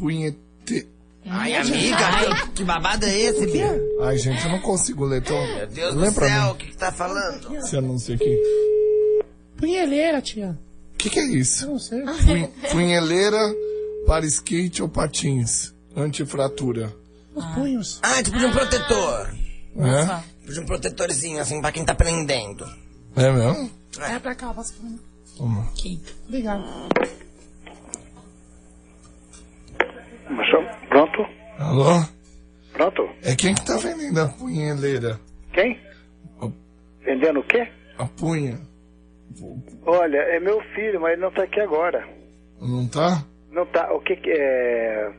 punhete... Ai, amiga, que, que babado é esse, Bia? Ai, gente, eu não consigo ler tão... Meu Deus Lê do céu, mim o que, que tá falando? esse anúncio aqui. Punheleira, tia. O que, que é isso? Não sei. Punhe- Punheleira para skate ou patins. Antifratura. Os punhos. Ah, tipo de um protetor. É? Tipo de um protetorzinho, assim, pra quem tá prendendo. É mesmo? É pra cá, passa pra mim. Toma. Obrigado. Pronto? Alô? Pronto? É quem que tá vendendo a punheleira? Quem? Vendendo o quê? A punha? Olha, é meu filho, mas ele não tá aqui agora. Não tá? Não tá. O que que é.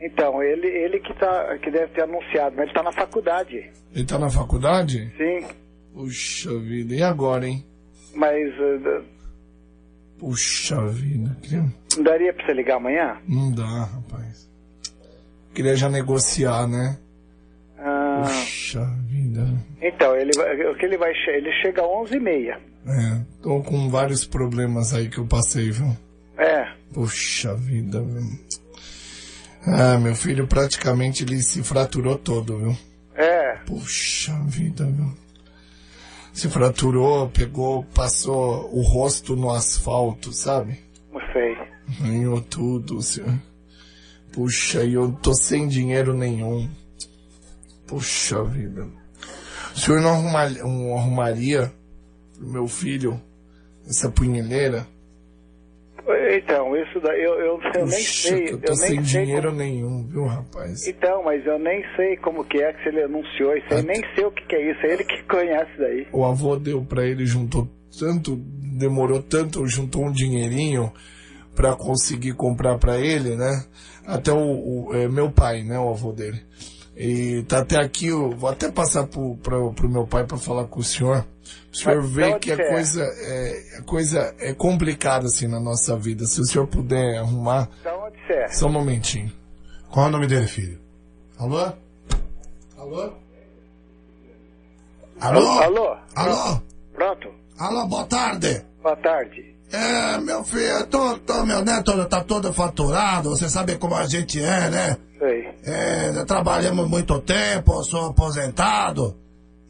Então, ele, ele que tá. que deve ter anunciado, mas ele tá na faculdade. Ele tá na faculdade? Sim. Puxa vida, e agora, hein? Mas uh, Puxa vida. queria- não daria pra você ligar amanhã? Não dá, rapaz. Queria já negociar, né? Ah, Puxa vida. então, ele que ele vai ele chega às 11h30. É, tô com vários problemas aí que eu passei, viu? É. Puxa vida, viu? Ah, meu filho praticamente ele se fraturou todo, viu? É. Puxa vida, viu? Se fraturou, pegou, passou o rosto no asfalto, sabe? Não sei. Ganhou tudo, senhor. Puxa, e eu tô sem dinheiro nenhum. Puxa vida. O senhor não, arruma, não arrumaria pro meu filho essa punheleira? Então, isso daí eu, eu, eu nem sei. eu tô eu sem dinheiro como- nenhum, viu, rapaz? Então, mas eu nem sei como que é que se ele anunciou isso aí, nem sei o que, que é isso, é ele que conhece daí. O avô deu pra ele, juntou tanto, demorou tanto, juntou um dinheirinho pra conseguir comprar pra ele, né? Até o, o- é, meu pai, né, o avô dele. E tá até aqui, eu vou até passar pro, pro, pro meu pai pra falar com o senhor. O senhor Mas vê que a é? coisa é, a coisa é complicada assim na nossa vida. Se o senhor puder arrumar, onde é? só um momentinho. Qual é o nome dele, filho? Alô? Alô? Alô? Alô? Alô? Pronto? Alô, boa tarde. Boa tarde. É, meu filho, tô, tô- meu neto tá todo faturado, você sabe como a gente é, né? Sei. É, trabalhamos muito tempo, sou aposentado.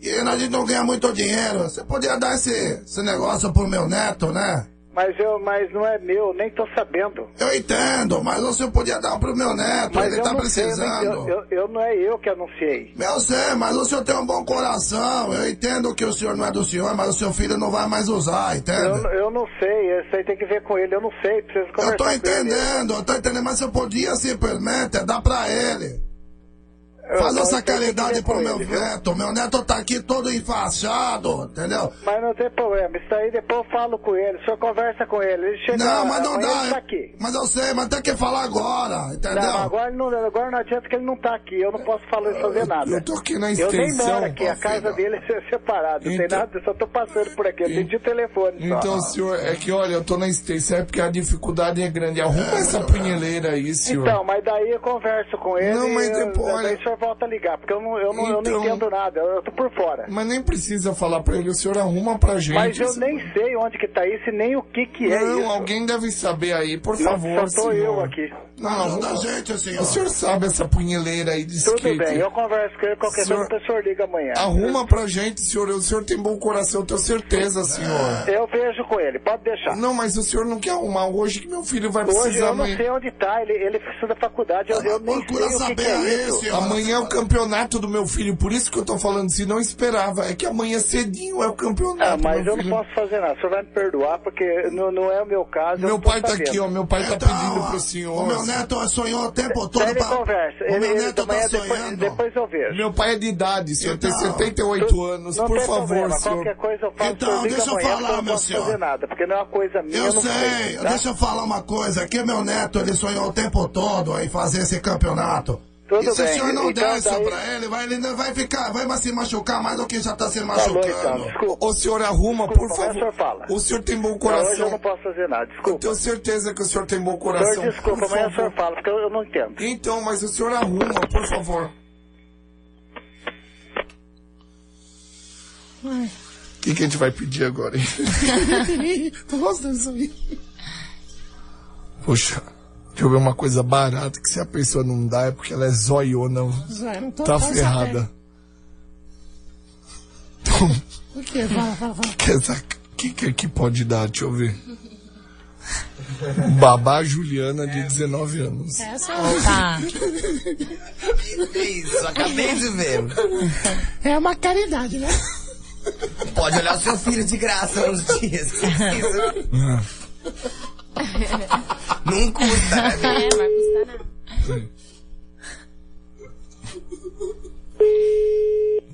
E a gente não ganha muito dinheiro. Você podia dar esse, esse negócio pro meu neto, né? Mas eu, mas não é meu, nem tô sabendo. Eu entendo, mas você podia dar pro meu neto, Mas ele tá não sei, eu precisando. eu, eu, não é eu que anunciei. Eu sei, mas o senhor tem um bom coração. Eu entendo que o senhor não é do senhor, mas o seu filho não vai mais usar, entende? Eu, eu não sei, isso aí tem que ver com ele, eu não sei, preciso conversar Eu tô entendendo, eu tô entendendo, mas você podia simplesmente dar pra ele. Faz eu essa caridade pro meu ele, neto. Meu neto tá aqui todo enfaixado, entendeu? Mas não tem problema, isso aí depois eu falo com ele, o senhor conversa com ele, ele chega Não, mas não dá. ele tá aqui. Mas eu sei, mas tem que falar agora, entendeu? Não, agora não, agora não adianta que ele não tá aqui, eu não posso falar, fazer nada. Eu tô aqui na Eu nem extensão. moro aqui, a casa dele é separada, não tem Então- nada, eu só tô passando por aqui, eu atendi o telefone só. Então, senhor, é que olha, eu tô na extensão, é porque a dificuldade é grande. Arruma essa punheleira aí, senhor. Então, mas daí eu converso com ele Não, mas e depois, olha- volta a ligar, porque eu não, eu não, eu não Então- entendo nada, eu, eu tô por fora. Mas nem precisa falar pra ele, o senhor arruma pra gente. Mas eu nem sei onde que tá isso e nem o que que é Não, isso. alguém deve saber aí, por Não, favor, só tô senhor. eu aqui. Não, Ajuda a não. gente, senhor. O senhor sabe essa punheleira aí de Tudo skate? bem, eu converso com ele, qualquer Senhor- coisa o senhor liga amanhã. Arruma pra gente, senhor. O senhor tem bom coração, eu tenho certeza, senhor. Eu vejo com ele, pode deixar. Não, mas o senhor não quer arrumar hoje que meu filho vai Hoje precisar eu não amanhã. sei onde tá, ele, ele precisa da faculdade, eu, eu nem sei o que, que saber é aí, isso. senhor. Amanhã é o campeonato do meu filho, por isso que eu tô falando, se não esperava. É que amanhã cedinho é o campeonato. Ah, mas meu eu não filho. posso fazer nada, o senhor vai me perdoar, porque não, não é o meu caso. eu Meu não pai tá sabendo. aqui, ó. Meu pai tá Então, pedindo pro O senhor. meu neto sonhou o tempo todo ele pra... conversa, O ele, meu ele neto amanhã tá depois, sonhando. depois eu vejo. Meu pai é de idade, senhor. Tem Então, 78 anos. Não Por tem favor, problema, senhor. qualquer coisa eu faço, Então, o deixa eu amanhã, falar, não meu posso senhor. fazer nada, porque não é uma coisa minha, Eu eu não sei, tá? deixa eu falar uma coisa, que meu neto, ele sonhou o tempo todo em fazer esse campeonato. Tudo e se bem, o senhor não então der isso daí- pra ele, vai, ele ainda vai ficar, vai se machucar mais do que já tá se Falou machucando. então, desculpa. O senhor arruma, Desculpa, por mas o favor. senhor fala. O senhor tem bom Não, hoje eu coração. não posso fazer nada, Eu desculpa. tenho certeza que o senhor tem bom Senhor, coração. desculpa, por amanhã o senhor favor. fala, porque eu, eu não entendo. Então, mas o senhor arruma, por favor. O que, que a gente vai pedir agora, hein? Tô gostando disso aí. Poxa, Deixa eu ver uma coisa barata que se a pessoa não dá é porque ela é zoiona, Zé, não tô tá ferrada. sabendo. O que? Fala, fala, fala. Que essa- que, que que pode dar? Deixa eu ver. Babá Juliana de 19 anos. Essa Tá. Isso, acabei de ver. é uma caridade, né? Pode olhar o seu filho de graça uns dias. que precisa. Não custa, né? É, vai custar nada.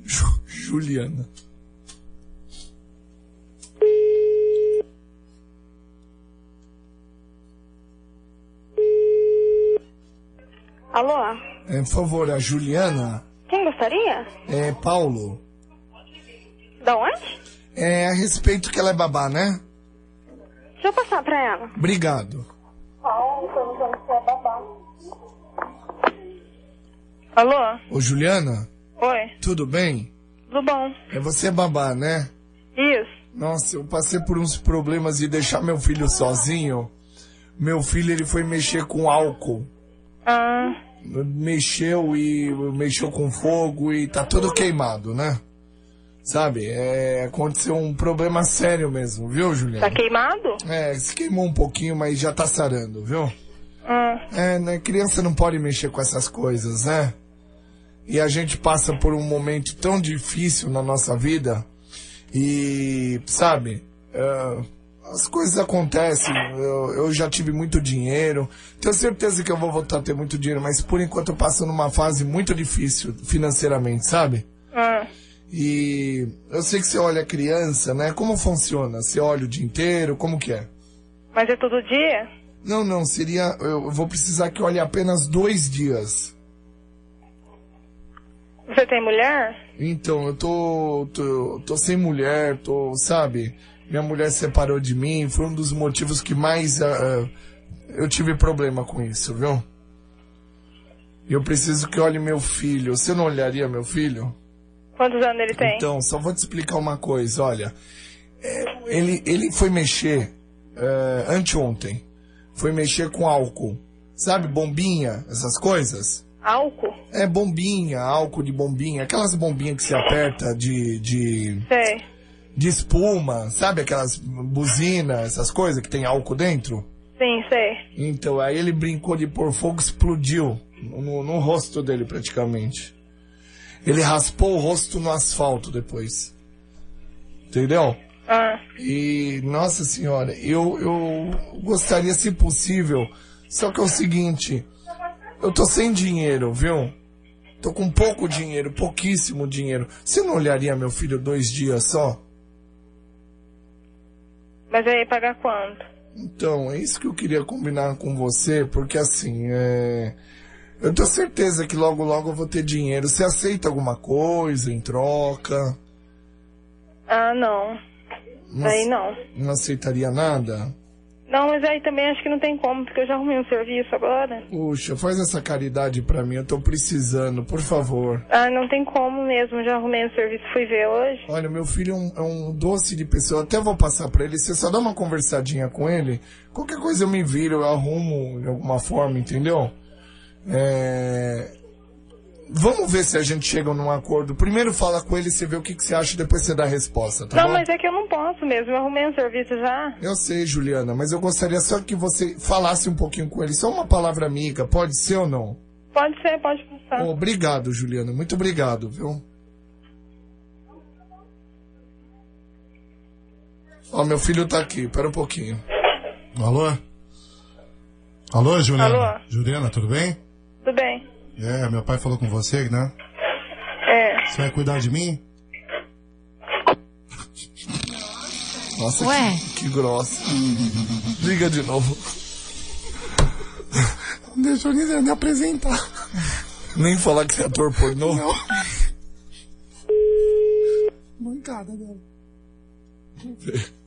Ju- Juliana. Alô? É, por favor, a Juliana. Quem gostaria? É Paulo. Da onde? É a respeito que ela é babá, né? Deixa eu passar pra ela. Obrigado. Alô? Ô Juliana, Oi, tudo bem? tudo bom? É você babá, né? Isso. Nossa, eu passei por uns problemas de deixar meu filho sozinho. Meu filho ele foi mexer com álcool. Ah, Mexeu e mexeu com fogo e tá todo queimado, né? Sabe? É, aconteceu um problema sério mesmo, viu, Juliana? tá queimado? É, se queimou um pouquinho, mas já tá sarando, viu? Ah, É, né? Criança não pode mexer com essas coisas, né? E a gente passa por um momento tão difícil na nossa vida e, sabe, é, as coisas acontecem. Eu, eu já tive muito dinheiro, tenho certeza que eu vou voltar a ter muito dinheiro, mas por enquanto eu passo numa fase muito difícil financeiramente, sabe? ah. E eu sei que você olha a criança, né? Como funciona? Você olha o dia inteiro? Como que é? Mas é todo dia? Não, não, seria. Eu vou precisar que olhe apenas dois dias. Você tem mulher? Então, eu tô, tô, tô sem mulher, tô, sabe? Minha mulher separou de mim, foi um dos motivos que mais ah, eu tive problema com isso, viu? E eu preciso que olhe meu filho. Você não olharia meu filho? Quantos anos ele tem? Então, só vou te explicar uma coisa, olha. É, ele, ele foi mexer é, anteontem. Foi mexer com álcool. Sabe, bombinha, essas coisas? Álcool? É bombinha, álcool de bombinha, aquelas bombinhas que se aperta de, de, Sei. de espuma, sabe aquelas buzinas, essas coisas que tem álcool dentro? Sim, sei. Então, aí ele brincou de pôr fogo, explodiu no, no rosto dele praticamente. Ele raspou o rosto no asfalto depois. Entendeu? Ah, E, nossa senhora, eu, eu gostaria, se possível, só que é o seguinte, eu tô sem dinheiro, viu? Tô com pouco dinheiro, pouquíssimo dinheiro. Você não olharia meu filho dois dias só? mas aí pagar quanto? Então, é isso que eu queria combinar com você, porque assim, é... Eu tenho certeza que logo logo eu vou ter dinheiro. Você aceita alguma coisa em troca? Ah, não. Não, Aí não. não aceitaria nada? Não, mas aí também acho que não tem como, porque eu já arrumei um serviço agora. Puxa, faz essa caridade pra mim, eu tô precisando, por favor. Ah, não tem como mesmo, já arrumei um serviço, fui ver hoje. Olha, meu filho é um, é um doce de pessoa. Até vou passar pra ele. Você só dá uma conversadinha com ele. Qualquer coisa eu me viro, eu arrumo de alguma forma, entendeu? É... Vamos ver se a gente chega num acordo. Primeiro fala com ele, você vê o que, que você acha, depois você dá a resposta, tá não, bom? mas é que eu não posso mesmo, eu arrumei um serviço já. Eu sei, Juliana, mas eu gostaria só que você falasse um pouquinho com ele. Só uma palavra amiga, pode ser ou não? Pode ser, pode passar. Obrigado, Juliana. Muito obrigado, viu? Ó, meu filho tá aqui. Pera um pouquinho. Alô? Alô, Juliana? Alô? Juliana, tudo bem? É, meu pai falou com você, né? É. Você vai cuidar de mim? Nossa, Ué? que, que grossa. Liga de novo. Não deixou nem me apresentar. Nem falar que você é ator pornô. Mancada dela.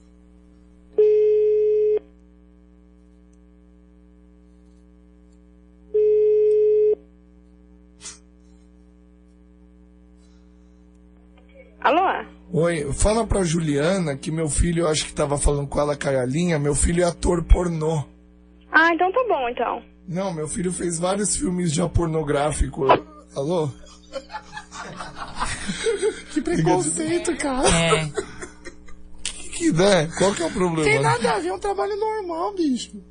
Alô? Oi, fala pra Juliana que meu filho, eu acho que tava falando com ela, Carolinha, meu filho é ator pornô. Ah, então tá bom, então. Não, meu filho fez vários filmes já pornográficos. Alô? Que preconceito, cara. É. Que, que né? Qual que é o Tem problema? nada a ver, é um trabalho normal, bicho.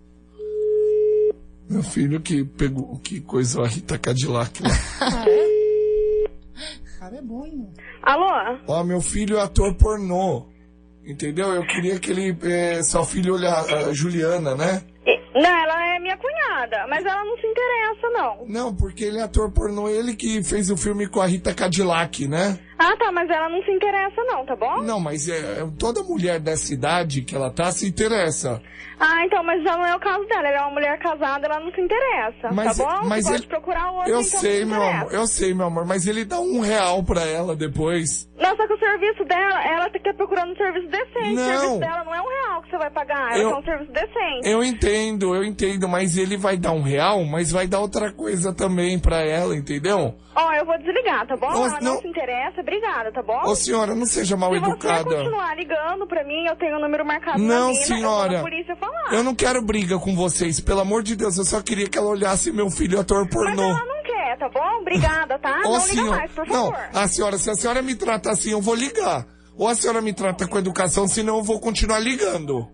Meu filho que pegou, que coisou a Rita Cadillac lá. Ah, é? Cara, é bom, hein. Alô? Ó, meu filho é ator pornô. Entendeu? Eu queria que ele. É, seu filho olha a Juliana, né? Não, ela é minha cunhada, mas ela não se interessa, não. Não, porque ele é ator pornô, ele que fez o filme com a Rita Cadillac, né? Ah, tá, mas ela não se interessa, não, tá bom? Não, mas é, é- toda mulher dessa idade que ela tá se interessa. Ah, então, mas já não é o caso dela. Ela é uma mulher casada, ela não se interessa, Mas, tá bom? mas Você pode ele- procurar outra, Eu então sei, meu amor, eu sei, meu amor, mas ele dá um real pra ela depois. Não, só que o serviço dela, ela tá procurando um serviço decente. Não. O serviço dela não é um real que você vai pagar, ela Eu- quer um serviço decente. Eu entendo, eu entendo, mas ele vai dar um real, mas vai dar outra coisa também pra ela, entendeu? Ó, eu vou desligar, tá bom? Não, ela não, não. se interessa, obrigada, tá bom? Ô senhora, não seja mal Se você educada. continuar ligando pra mim, eu tenho o número marcado Não, mina, eu senhora. falar. Eu não quero briga com vocês, pelo amor de Deus, eu só queria que ela olhasse meu filho ator Mas pornô. ela não quer, tá bom? Obrigada, tá? Ô, não liga senhora- mais, por não, favor. a senhora, se a senhora me trata assim, eu vou ligar. Ou a senhora me trata com educação, senão eu vou continuar ligando.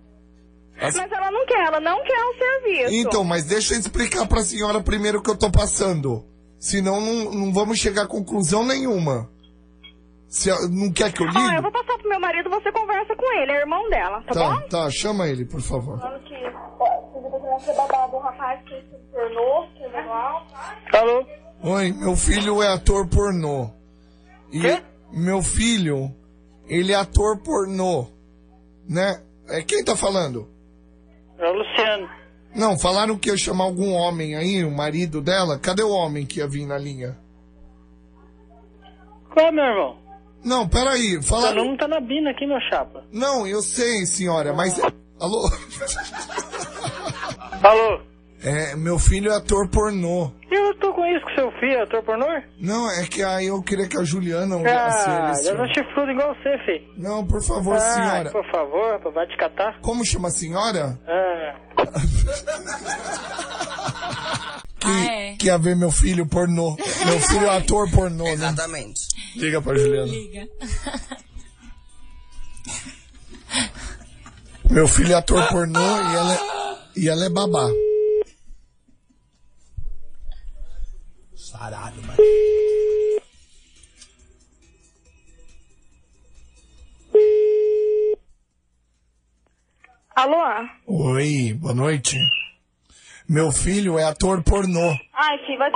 Mas ela não quer, ela não quer o serviço. Então, mas deixa eu explicar pra senhora primeiro o que eu tô passando. Senão não, não vamos chegar a conclusão nenhuma. Se não quer que eu Ó, eu ligue? vou passar pro meu marido, você conversa com ele, é irmão dela, tá, Tá, bom? tá, chama ele, por favor. Alô? Oi, meu filho é ator pornô. E Quê? meu filho, ele é ator pornô. Né? É quem tá falando? É o Luciano. Não, falaram que ia chamar algum homem aí, o marido dela. Cadê o homem que ia vir na linha? Qual, meu irmão? Não, peraí, falaram... nome tá na Bina aqui, meu chapa. Não, eu sei, senhora, mas... Alô? Alô? É, meu filho é ator pornô. Eu tô com isso com seu filho, ator pornô? Não, é que aí eu queria que a Juliana olhasse Ah, ele. eu não senhora. chifrudo igual você, filho. Não, por favor, Ah, senhora. por favor, vai te catar. Como chama a senhora? Ah, Que, Ah, é. que ia ver meu filho pornô. Meu filho é ator pornô, né? Exatamente. Liga pra Juliana. Liga. Meu filho é ator pornô e ela é, e ela é babá. Sarado, mano. Alô? Oi, boa noite. Meu filho é ator pornô. Ai, filho, vai...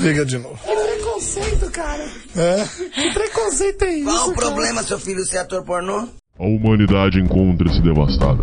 Liga de novo. Preconceito, cara. É? Que preconceito é isso, Qual o cara? problema, seu filho, ser ator pornô? A humanidade encontra-se devastada.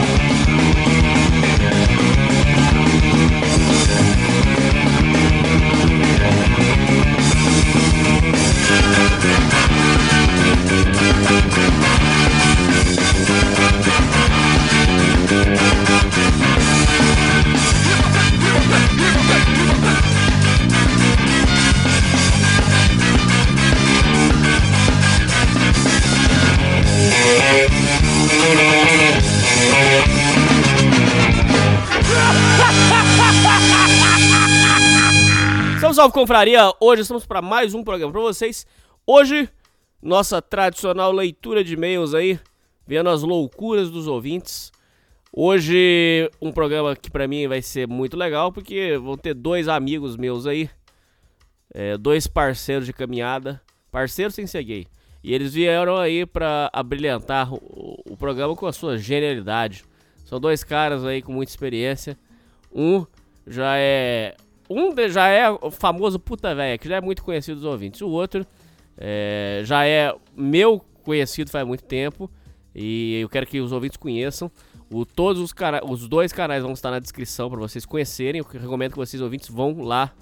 Salve, salve, confraria! Hoje estamos para mais um programa para vocês. Hoje, nossa tradicional leitura de e-mails aí, vendo as loucuras dos ouvintes. Hoje, um programa que para mim vai ser muito legal, porque vão ter dois amigos meus aí, é, dois parceiros de caminhada, parceiros sem ser gay. E eles vieram aí para abrilhantar o, o programa com a sua genialidade. São dois caras aí com muita experiência. Um já é um já é o famoso puta velha, que já é muito conhecido dos ouvintes. O outro é, já é meu conhecido faz muito tempo e eu quero que os ouvintes conheçam. O, todos os, cana os dois canais vão estar na descrição para vocês conhecerem. Eu recomendo que vocês ouvintes vão lá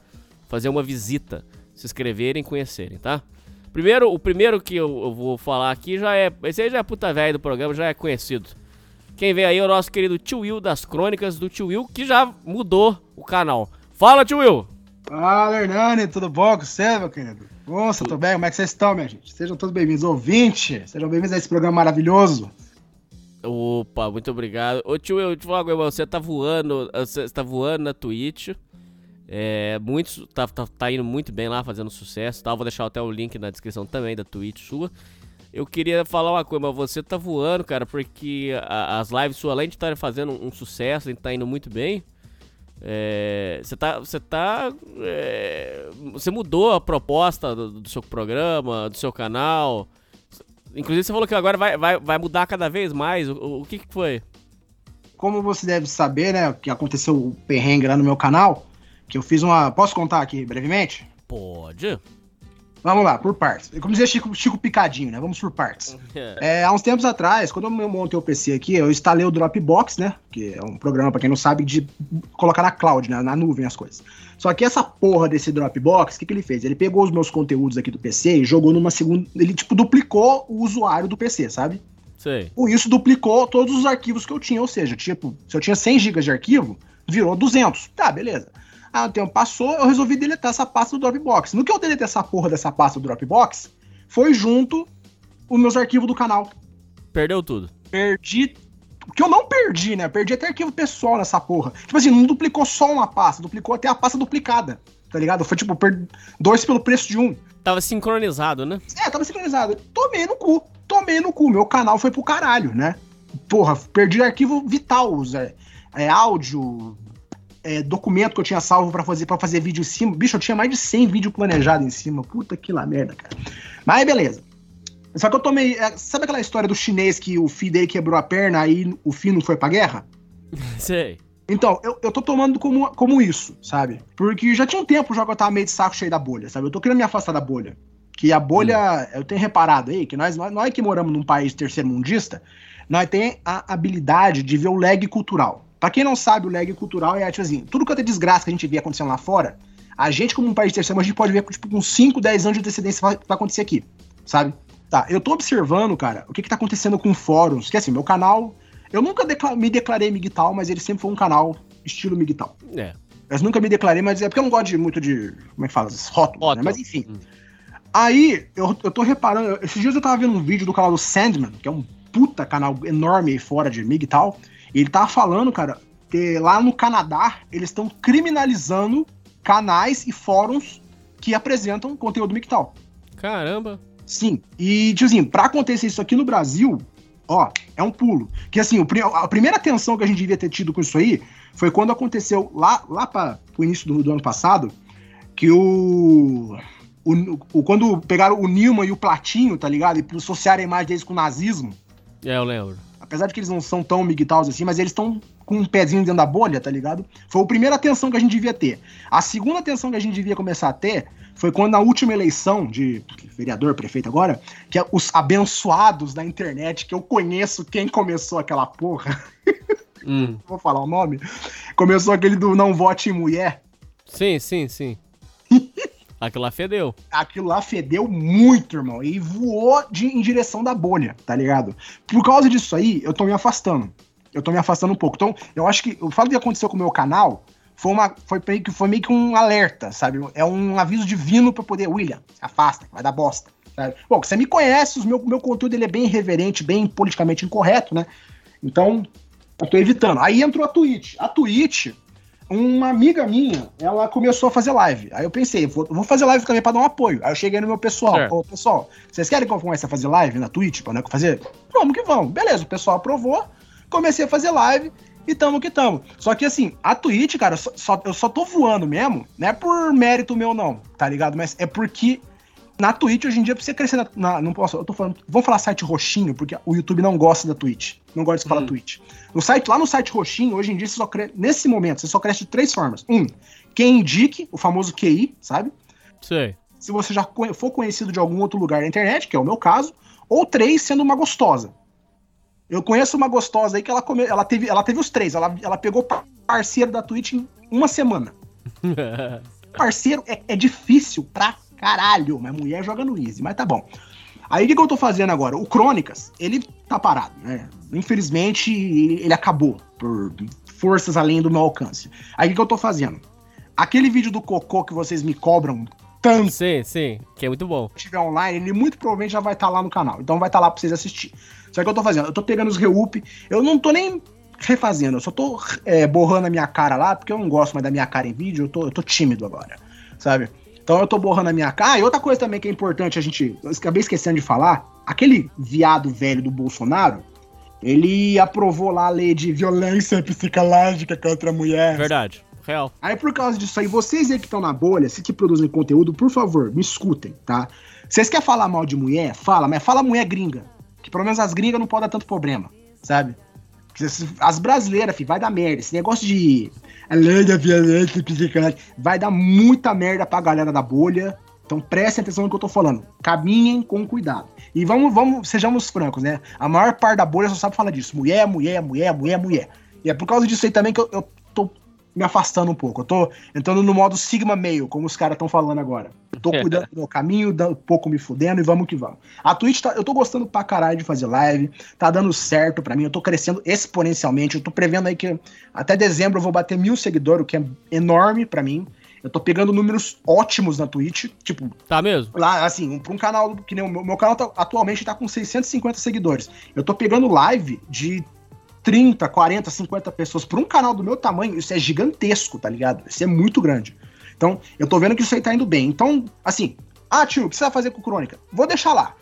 fazer uma visita. se inscreverem e conhecerem, tá? Primeiro, o primeiro que eu, eu vou falar aqui já é. Esse aí já é puta velho do programa, já é conhecido. Quem vem aí é o nosso querido Tio Will das crônicas do Tio Will, que já mudou o canal. Fala, Tio Will! Fala, Hernani, tudo bom com você, meu querido? Nossa, tudo bem? Como é que vocês estão, minha gente? Sejam todos bem-vindos, ouvintes. Sejam bem-vindos a esse programa maravilhoso. Opa, muito obrigado. Ô tio, eu te falar agora, você tá voando, você tá voando na Twitch. É, muitos, tá, tá, tá indo muito bem lá, fazendo sucesso, tá? Vou deixar até o link na descrição também da Twitch sua. Eu queria falar uma coisa, mas você tá voando, cara, porque a, as lives suas, além de estarem fazendo um, sucesso, tá indo muito bem, é, você tá. Você tá. É, você mudou a proposta do, do, seu programa, do seu canal. Inclusive você falou que agora vai, vai, vai mudar cada vez mais. O, o, o que, que foi? Como você deve saber, né? Que aconteceu o perrengue lá no meu canal. Que eu fiz uma. Posso contar aqui brevemente? Pode. Vamos lá, por partes. Como dizia Chico, Chico Picadinho, né? Vamos por partes. É, há uns tempos atrás, quando eu montei o PC aqui, eu instalei o Dropbox, né? Que é um programa, para quem não sabe, de colocar na cloud, né? na nuvem as coisas. Só que essa porra desse Dropbox, o que, que ele fez? Ele pegou os meus conteúdos aqui do PC e jogou numa segunda. Ele, tipo, duplicou o usuário do PC, sabe? Sei. Com isso, duplicou todos os arquivos que eu tinha. Ou seja, tipo, se eu tinha 100 GB de arquivo, virou 200. Tá, beleza. Ah, o tempo passou, eu resolvi deletar essa pasta do Dropbox. No que eu deletei essa porra dessa pasta do Dropbox, foi junto os meus arquivos do canal. Perdeu tudo. Perdi. O que eu não perdi, né? Perdi até arquivo pessoal nessa porra. Tipo assim, não duplicou só uma pasta, duplicou até a pasta duplicada. Tá ligado? Foi tipo, per... dois pelo preço de um. Tava sincronizado, né? É, tava sincronizado. Tomei no cu. Tomei no cu. Meu canal foi pro caralho, né? Porra, perdi arquivo vital. É, é áudio, é, documento que eu tinha salvo para fazer para fazer vídeo em cima. Bicho, eu tinha mais de 100 vídeos planejados em cima. Puta que lá merda, cara. Mas beleza. Só que eu tomei. É, sabe aquela história do chinês que o filho dele quebrou a perna aí o filho não foi pra guerra? Sei. Então, eu, eu tô tomando como, como isso, sabe? Porque já tinha um tempo já que eu tava meio de saco cheio da bolha, sabe? Eu tô querendo me afastar da bolha. Que a bolha, hum. eu tenho reparado aí, que nós, nós, nós que moramos num país terceiro mundista, nós temos a habilidade de ver o lag cultural. Pra quem não sabe, o lag cultural é, tipo assim, tudo que é desgraça que a gente vê acontecendo lá fora, a gente, como um país terceiro, a gente pode ver, tipo, com 5, 10 anos de antecedência vai, vai acontecer aqui, sabe? Tá, eu tô observando, cara, o que que tá acontecendo com fóruns, que assim, meu canal, eu nunca decla me declarei migtal, mas ele sempre foi um canal estilo migtal. É. Eu nunca me declarei, mas é porque eu não gosto de, muito de, como é que fala, rótulos, né? Mas enfim. Hum. Aí, eu, eu tô reparando, esses dias eu tava vendo um vídeo do canal do Sandman, que é um puta canal enorme aí fora de MIG e tal, ele tava falando, cara, que lá no Canadá eles estão criminalizando canais e fóruns que apresentam conteúdo mictal. Caramba! Sim, e, tiozinho, pra acontecer isso aqui no Brasil, ó, é um pulo. Que assim, a primeira atenção que a gente devia ter tido com isso aí foi quando aconteceu lá, lá para o início do, do, ano passado, que o, o, o, Quando pegaram o Nilma e o Platinho, tá ligado? E associaram a imagem deles com o nazismo. É, eu lembro apesar de que eles não são tão migtaus assim, mas eles estão com um pezinho dentro da bolha, tá ligado? Foi a primeira atenção que a gente devia ter. A segunda atenção que a gente devia começar a ter foi quando na última eleição de vereador, prefeito agora, que é os abençoados da internet, que eu conheço quem começou aquela porra. Hum. Vou falar o nome. Começou aquele do não vote em mulher. Sim, sim, sim. Aquilo lá fedeu. Aquilo lá fedeu muito, irmão. E voou de, em direção da bolha, tá ligado? Por causa disso aí, eu tô me afastando. Eu tô me afastando um pouco. Então, eu acho que o fato de acontecer com o meu canal foi, uma, foi, meio que, foi meio que um alerta, sabe? É um aviso divino pra poder. William, se afasta, vai dar bosta. Sabe? Bom, você me conhece, o meu, meu conteúdo ele é bem irreverente, bem politicamente incorreto, né? Então, eu tô evitando. Aí entrou a Twitch. A Twitch uma amiga minha, ela começou a fazer live. Aí eu pensei, vou, vou fazer live também pra dar um apoio. Aí eu cheguei no meu pessoal, é. ô pessoal, vocês querem que eu comece a fazer live na Twitch pra né, fazer? Vamos que vamos. Beleza, o pessoal aprovou, comecei a fazer live e tamo que tamo. Só que assim, a Twitch, cara, só, só, eu só tô voando mesmo, não é por mérito meu não, tá ligado? Mas é porque na Twitch, hoje em dia, pra você crescer na, na, Não posso. Eu tô falando. Vamos falar site roxinho, porque o YouTube não gosta da Twitch. Não gosta de falar hum. Twitch. No site, lá no site roxinho, hoje em dia, você só cresce. Nesse momento, você só cresce de três formas. Um, quem indique, o famoso QI, sabe? Sei. Se você já for conhecido de algum outro lugar na internet, que é o meu caso. Ou três, sendo uma gostosa. Eu conheço uma gostosa aí que ela, come, ela, teve, ela teve os três. Ela, ela pegou parceiro da Twitch em uma semana. parceiro é, é difícil pra Caralho, mas mulher joga no Easy, mas tá bom. Aí o que, que eu tô fazendo agora? O Crônicas, ele tá parado, né? Infelizmente, ele acabou por forças além do meu alcance. Aí o que, que eu tô fazendo? Aquele vídeo do cocô que vocês me cobram tanto. Sim, sim, que é muito bom. Se tiver online, ele muito provavelmente já vai estar lá no canal. Então vai estar lá pra vocês assistir. Só que eu tô fazendo, eu tô pegando os reup, eu não tô nem refazendo, eu só tô é, borrando a minha cara lá, porque eu não gosto mais da minha cara em vídeo, eu tô, eu tô tímido agora, sabe? Então eu tô borrando a minha cara. Ah, e outra coisa também que é importante a gente. Eu acabei esquecendo de falar. Aquele viado velho do Bolsonaro, ele aprovou lá a lei de violência psicológica contra a mulher. Verdade. Real. Aí por causa disso aí, vocês aí que estão na bolha, se que produzem conteúdo, por favor, me escutem, tá? Vocês querem falar mal de mulher? Fala, mas fala mulher gringa. Que pelo menos as gringas não podem dar tanto problema, sabe? As brasileiras, filho, vai dar merda. Esse negócio de a lei da violência psicológica vai dar muita merda pra galera da bolha. Então prestem atenção no que eu tô falando. Caminhem com cuidado. E vamos, vamos, sejamos francos, né? A maior parte da bolha só sabe falar disso. Mulher, mulher, mulher, mulher, mulher. E é por causa disso aí também que eu, eu me afastando um pouco. Eu tô entrando no modo Sigma Meio, como os caras estão falando agora. Eu tô cuidando do meu caminho, um pouco me fudendo e vamos que vamos. A Twitch tá, eu tô gostando pra caralho de fazer live, tá dando certo pra mim, eu tô crescendo exponencialmente. Eu tô prevendo aí que até dezembro eu vou bater mil seguidores, o que é enorme pra mim. Eu tô pegando números ótimos na Twitch, tipo... Tá mesmo? Lá, assim, pra um canal que nem o meu, meu canal tá, atualmente tá com 650 seguidores. Eu tô pegando live de 30, 40, 50 pessoas por um canal do meu tamanho, isso é gigantesco, tá ligado? Isso é muito grande. Então, eu tô vendo que isso aí tá indo bem. Então, assim, ah, tio, o que você vai fazer com Crônica? Vou deixar lá.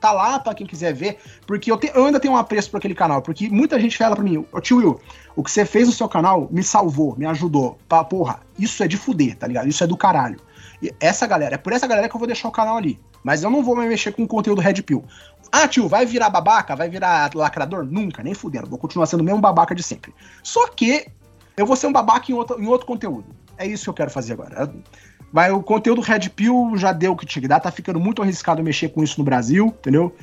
Tá lá pra quem quiser ver, porque eu, te, eu ainda tenho um apreço por aquele canal, porque muita gente fala pra mim, ô tio Will, o que você fez no seu canal me salvou, me ajudou. Pra, porra, isso é de fuder, tá ligado? Isso é do caralho. E essa galera, é por essa galera que eu vou deixar o canal ali. Mas eu não vou me mexer com conteúdo Red Pill. Ah, tio, vai virar babaca? Vai virar lacrador? Nunca, nem fudendo. Vou continuar sendo o mesmo babaca de sempre. Só que eu vou ser um babaca em outro, em outro conteúdo. É isso que eu quero fazer agora. Vai, o conteúdo Red Pill já deu o que tinha que dar, tá ficando muito arriscado mexer com isso no Brasil, entendeu?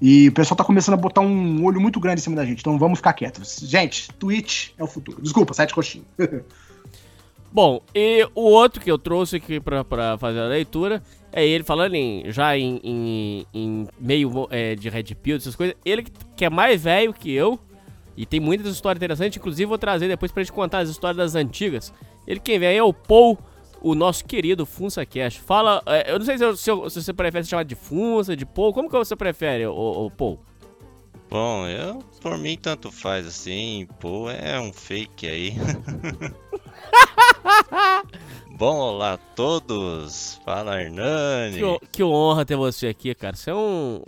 E o pessoal tá começando a botar um olho muito grande em cima da gente, então vamos ficar quietos. Gente, Twitch é o futuro. Desculpa, sete coxinhas. Bom, e o outro que eu trouxe aqui pra fazer a leitura é ele falando em, já em, em, em meio é, de Red Pill, essas coisas. Ele que é mais velho que eu e tem muitas histórias interessantes, inclusive vou trazer depois pra gente contar as histórias das antigas. Ele quem vem é o Paul, o nosso querido Funsa Cash. Fala, é, eu não sei se, eu, se, eu, se, você prefere se chamar de Funsa, de Paul, como que você prefere, o, o Paul? Bom, eu, por mim tanto faz assim, Paul é um fake aí. Bom, olá a todos. Fala, Hernani. Que, que, honra ter você aqui, cara. Você é um.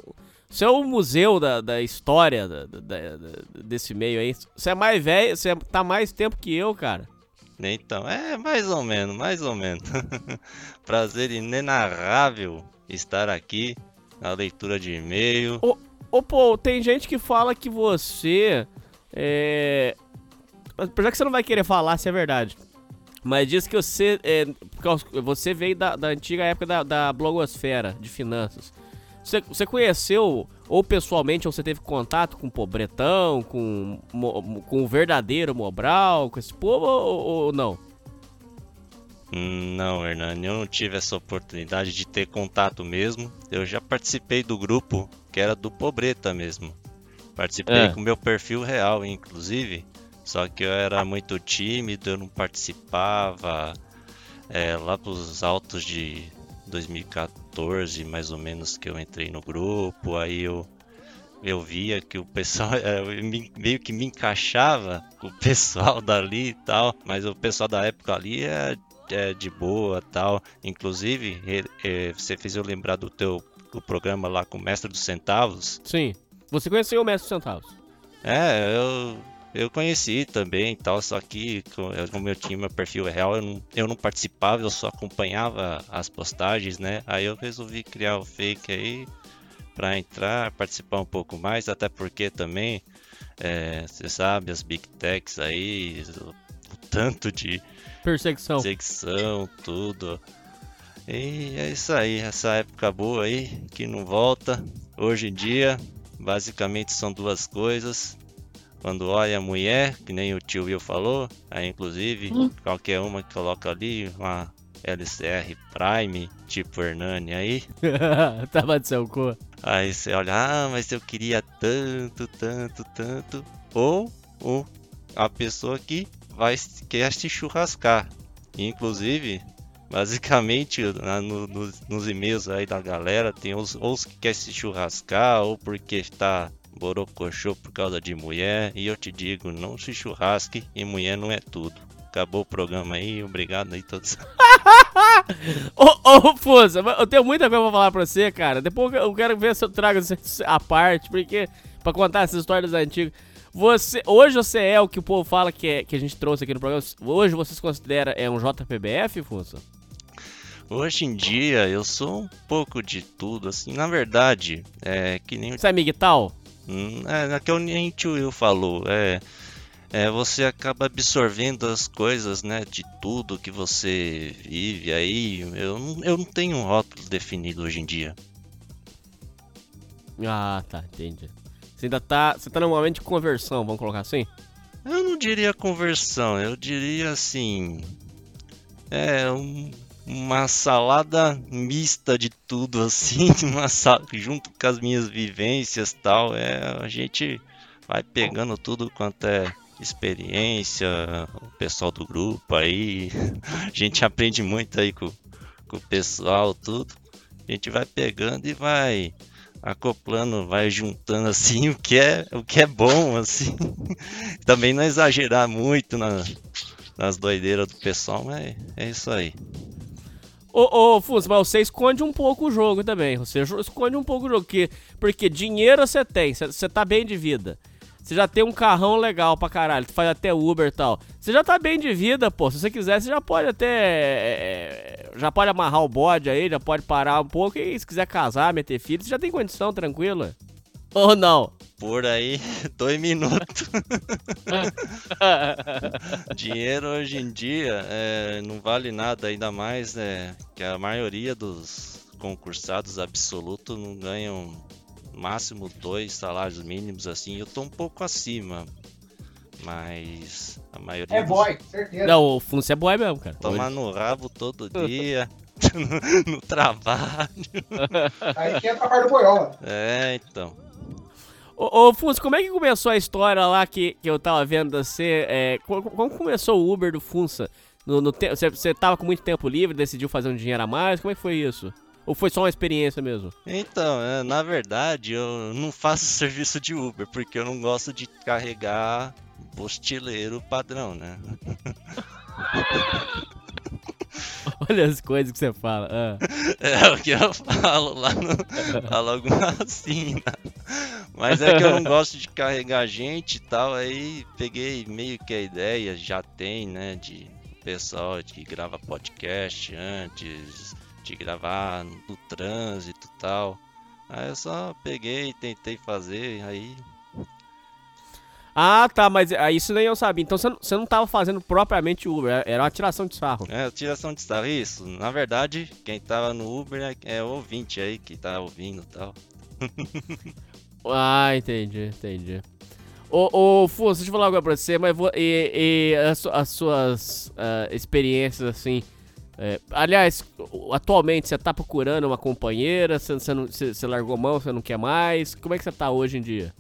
Você é o um museu da, da história da, da, da, desse meio aí. Você é mais velho, você tá mais tempo que eu, cara. Então, é mais ou menos, mais ou menos. Prazer inenarrável estar aqui na leitura de e-mail. Ô, ô, pô, tem gente que fala que você é. Apesar que você não vai querer falar se é verdade. Mas diz que você, é, você veio da, da antiga época da, da blogosfera de finanças. Você, você conheceu, ou pessoalmente, ou você teve contato com o Pobretão, com, com o verdadeiro Mobral, com esse povo, ou, ou não? Não, Hernani, eu não tive essa oportunidade de ter contato mesmo. Eu já participei do grupo que era do Pobreta mesmo. Participei é. com meu perfil real, inclusive. Só que eu era muito tímido, eu não participava. É, lá pros altos de 2014, mais ou menos, que eu entrei no grupo, aí eu, eu via que o pessoal é, meio que me encaixava com o pessoal dali e tal, mas o pessoal da época ali é, é de boa tal. Inclusive, é, você fez eu lembrar do teu do programa lá com o Mestre dos Centavos. Sim. Você conheceu o Mestre dos Centavos? É, eu eu conheci também tal, só que como eu tinha meu perfil real, eu não, eu não participava, eu só acompanhava as postagens, né? Aí eu resolvi criar o fake aí para entrar, participar um pouco mais, até porque também, é, você sabe, as big techs aí, o, o tanto de perseguição. perseguição, tudo. E é isso aí, essa época boa aí, que não volta. Hoje em dia, basicamente são duas coisas quando olha a mulher, que nem o tio Will falou, aí inclusive hum. qualquer uma que coloca ali uma, LCR Prime, tipo Hernani aí. Tava de seu cu. Aí você olha, ah, mas eu queria tanto, tanto, tanto. Ou, ou a pessoa que vai quer se churrascar. Inclusive, basicamente, na- no- nos, e-mails aí da galera, tem os, os que quer se churrascar, ou porque está borocochô por causa de mulher. E eu te digo, não se churrasque e mulher não é tudo. Acabou o programa aí, obrigado aí todos. Ô, ô, Fusa, eu tenho muita coisa pra falar pra você, cara. Depois eu quero ver se eu trago a parte, porque. pra contar essas histórias antigas. Você, hoje você é o que o povo fala que, é, que a gente trouxe aqui no programa. Hoje você se considera é um JPBF, Fusa? Hoje em dia eu sou um pouco de tudo, assim, na verdade, é que nem. Você é migtal? Hum, é, é que o tio Will falou, é, é. Você acaba absorvendo as coisas, né, de tudo que você vive aí. Eu, não- eu não tenho um rótulo definido hoje em dia. Ah, tá, entendi. Você ainda tá. Você tá num momento de conversão, vamos colocar assim? Eu não diria conversão, eu diria assim. É um- uma salada mista de tudo, assim, uma sal- junto com as minhas vivências tal. É, a gente vai pegando tudo quanto é experiência, o pessoal do grupo aí. A gente aprende muito aí com, com o pessoal, tudo. A gente vai pegando e vai acoplando, vai juntando assim o que é, o que é bom, assim. Também não exagerar muito na- nas doideiras do pessoal, mas é isso aí. Ô, ô, Fuso, mas você esconde um pouco o jogo também. Você esconde um pouco o jogo. Que, porque dinheiro você tem, você- tá bem de vida. Você já tem um carrão legal pra caralho, tu faz até Uber e tal. Você já tá bem de vida, pô. Se você quiser, você já pode até. é, Já pode amarrar o bode aí, já pode parar um pouco. E se quiser casar, meter filho, você já tem condição tranquila. Ou não? Por aí, dois minutos. Dinheiro hoje em dia é, não vale nada, ainda mais é, que a maioria dos concursados absolutos não ganham máximo dois salários mínimos assim. Eu tô um pouco acima, mas a maioria É dos- boy, certeza. Não, o Funce é boy mesmo, cara. Tomar no rabo todo dia, no trabalho. Aí que entra a parte do boiola. É, então. Ô, ô como é que começou a história lá que, que eu tava vendo você? É, co- co- como, começou o Uber do Funsa? No, você tava com muito tempo livre, decidiu fazer um dinheiro a mais? Como é que foi isso? Ou foi só uma experiência mesmo? Então, é, na verdade, eu não faço serviço de Uber, porque eu não gosto de carregar postileiro padrão, né? Olha as coisas que você fala. ah. É o que eu falo lá no. Falo alguma assim? Mas é que eu não gosto de carregar gente e tal, aí peguei meio que a ideia, já tem, né, de pessoal que grava podcast antes, de gravar no trânsito e tal. Aí eu só peguei, tentei fazer, aí Ah, tá, mas ah, isso nem eu sabia. Então você não, você não tava fazendo propriamente Uber, era uma tiração de sarro. É, tiração de sarro, isso. Na verdade, quem tava no Uber é, é o ouvinte aí que tá ouvindo e tal. Ah, entendi, entendi. Ô, ô Funso, deixa eu falar agora pra você, mas vou, e, e as, as suas ah, experiências, assim... é, aliás, atualmente você tá procurando uma companheira, você, você, não, você, você largou mão, você não quer mais? Como é que você tá hoje em dia?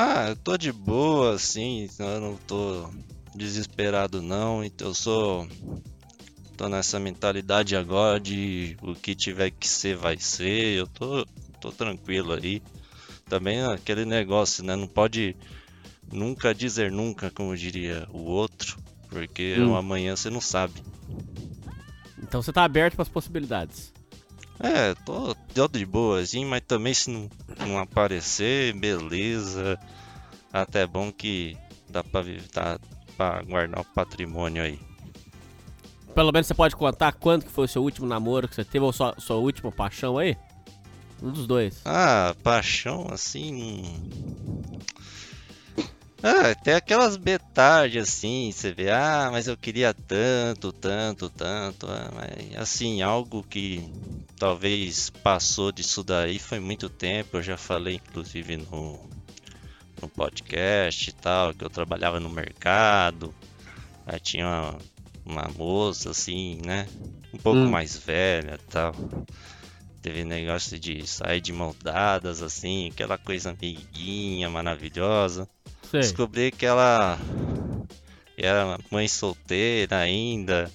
Ah, eu tô de boa, assim, eu não tô desesperado não, então eu sou. tô nessa mentalidade agora de o que tiver que ser vai ser, eu tô, tô tranquilo aí. Também é aquele negócio, né? Não pode nunca dizer nunca, como diria o outro, porque Hum. amanhã você não sabe. Então você tá aberto pras possibilidades. É, tô, tô de boa, assim, mas também se não, não aparecer, beleza. Até bom que dá pra, dá pra guardar o patrimônio aí. Pelo menos você pode contar quando que foi o seu último namoro que você teve, ou sua, sua última paixão aí? Um dos dois. Ah, paixão assim. Ah, tem aquelas betardes assim, você vê, ah, mas eu queria tanto, tanto, tanto. ah, mas assim, algo que talvez passou disso daí foi muito tempo. Eu já falei, inclusive, no, no podcast e tal, que eu trabalhava no mercado. Aí tinha uma, uma moça assim, né? um pouco Hum. mais velha e tal. Teve negócio de sair de mão dadas, assim, aquela coisa amiguinha, maravilhosa. Sei. Descobri que ela era mãe solteira ainda,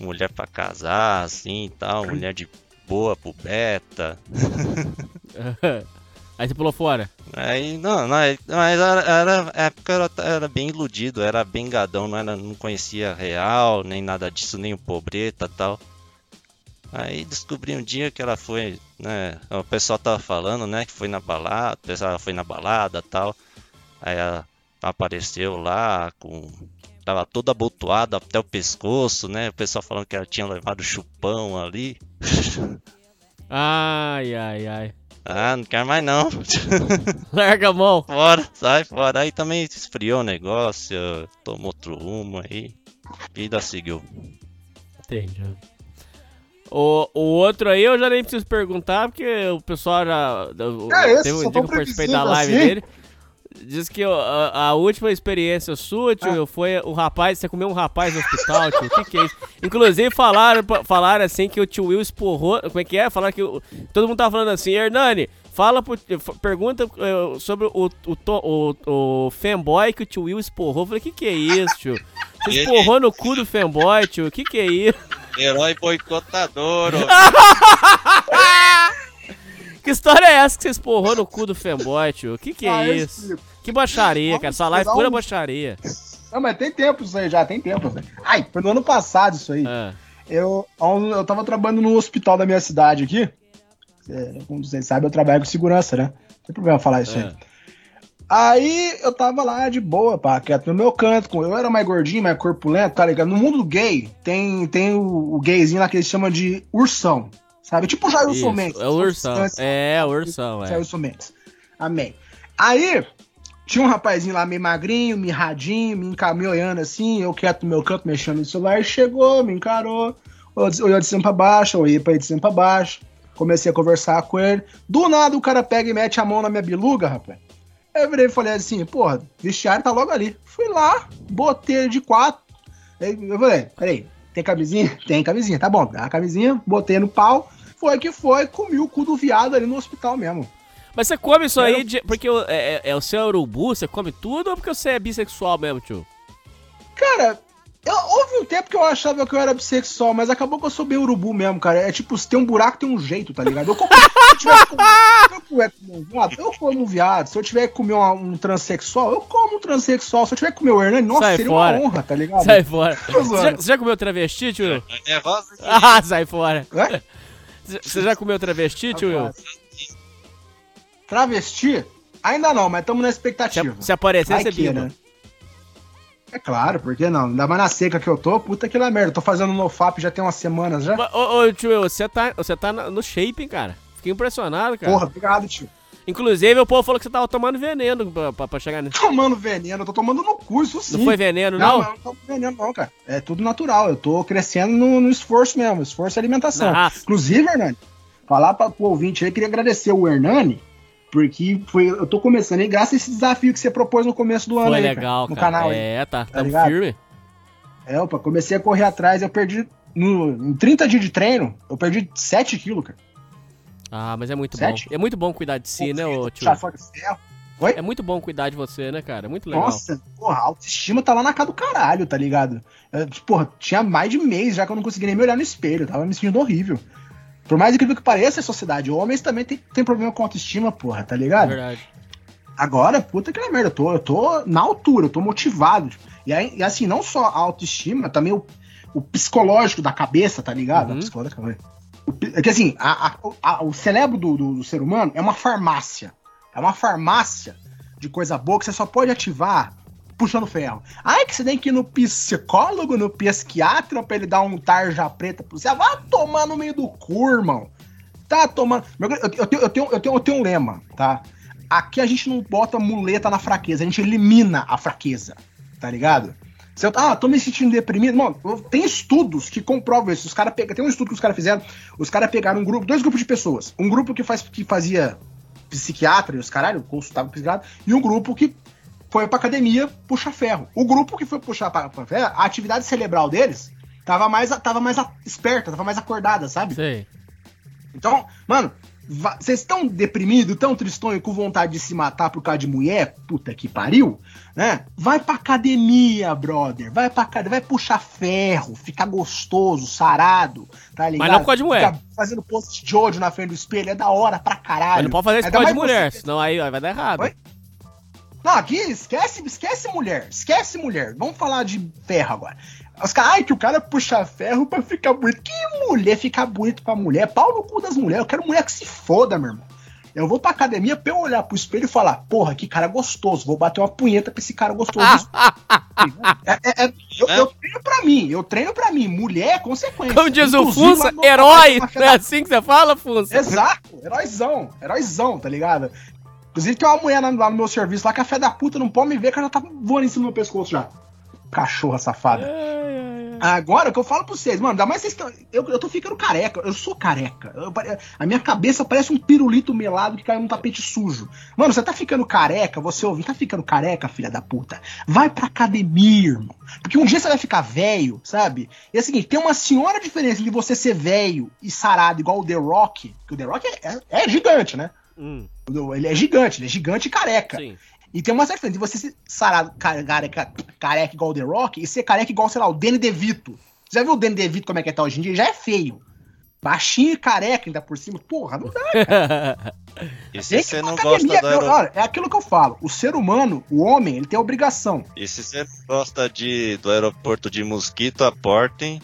mulher pra casar, assim e tal, mulher de boa pro beta. Aí você pulou fora. Aí, não, não, mas era, era na época era, era bem iludido, era bem gadão, não, era, não conhecia real, nem nada disso, nem o pobreta e tal. Aí descobri um dia que ela foi, né, o pessoal tava falando, né, que foi na balada, o pessoal ela foi na balada e tal. Aí ela apareceu lá com. Tava toda abotoada até o pescoço, né? O pessoal falando que ela tinha levado chupão ali. Ai, ai, ai. Ah, não quero mais não. Larga a mão. Fora, sai fora. Aí também esfriou o negócio, tomou outro rumo aí. Vida seguiu. Entendi. O, o outro aí eu já nem preciso perguntar, porque o pessoal já. o- É esse, teve um dia que eu participei da live assim? dele. Diz que a, a última experiência sua, tio, foi o rapaz, você comeu um rapaz no hospital, tio. O que, que é isso? Inclusive falaram, falaram assim que o tio Will esporrou. Como é que é? Falaram que o- todo mundo tava falando assim, Hernani, fala pro, pergunta eh, sobre o, o, o, o fanboy que o tio Will esporrou. Eu falei, o que, que é isso, tio? Você esporrou no cu do fanboy, tio? O que, que é isso? Herói boicotador, ó. Que história é essa que você esporrou no cu do fanboy, tio? O que que é Ah, isso? Que baixaria, cara. Essa live dar pura um- baixaria. Não, mas tem tempo isso aí já, tem tempo. Ai, foi no ano passado isso aí. Ah. Eu, um- eu tava trabalhando no hospital da minha cidade aqui. É, Como vocês sabem, eu trabalho com segurança, né? Não tem problema falar isso aí. É. Aí eu tava lá de boa, pá, quieto no meu canto. Eu era mais gordinho, mais corpulento, tá ligado? No mundo gay, tem, tem o, o gayzinho lá que eles chamam de ursão. Sabe? Tipo o Jailson Mendes. é o ursão. Distância. É, o ursão, é. Jailson Mendes. Amém. Aí, tinha um rapazinho lá meio magrinho, mirradinho, me encaminhando assim, eu quieto no meu canto, mexendo no celular, chegou, me encarou, olhou de cima pra baixo, eu olhei pra ele de cima pra baixo, comecei a conversar com ele. Do nada o cara pega e mete a mão na minha biluga, rapaz. Aí eu virei e falei assim, porra, vestiário tá logo ali. Fui lá, botei de quatro. Aí eu falei, peraí, tem camisinha? Tem camisinha, tá bom. Dá a camisinha, botei no pau, foi que foi, comi o cu do viado ali no hospital mesmo. Mas você come isso aí de- porque o- é, é- é o seu urubu, você come tudo ou porque você é bissexual mesmo, tio? Cara, eu- houve um tempo que eu achava que eu era bissexual, mas acabou que eu sou bem urubu mesmo, cara. É tipo, se tem um buraco, tem um jeito, tá ligado? Eu como, se eu tiver que comer, um viado, eu como um viado. Se eu tiver que comer uma- um transexual, eu como um transexual. Se eu tiver que comer o Hernani, nossa, Sai seria fora. uma honra, tá ligado? Sai fora. Você já, você já comeu travesti, tio? É rosa de- Ah, sai fora. Hã? Você- já comeu travesti, tio? Will? Travesti? Ainda não, mas estamos na expectativa. Se aparecer, Vai você que, né? É claro, por que não? Ainda mais na seca que eu tô, puta que lá merda. Tô fazendo no FAP já tem umas semanas já. Ô, ô, tio, você tá, você tá no shape, hein, cara? Fiquei impressionado, cara. Porra, obrigado, tio. Inclusive, o povo falou que você tava tomando veneno pra, pra, pra chegar nisso. Tomando veneno, eu tô tomando no curso sim. Não foi veneno, Não, não? eu não tô veneno, não, cara. É tudo natural. Eu tô crescendo no, no esforço mesmo, esforço e alimentação. Raça. Inclusive, Hernani, falar pra, pro ouvinte aí, queria agradecer o Hernani, porque foi, eu tô começando aí, graças a esse desafio que você propôs no começo do ano Foi aí, legal, cara, no cara. canal aí. É, tá, Tá tamo ligado? firme. É, opa, comecei a correr atrás, eu perdi. No, em 30 dias de treino, eu perdi 7 quilos, cara. Ah, mas é muito Sete? bom. É muito bom cuidar de si, né, ô tio? Ferro. Oi? É muito bom cuidar de você, né, cara? É muito legal. Nossa, porra, a autoestima tá lá na cara do caralho, tá ligado? Eu, porra, tinha mais de mês já que eu não conseguia nem me olhar no espelho, tava me sentindo horrível. Por mais incrível que pareça, a sociedade, homens também tem, tem problema com autoestima, porra, tá É ligado? verdade. Agora, puta que merda, eu tô, eu tô na altura, eu tô motivado. tipo. E, aí, e assim, não só a autoestima, também o, o psicológico da cabeça, tá ligado? Uhum. A psicológica. É que assim, a- a- a- o cérebro do, do- do ser humano é uma farmácia. É uma farmácia de coisa boa que você só pode ativar puxando ferro. Aí que você tem que ir no psicólogo, no psiquiatra, pra ele dar um tarja preta pra você. Vai tomar no meio do cu, irmão. Tá tomando. Eu, eu tenho, eu, tenho, eu, tenho, eu tenho um lema, tá? Aqui a gente não bota muleta na fraqueza, a gente elimina a fraqueza, tá ligado? Se eu, ah, tô me sentindo deprimido. Mano, tem estudos que comprovam isso. Os cara pega, tem um estudo que os caras fizeram. Os caras pegaram um grupo, dois grupos de pessoas. Um grupo que, faz, que fazia psiquiatra e os caralho, consultava psiquiatra, e um grupo que foi pra academia puxar ferro. O grupo que foi puxar pra, pra ferro, a atividade cerebral deles tava mais, tava mais esperta, tava mais acordada, sabe? Sei. Então, mano, vocês estão deprimidos, tão tristonho, com vontade de se matar por causa de mulher? Puta que pariu, né? Vai pra academia, brother. Vai pra academia, vai puxar ferro, ficar gostoso, sarado, tá ligado? não por causa de mulher. Ficar fazendo post de ódio na frente do espelho é da hora pra caralho. Mas não pode fazer isso por causa de mulher, você- senão aí vai dar errado. Oi? Não, aqui esquece, esquece mulher, esquece mulher. Vamos falar de ferro agora. Os caras, ai, que o cara puxa ferro pra ficar bonito. Que mulher ficar bonito pra mulher? Pau no cu das mulheres. Eu quero mulher que se foda, meu irmão. Eu vou pra academia pra eu olhar pro espelho e falar, porra, que cara gostoso. Vou bater uma punheta pra esse cara gostoso. É, é- é- eu, eu treino pra mim, eu treino pra mim. Mulher é consequência. Como diz o Funça, herói. Não é assim que você fala, Funça? Exato, heróizão, heróizão, tá ligado? Inclusive tem uma mulher lá no meu serviço lá que a fé da puta não pode me ver que ela já tá voando em cima do meu pescoço já. Cachorra safada. Agora, o que eu falo pra vocês, mano, ainda mais vocês estão. Eu, eu tô ficando careca, eu sou careca. Eu a minha cabeça parece um pirulito melado que caiu num tapete sujo. Mano, você tá ficando careca, você ouve, tá ficando careca, filha da puta? Vai pra academia, irmão. Porque um dia você vai ficar velho, sabe? E é o seguinte, tem uma senhora diferença de você ser velho e sarado igual o The Rock, que o The Rock é, é- é gigante, né? Hum, Ele é gigante, ele é gigante e careca. sim. E tem uma certa diferença de você ser sarado, careca, careca igual o The Rock e ser careca igual, sei lá, o Danny DeVito. Você já viu o Danny DeVito como é que tá hoje em dia? Ele já é feio. Baixinho e careca ainda por cima. Porra, não dá. E se você não gosta academia. do Eu- aeroporto? olha, é aquilo que eu falo. O ser humano, o homem, ele tem a obrigação. E se você gosta de, do aeroporto de mosquito, aportem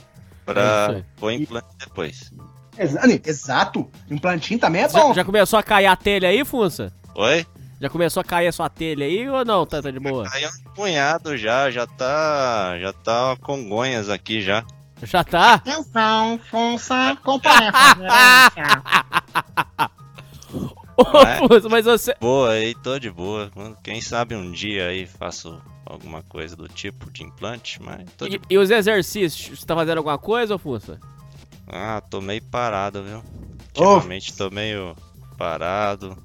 É pra aí. pôr implante depois. Exa- Exato. Implantinho também é Já, bom. já começou a cair a telha aí, Funça? Oi? Já começou a cair a sua telha aí ou não? Tá, tá de boa? É um punhado já, já tá. Já tá com gonhas aqui já. Já tá? Atenção, Funça, compare a referência. Ô, É. Funça, mas você. Boa aí, tô de boa. Quem sabe um dia aí faço alguma coisa do tipo de implante, mas tô de E, e os exercícios? Você tá fazendo alguma coisa, ô Funça? Ah, tô meio parado, viu? Ô. Ultimamente tô meio parado.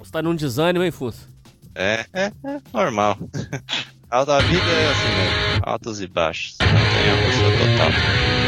Você tá num desânimo, hein, Funça? É, é, é normal. A da vida é assim mesmo, altos e baixos. Não tem a força total.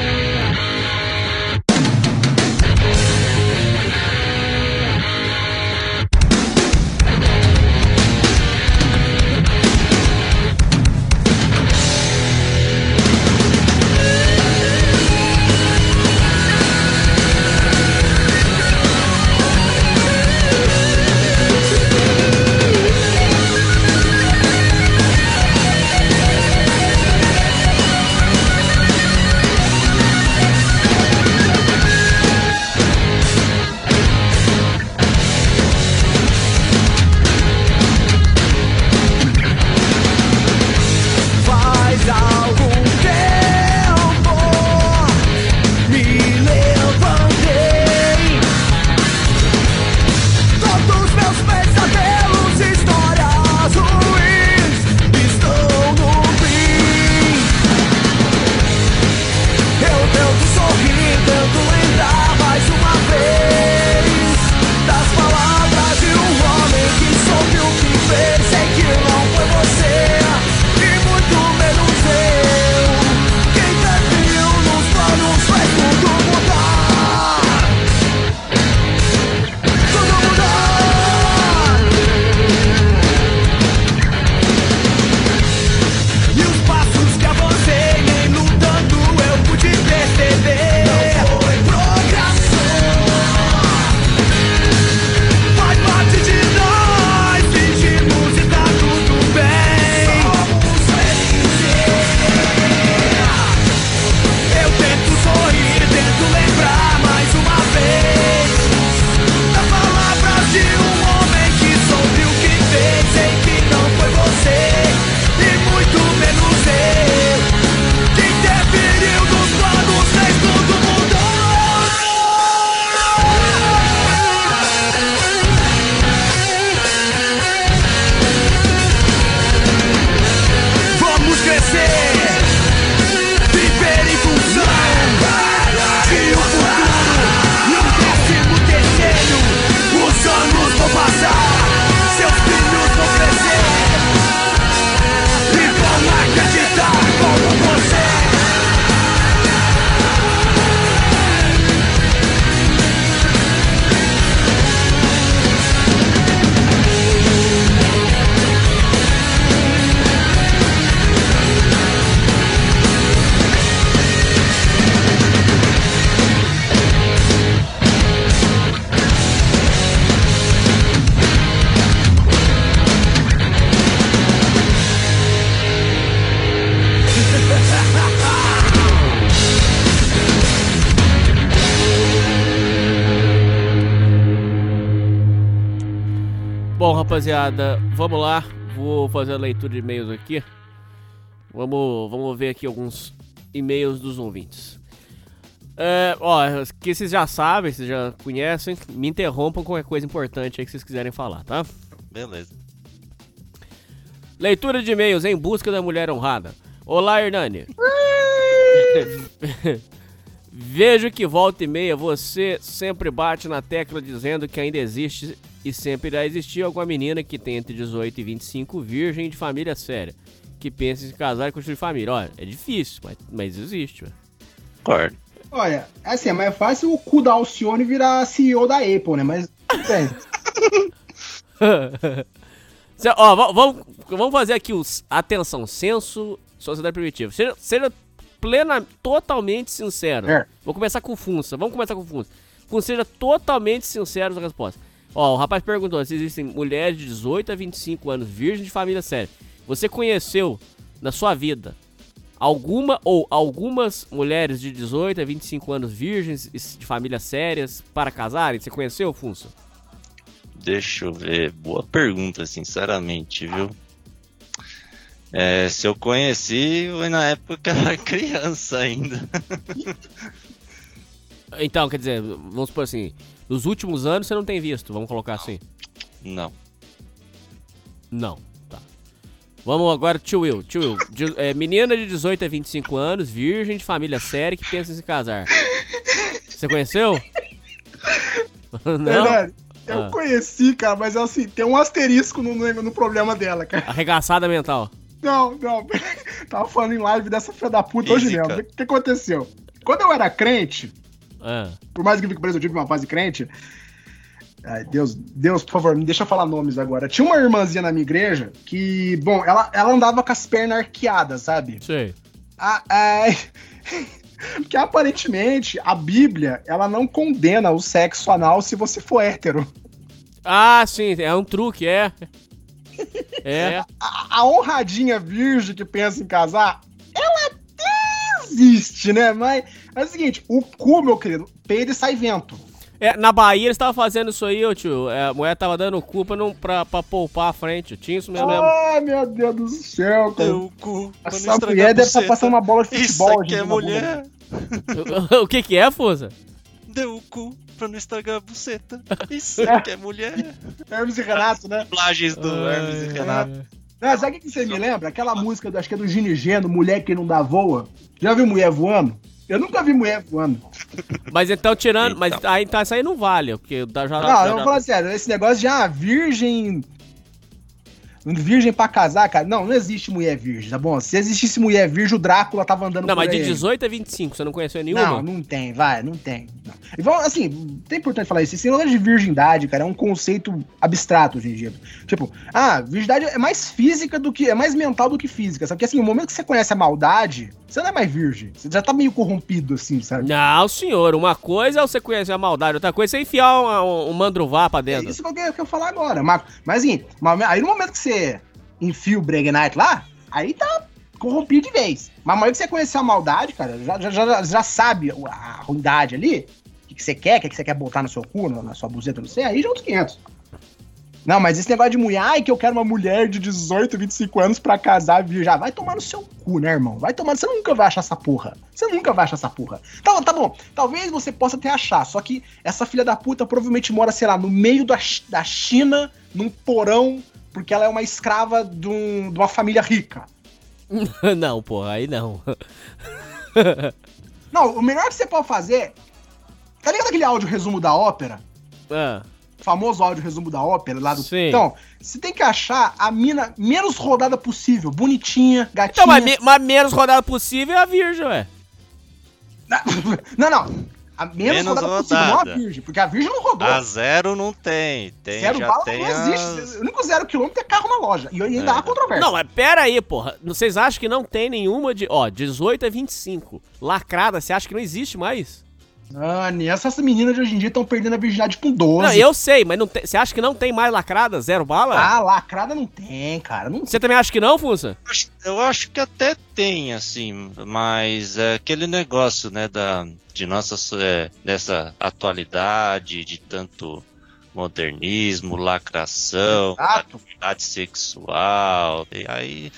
Rapaziada, vamos lá. Vou fazer a leitura de e-mails aqui. Vamos, vamos ver aqui alguns e-mails dos ouvintes. É, ó, que vocês já sabem, vocês já conhecem. Me interrompam qualquer coisa importante aí que vocês quiserem falar, tá? Beleza. Leitura de e-mails em busca da mulher honrada. Olá, Hernani. Vejo que volta e meia você sempre bate na tecla dizendo que ainda existe e sempre irá existir alguma menina que tem entre 18 e 25 virgem de família séria, que pensa em se casar e construir família. Olha, é difícil, mas, mas existe. Concordo. Olha, assim, é mais fácil o cu da Alcione virar CEO da Apple, né? Mas, Cê- ó, va- vamos, vamos fazer aqui os. Atenção, senso sociedade primitiva. Seja, seja plena, totalmente sincero. É. Vou começar com o Funça. Vamos começar com o Funça. Funça, seja totalmente sincero na resposta. Ó, o rapaz perguntou se existem mulheres de 18 a 25 anos, virgens de família séria. Você conheceu na sua vida alguma ou algumas mulheres de 18 a 25 anos virgens de famílias sérias para casarem? Você conheceu, Funça? Deixa eu ver. Boa pergunta, sinceramente, viu? É, se eu conheci, foi na época era criança ainda. Então, quer dizer, vamos supor assim, nos últimos anos você não tem visto, vamos colocar assim. Não. Não, tá. Vamos agora, tio Will. Tio Will, de- é, menina de 18 a 25 anos, virgem de família séria que pensa em se casar. Você conheceu? não? verdade. Eu Ah. conheci, cara, mas assim, tem um asterisco no, no, no problema dela, cara. Arregaçada mental. Não, não. Tava falando em live dessa filha da puta hoje Física. mesmo. O que, aconteceu? Quando eu era crente, Ah, por mais que eu fique preso, eu tive uma fase crente. Ai, Deus, Deus, por favor, me deixa eu falar nomes agora. Tinha uma irmãzinha na minha igreja que, bom, ela, ela andava com as pernas arqueadas, sabe? sei. A- ai, Porque aparentemente a Bíblia, ela não condena o sexo anal se você for hétero. Ah, sim, é um truque, é. É. A, a honradinha virgem que pensa em casar, ela até existe, né? Mas é o seguinte, o cu, meu querido, peida e sai vento. É, na Bahia eles estavam fazendo isso aí, ô tio. É, a mulher tava dando cu pra, não, pra, pra poupar a frente. Tinha isso mesmo. mesmo. Ai, meu Deus do céu, cara. Deu o cu. Essa mulher deve estar buceta. passando uma bola de Isso futebol. aqui é gente, mulher. o que que é, Fusa? Deu o cu pra não estragar a buceta. Isso aqui é mulher. Hermes e Renato, né? Plages do Hermes e Renato. Não, sabe o que que você me lembra? Aquela música, do, acho que é do Gini Geno, Mulher que não dá voa. Já viu mulher voando? Eu nunca vi mulher voando. Mas então, tirando. Mas aí tá, isso aí não vale, porque já. Não, já- eu vou falar sério, esse negócio de ah, virgem. Virgem pra casar, cara. Não, não existe mulher virgem, tá bom? Se existisse mulher virgem, o Drácula tava andando Não, mas de aí. 18 a 25, você não conheceu nenhuma? Não, não tem, vai, não tem. Não. E vamos, assim, é importante falar isso. Esse negócio de virgindade, cara, é um conceito abstrato hoje em dia. Tipo, ah, virgindade é mais física do que. é mais mental do que física, sabe? Porque assim, no momento que você conhece a maldade, você não é mais virgem. Você já tá meio corrompido, assim, sabe? Não, senhor. Uma coisa é você conhecer a maldade, outra coisa é você enfiar um, um, um mandruvá pra É dentro. isso que eu quero, falar agora. Mas, mas assim, aí no momento que você enfia o Bregnite lá, aí tá corrompido de vez. Mas momento que você conhecer a maldade, cara, já, já, já, já sabe a ruindade ali, o que, que você quer, o que, que você quer botar no seu cu, na, na sua buzeta, não sei, aí já é outros 500. Não, mas esse negócio de mulher, ai que eu quero uma mulher de 18, 25 anos pra casar, já vai tomar no seu cu, né, irmão? Vai tomar, você nunca vai achar essa porra. Você nunca vai achar essa porra. Tá, tá bom, talvez você possa até achar, só que essa filha da puta provavelmente mora, sei lá, no meio da, da China, num porão, porque ela é uma escrava de, um- de uma família rica. não, porra, aí não. Não, o melhor que você pode fazer. Tá ligado aquele áudio resumo da ópera? Ah, famoso áudio resumo da ópera lá do. Sim. Então, você tem que achar a mina menos rodada possível, bonitinha, gatinha. Então, mas, me- mas menos rodada possível é a virgem, ué. Não, não. A menos, Menos rodada, possível, não a rodada. virgem, porque a virgem não rodou. A zero não tem. Tem, zero já bala tem não as- existe. O único zero quilômetro é carro na loja. E ainda É. há controvérsia. Não, mas pera aí, porra. Vocês acham que não tem nenhuma de. Ó, 18 a 25. Lacrada, você acha que não existe mais? Nani, essas meninas de hoje em dia estão perdendo a virgindade com 12. Não, eu sei, mas você acha que não tem mais lacrada? Zero bala? Ah, lacrada não tem, cara. Você também acha que não, Funça? Eu acho que até tem, assim, mas é aquele negócio, né, da, de nossa, é, dessa atualidade, de tanto modernismo, lacração, atividade sexual. E aí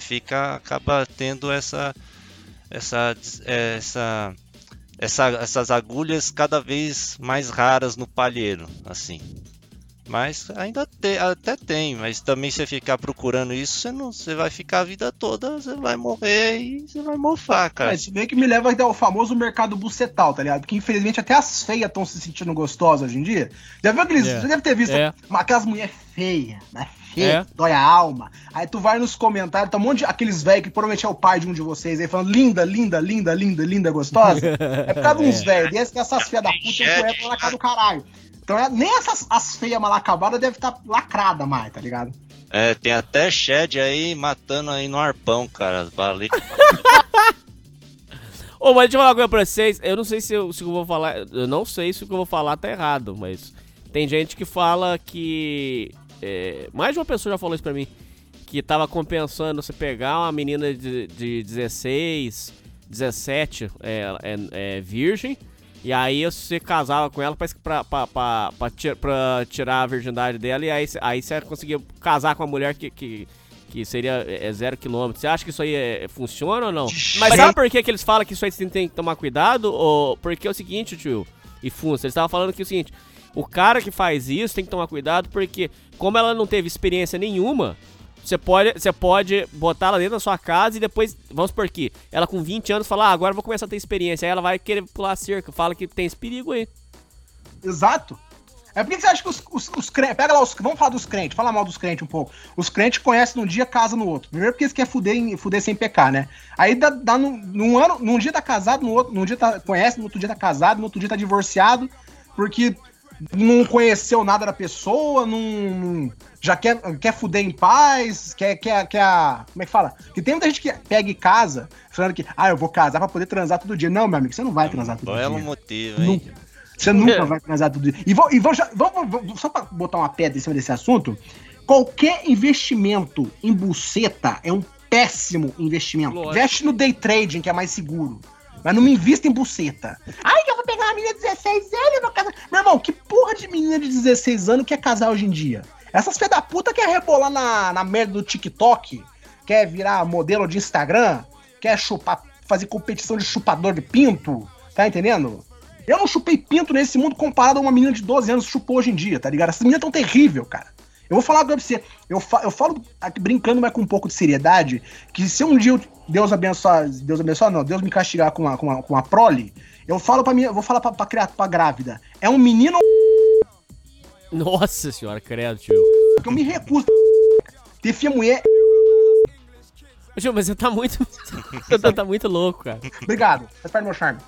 fica, acaba tendo essa, essa, essa, essa, essas agulhas cada vez mais raras no palheiro, assim. Mas ainda te, até tem, mas também você ficar procurando isso, você não, você vai ficar a vida toda, você vai morrer e você vai mofar, cara. É, se bem que me leva ao famoso mercado bucetal, tá ligado? Porque infelizmente até as feias estão se sentindo gostosas hoje em dia. Já viu aqueles. É. Você deve ter visto É. aquelas mulheres feias, né? Feia, É. dói a alma. Aí tu vai nos comentários, tá um monte de aqueles velhos que provavelmente é o pai de um de vocês aí falando linda, linda, linda, linda, linda, gostosa. É por causa de uns velhos desses que essas feias da puta encoentram na cara do caralho. Então é- nem essas as feias mal acabadas devem estar lacrada mais, tá ligado? É, tem até Shed aí matando aí no arpão, cara. Valeu. Ô, mas deixa eu falar uma coisa pra vocês. Eu não sei se, eu, se eu vou falar. Eu não sei se o que eu vou falar tá errado, mas tem gente que fala que. é, mais de uma pessoa já falou isso pra mim. Que tava compensando você pegar uma menina de, de 16, 17, é, é, é virgem. E aí você casava com ela pra, pra, pra, pra, pra ti- pra tirar a virgindade dela. E aí, aí você conseguia casar com uma mulher que, que, que seria é, zero quilômetro. Você acha que isso aí é- funciona ou não? Mas sabe por que, que eles falam que isso aí você tem que tomar cuidado? Ou, porque é o seguinte, tio, e Funça, eles estavam falando que é o seguinte, o cara que faz isso tem que tomar cuidado porque, como ela não teve experiência nenhuma, você pode, você pode botar ela dentro da sua casa e depois, vamos por aqui, ela com 20 anos fala, ah, agora vou começar a ter experiência. Aí ela vai querer pular cerca, fala que tem esse perigo aí. Exato. É por que você acha que os, os, os crentes. Pega lá os. Vamos falar dos crentes, fala mal dos crentes um pouco. Os crentes conhecem num dia, casa no outro. Primeiro porque eles querem fuder, em- fuder sem pecar, né? Aí dá, dá num, num ano, num dia tá casado, no outro, num dia tá, conhece, no outro dia tá casado, no outro dia tá divorciado, porque não conheceu nada da pessoa, não. já quer, quer fuder em paz, quer, quer, quer. Como é que fala? Que tem muita gente que pega e casa, falando que, ah, eu vou casar pra poder transar todo dia. Não, meu amigo, você não vai transar todo Belo dia. motivo, hein? Você nunca vai transar tudo isso. E vou, e vou já, vamos, vamos- só pra botar uma pedra em cima desse assunto, qualquer investimento em buceta é um péssimo investimento. Lógico. Investe no day trading, que é mais seguro. Mas não me invista em buceta. Ai, que eu vou pegar uma menina de 16 anos e vou casar. Meu irmão, que porra de menina de 16 anos quer casar hoje em dia? Essas filhas da puta quer rebolar na, na merda do TikTok, quer virar modelo de Instagram, quer chupar, fazer competição de chupador de pinto, tá entendendo? Eu não chupei pinto nesse mundo comparado a uma menina de 12 anos que chupou hoje em dia, tá ligado? Essa menina é tão terrível, cara. Eu vou falar agora pra você. Eu, fa- eu falo brincando, mas com um pouco de seriedade, que se um dia eu- Deus abençoar, Deus abençoar, não, Deus me castigar com uma, com uma, com uma prole, eu falo pra mim, vou falar pra, pra, criar, pra grávida. É um menino Nossa senhora, credo, tio. eu me recuso. Ter filha mulher. Tio, mas você tá muito. você tá, tá muito louco, cara. Obrigado. Faz parte do meu charme.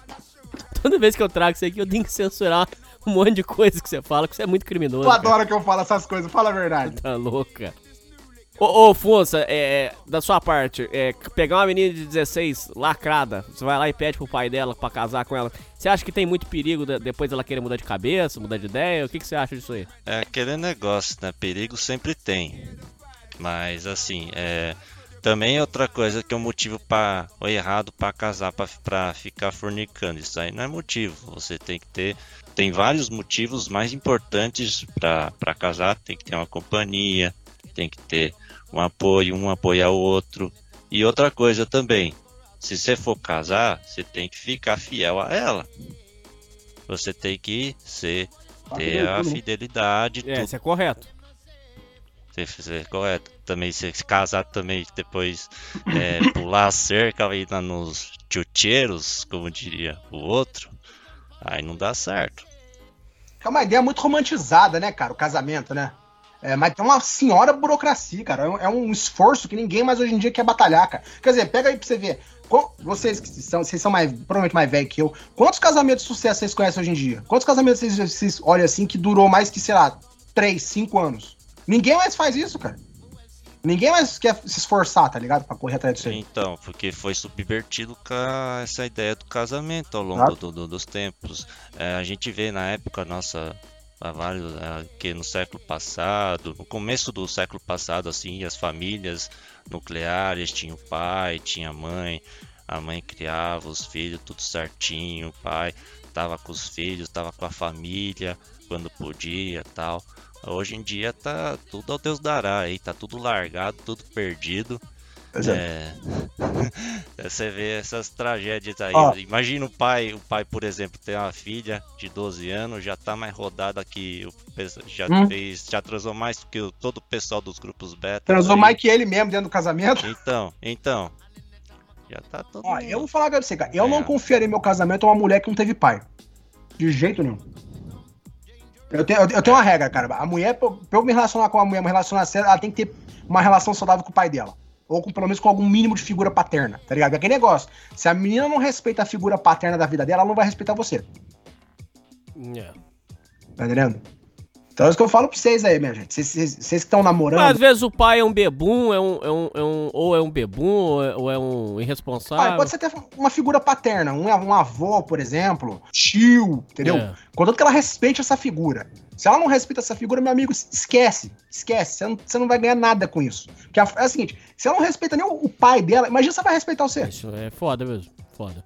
Toda vez que eu trago isso aqui, eu tenho que censurar um monte de coisa que você fala, que você é muito criminoso. Tu cara. adora que eu falo essas coisas, fala a verdade. Tá louco, cara. Ô, ô Fonsa, é, da sua parte, é, pegar uma menina de 16 lacrada, você vai lá e pede pro pai dela pra casar com ela. Você acha que tem muito perigo de- depois dela querer mudar de cabeça, mudar de ideia? O que, que você acha disso aí? É aquele negócio, né? Perigo sempre tem. Mas assim, é. Também outra coisa que é um motivo para ou errado para casar, pra- pra ficar fornicando. Isso aí não é motivo. Você tem que ter. Tem vários motivos mais importantes para casar. Tem que ter uma companhia, tem que ter um apoio, um apoiar o outro. E outra coisa também, se você for casar, você tem que ficar fiel a ela. Você tem que ser, ter a fidelidade, É, isso é correto. Você fizer correto. Também se casar também, depois é, pular a cerca aí nos chuteiros, como diria o outro, aí não dá certo. É uma ideia muito romantizada, né, cara? O casamento, né? É, mas tem uma senhora burocracia, cara. É um, é esforço que ninguém mais hoje em dia quer batalhar, cara. Quer dizer, pega aí pra você ver. Vocês que são, vocês são mais, provavelmente mais velhos que eu. Quantos casamentos de sucesso vocês conhecem hoje em dia? Quantos casamentos vocês, vocês olham assim que durou mais que, sei lá, 3, 5 anos? Ninguém mais faz isso, cara. Ninguém mais quer se esforçar, tá ligado? Pra correr atrás disso aí. Então, porque foi subvertido essa ideia do casamento ao longo do- do- dos tempos. É, a gente vê na época nossa, vários, que no século passado, no começo do século passado, assim, as famílias nucleares tinha o pai, tinha a mãe, a mãe criava os filhos tudo certinho, o pai tava com os filhos, tava com a família, quando podia tal. Hoje em dia tá tudo ao Deus dará aí, tá tudo largado, tudo perdido. É... Você vê essas tragédias aí. Imagina o pai, o pai, por exemplo, tem uma filha de 12 anos, já tá mais rodada que o já Hum. fez, já transou mais que o- todo o pessoal dos grupos beta. Transou aí. mais que ele mesmo dentro do casamento. Então, então. Já tá todo Ó, eu vou falar pra você, cara. Eu É. não confiaria meu casamento a uma mulher que não teve pai. De jeito nenhum. Eu tenho, eu tenho- uma regra, cara. A mulher, pra eu- me relacionar com a mulher, me relacionar sério, ela tem que ter uma relação saudável com o pai dela. Ou com, pelo menos com algum mínimo de figura paterna, tá ligado? É aquele negócio. Se a menina não respeita a figura paterna da vida dela, ela não vai respeitar você. É. Tá entendendo? Então é isso que eu falo pra vocês aí, minha gente. Vocês- que estão namorando. Mas às vezes o pai é um bebum, é um, é um, é um- ou é um bebum, ou é, ou é um irresponsável. Ah, pode ser até uma figura paterna, um, um avô, por exemplo, tio, entendeu? É. Contanto que ela respeite essa figura. Se ela não respeita essa figura, meu amigo, esquece. Esquece. Você não, você não vai ganhar nada com isso. Porque a- é o seguinte: se ela não respeita nem o, o pai dela, imagina se ela vai respeitar você. Isso é foda mesmo, foda.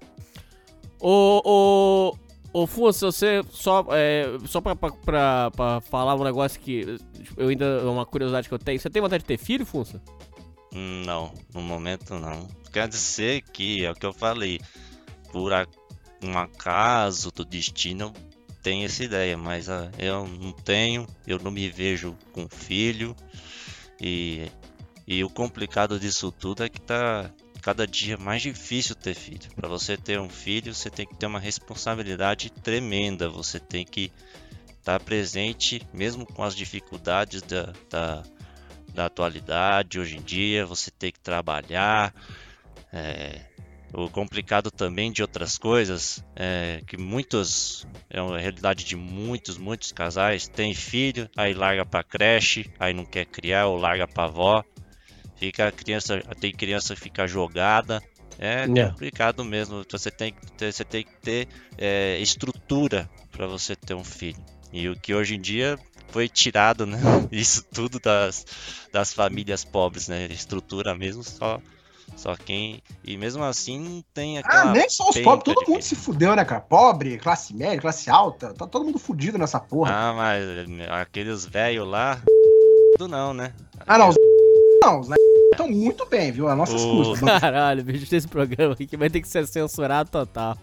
Ô, ô, ô Funça, você só, é, só pra, pra, pra, pra falar um negócio que eu ainda, é uma curiosidade que eu tenho. Você tem vontade de ter filho, Funça? Não, no momento não. Quer dizer que, é o que eu falei, por um acaso do destino eu tenho essa ideia, mas ah, eu não tenho, eu não me vejo com filho e, e o complicado disso tudo é que tá cada dia mais difícil ter filho. Para você ter um filho, você tem que ter uma responsabilidade tremenda, você tem que estar presente mesmo com as dificuldades da, da da atualidade hoje em dia, você tem que trabalhar. é, o complicado também de outras coisas é que muitos, é uma realidade de muitos, muitos casais, tem filho, aí larga pra creche, aí não quer criar ou larga pra avó. Fica a criança, tem criança que fica jogada. É É. complicado mesmo. Você tem que ter, você tem que ter é, estrutura para você ter um filho. E o que hoje em dia foi tirado, né? Isso tudo das, das famílias pobres, né? Estrutura mesmo, só, só quem. E mesmo assim não tem Ah, aquela. nem só os pobres, todo mundo se fudeu, né, cara? Pobre, classe média, classe alta, tá todo mundo fudido nessa porra. Ah, mas aqueles velhos lá. Tudo não, né? Ah, não, os não, os estão muito bem, viu? A nossas O- custas. Não- Caralho, bicho, esse programa aqui que vai ter que ser censurado total.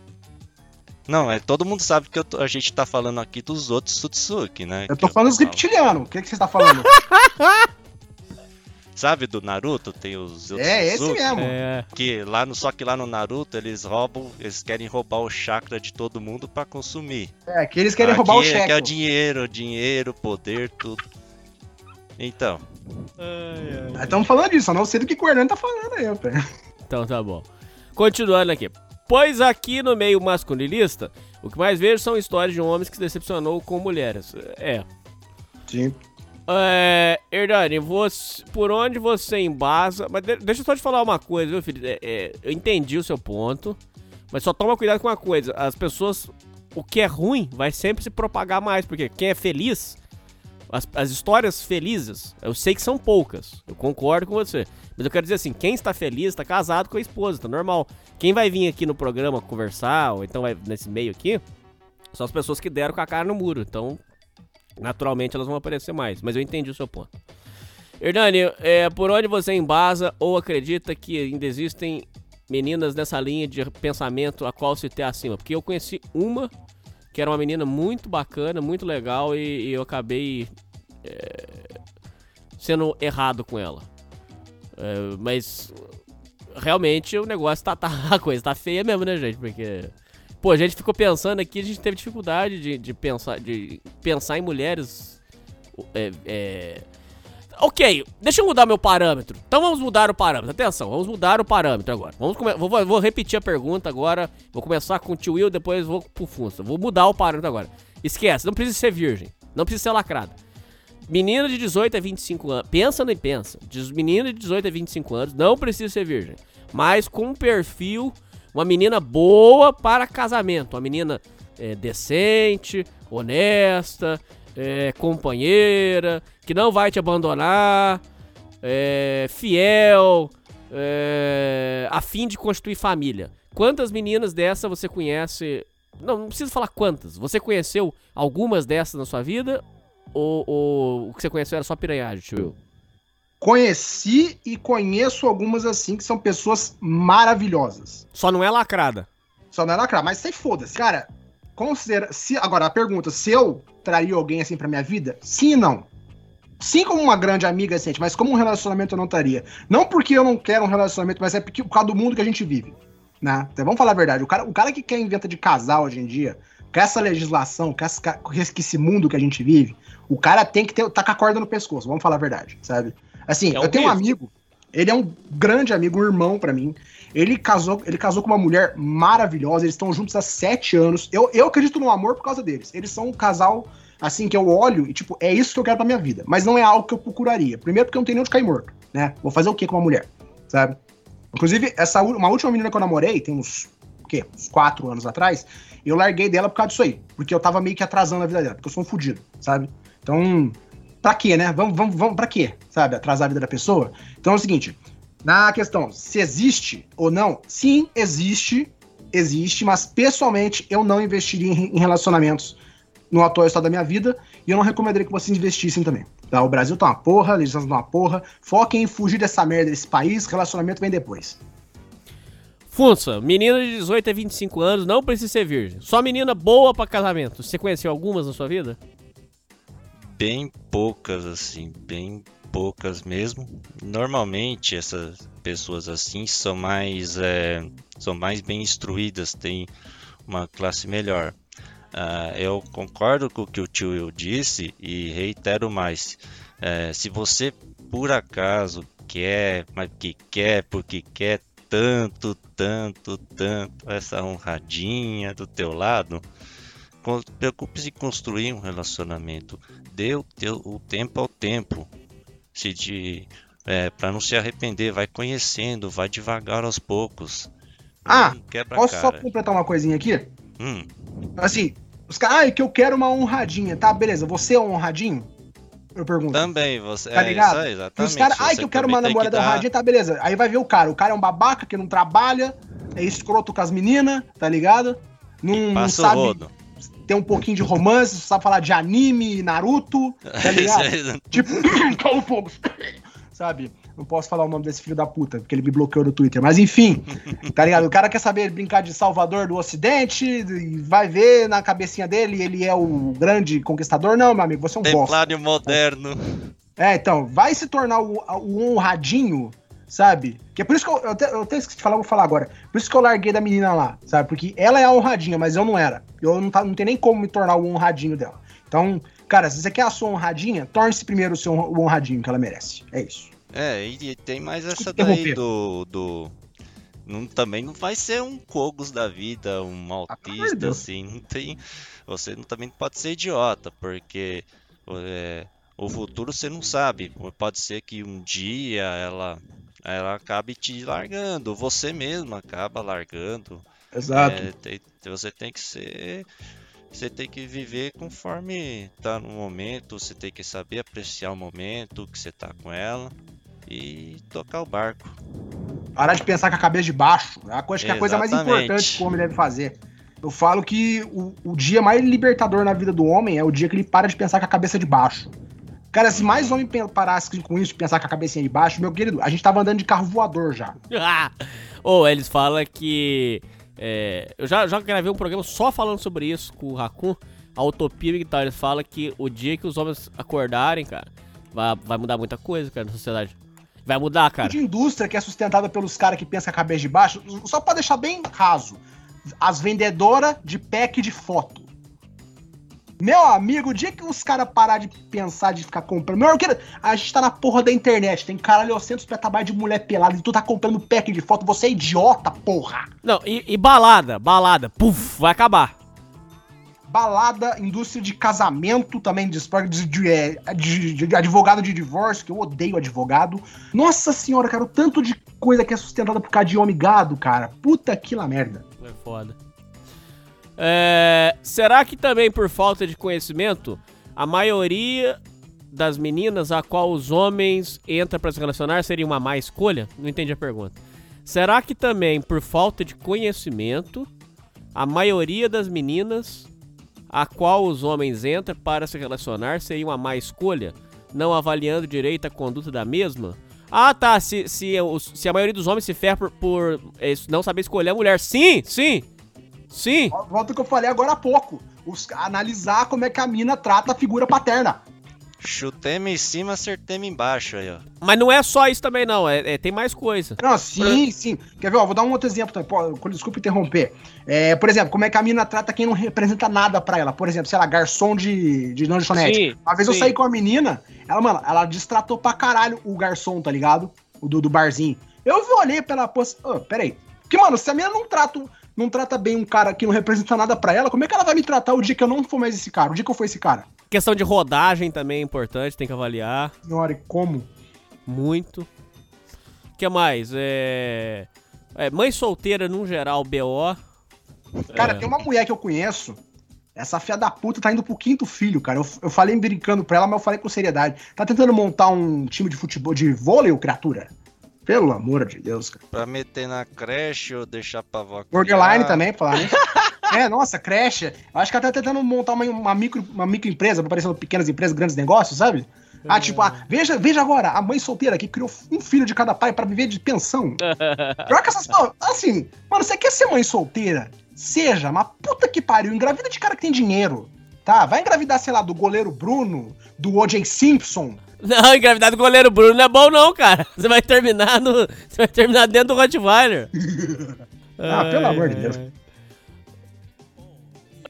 Não, é, todo mundo sabe que eu tô- a gente tá falando aqui dos outros Sutsuki, né? Eu Que tô falando dos reptilianos. O que, que você tá falando? Sabe do Naruto? Tem os outros É, esse Sutsuki, mesmo. É. Que lá no, só que lá no Naruto eles roubam, eles querem roubar o chakra de todo mundo pra consumir. É, que eles querem Aqui roubar o é cheque. Que é o dinheiro, dinheiro, poder, tudo. Então, Estamos falando disso, eu não sei do que o Hernani tá falando aí, pé. Então tá bom. Continuando aqui. Pois aqui no meio masculinista, o que mais vejo são histórias de homens que se decepcionou com mulheres. É. Sim. É, Hernani, você, por onde você embasa. Mas de- deixa eu só te falar uma coisa, viu, filho? É, é, eu entendi o seu ponto, mas só toma cuidado com uma coisa: as pessoas. O que é ruim vai sempre se propagar mais, porque quem é feliz. As, as histórias felizes, eu sei que são poucas, eu concordo com você. Mas eu quero dizer assim: quem está feliz está casado com a esposa, tá normal. Quem vai vir aqui no programa conversar, ou então vai nesse meio aqui, são as pessoas que deram com a cara no muro. Então, naturalmente elas vão aparecer mais. Mas eu entendi o seu ponto. Hernani, é, por onde você embasa ou acredita que ainda existem meninas nessa linha de pensamento a qual se ter acima? Porque eu conheci uma que era uma menina muito bacana, muito legal e, e eu acabei é, sendo errado com ela. É, mas realmente o negócio tá, tá. A coisa tá feia mesmo, né, gente? Porque. Pô, a gente ficou pensando aqui, a gente teve dificuldade de, de pensar, de pensar em mulheres. É, é... Ok, deixa eu mudar meu parâmetro. Então vamos mudar o parâmetro. Atenção, vamos mudar o parâmetro agora. Vamos vou, vou- repetir a pergunta agora. Vou começar com o tio Will, depois vou pro Funça. Vou mudar o parâmetro agora. Esquece, não precisa ser virgem. Não precisa ser lacrado. Menina de 18 a 25 anos. Pensa nem pensa. Menina de 18 a 25 anos não precisa ser virgem. Mas com um perfil, uma menina boa para casamento. Uma menina é, decente, honesta, é, companheira, que não vai te abandonar, é, fiel, é, a fim de constituir família. Quantas meninas dessa você conhece Não, não precisa falar quantas. Você conheceu algumas dessas na sua vida? Ou, ou o que você conheceu era só piranhagem, tio Will? Conheci e conheço algumas assim que são pessoas maravilhosas. Só não é lacrada. Só não é lacrar, mas sem foda-se. Cara, considera. Se, agora, a pergunta: se eu traria alguém assim pra minha vida? Sim e não. Sim, como uma grande amiga, assim, mas como um relacionamento eu não traria. Não porque eu não quero um relacionamento, mas é porque, por causa do mundo que a gente vive. Né? Então, vamos falar a verdade. O cara, o cara que quer inventa de casal hoje em dia, com essa legislação, com, essa, com esse mundo que a gente vive, o cara tem que ter, tá com a corda no pescoço, vamos falar a verdade, sabe? Assim, É um eu tenho um mesmo. amigo, ele é um grande amigo, um irmão pra mim. Ele casou, ele casou com uma mulher maravilhosa, eles estão juntos há sete anos. Eu, eu acredito no amor por causa deles. Eles são um casal, assim, que eu olho e, tipo, é isso que eu quero pra minha vida. Mas não é algo que eu procuraria. Primeiro porque eu não tenho nem onde cair morto, né? Vou fazer o quê com uma mulher, sabe? Inclusive, essa uma última menina que eu namorei, tem uns, o quê? Uns quatro anos atrás, eu larguei dela por causa disso aí. Porque eu tava meio que atrasando a vida dela, porque eu sou um fudido, sabe? Então, pra quê, né? Vamos, vamos, vamos, pra quê? Sabe? Atrasar a vida da pessoa? Então é o seguinte, na questão, se existe ou não, sim, existe, existe, mas pessoalmente eu não investiria em, relacionamentos no atual estado da minha vida e eu não recomendaria que vocês investissem também. Tá? O Brasil tá uma porra, a legislação tá uma porra, foquem em fugir dessa merda desse país, relacionamento vem depois. Funça, menina de 18 a 25 anos, não precisa ser virgem. Só menina boa pra casamento. Você conheceu algumas na sua vida? Bem poucas, assim, bem poucas mesmo. Normalmente essas pessoas assim são mais, é, são mais bem instruídas, têm uma classe melhor. Ah, eu concordo com o que o tio Will disse e reitero mais. É, se você por acaso quer, mas que quer, porque quer tanto, tanto, tanto essa honradinha do teu lado, preocupe-se em construir um relacionamento. Dê o, teu, o tempo ao tempo. Se de, é, para não se arrepender, vai conhecendo, vai devagar aos poucos. Ah, posso só cara. completar uma coisinha aqui? Hum, Assim, os caras, ah, é que eu quero uma honradinha, tá? Beleza, você é um honradinho? Eu pergunto. também você. Tá é ligado? E exatamente. os caras, ai, que eu quero uma namorada dar- honradinha, tá, beleza. Aí vai ver o cara. O cara é um babaca que não trabalha, é escroto com as meninas, tá ligado? Não, não sabe rodo. Ter um pouquinho de romance, sabe falar de anime, Naruto, tá ligado? Tipo, cala fogo. Sabe? Não posso falar o nome desse filho da puta, porque ele me bloqueou no Twitter. Mas enfim, tá ligado? O cara quer saber brincar de Salvador do Ocidente, e vai ver na cabecinha dele, ele é o grande conquistador. Não, meu amigo, você é um bosta. Templário moderno. É, então, vai se tornar o, o honradinho, sabe? Que é por isso que eu, eu, até, eu até esqueci de falar, vou falar agora. Por isso que eu larguei da menina lá, sabe? Porque ela é a honradinha, mas eu não era. Eu não, tá, não tenho nem como me tornar o honradinho dela. Então, cara, se você quer a sua honradinha, torne-se primeiro o seu o honradinho que ela merece. É isso. É, e, tem mais essa daí do. do não, também não vai ser um Kogos da vida, um autista, assim. Não tem. Você também pode ser idiota, porque é, o futuro você não sabe. Pode ser que um dia ela, ela acabe te largando, você mesmo acaba largando. Exato. É, tem- você tem que ser. Você tem que viver conforme tá no momento, você tem que saber apreciar o momento que você tá com ela e tocar o barco. Parar de pensar com a cabeça de baixo. É acho que é a coisa mais importante que o homem deve fazer. Eu falo que o, o dia mais libertador na vida do homem é o dia que ele para de pensar com a cabeça de baixo. Cara, se mais homem parasse com isso, pensar com a cabecinha de baixo, meu querido, a gente tava andando de carro voador já. Ou eles falam que. é, eu já, já gravei um programa só falando sobre isso com o Raccoon, a utopia e tal. Eles falam que o dia que os homens acordarem, cara, vai, vai mudar muita coisa, cara, na sociedade. Vai mudar, cara. De indústria que é sustentada pelos caras que pensam com a cabeça de baixo, só pra deixar bem raso, as vendedoras de pack de foto. Meu amigo, o dia que os caras parar de pensar, de ficar comprando. Meu querido, a gente tá na porra da internet, tem caralho 800 petabytes de mulher pelada e tu tá comprando pack de foto, você é idiota, porra! Não, e, e balada, balada, puf, vai acabar. Balada, indústria de casamento também, de, de, de, de- de advogado de divórcio, que eu odeio advogado. Nossa senhora, cara, o tanto de coisa que é sustentada por causa de homem gado, cara. Puta que lá merda. É foda. É, será que também por falta de conhecimento, a maioria das meninas a qual os homens entram pra se relacionar seria uma má escolha? Não entendi a pergunta. Será que também por falta de conhecimento, A maioria das meninas a qual os homens entram para se relacionar seria uma má escolha, não avaliando direito a conduta da mesma? Ah, tá. Se, se, se a maioria dos homens se ferra por, por eh, não saber escolher a mulher. Sim, sim. Sim. Volta ao que eu falei agora há pouco. Os- analisar como é que a mina trata a figura paterna. Chutemos em cima, acertemos embaixo aí, ó. Mas não é só isso também, não. É, é- tem mais coisa. Não, sim, sim. Quer ver? Ó, vou dar um outro exemplo. também. Pô, desculpa interromper. É, por exemplo, como é que a mina trata quem não representa nada pra ela? Por exemplo, sei lá, garçom de, de lanchonete. Sim, Uma vez eu sim. saí com a menina, ela, mano, ela destratou pra caralho o garçom, tá ligado? O do, do barzinho. Eu olhei pra ela, pô, oh, peraí. Porque, mano, se a mina não trata, não trata bem um cara que não representa nada pra ela, como é que ela vai me tratar o dia que eu não for mais esse cara? O dia que eu for esse cara? Questão de rodagem também é importante, tem que avaliar. Senhora, e como? Muito. O que mais? É... é, Mãe solteira, num geral, BO. Cara, É. tem uma mulher que eu conheço. Essa filha da puta tá indo pro quinto filho, cara. Eu, eu falei brincando pra ela, mas eu falei com seriedade. Tá tentando montar um time de futebol, de vôlei, criatura? Pelo amor de Deus, cara. Pra meter na creche ou deixar pra avó Borderline também, falar, né? é, nossa, creche. Eu acho que ela tá tentando montar uma, uma, micro, uma microempresa, parecendo pequenas empresas, grandes negócios, sabe? Ah, tipo, ah, veja, veja agora, a mãe solteira que criou um filho de cada pai pra viver de pensão. Pior que essas. Assim, mano, você quer ser mãe solteira? Seja, mas puta que pariu, engravida de cara que tem dinheiro. Tá? Vai engravidar, sei lá, do goleiro Bruno, do O.J. Simpson. Não, engravidar do goleiro Bruno não é bom não, cara. Você vai terminar no... Você vai terminar dentro do Rottweiler. Ah, pelo amor de Deus.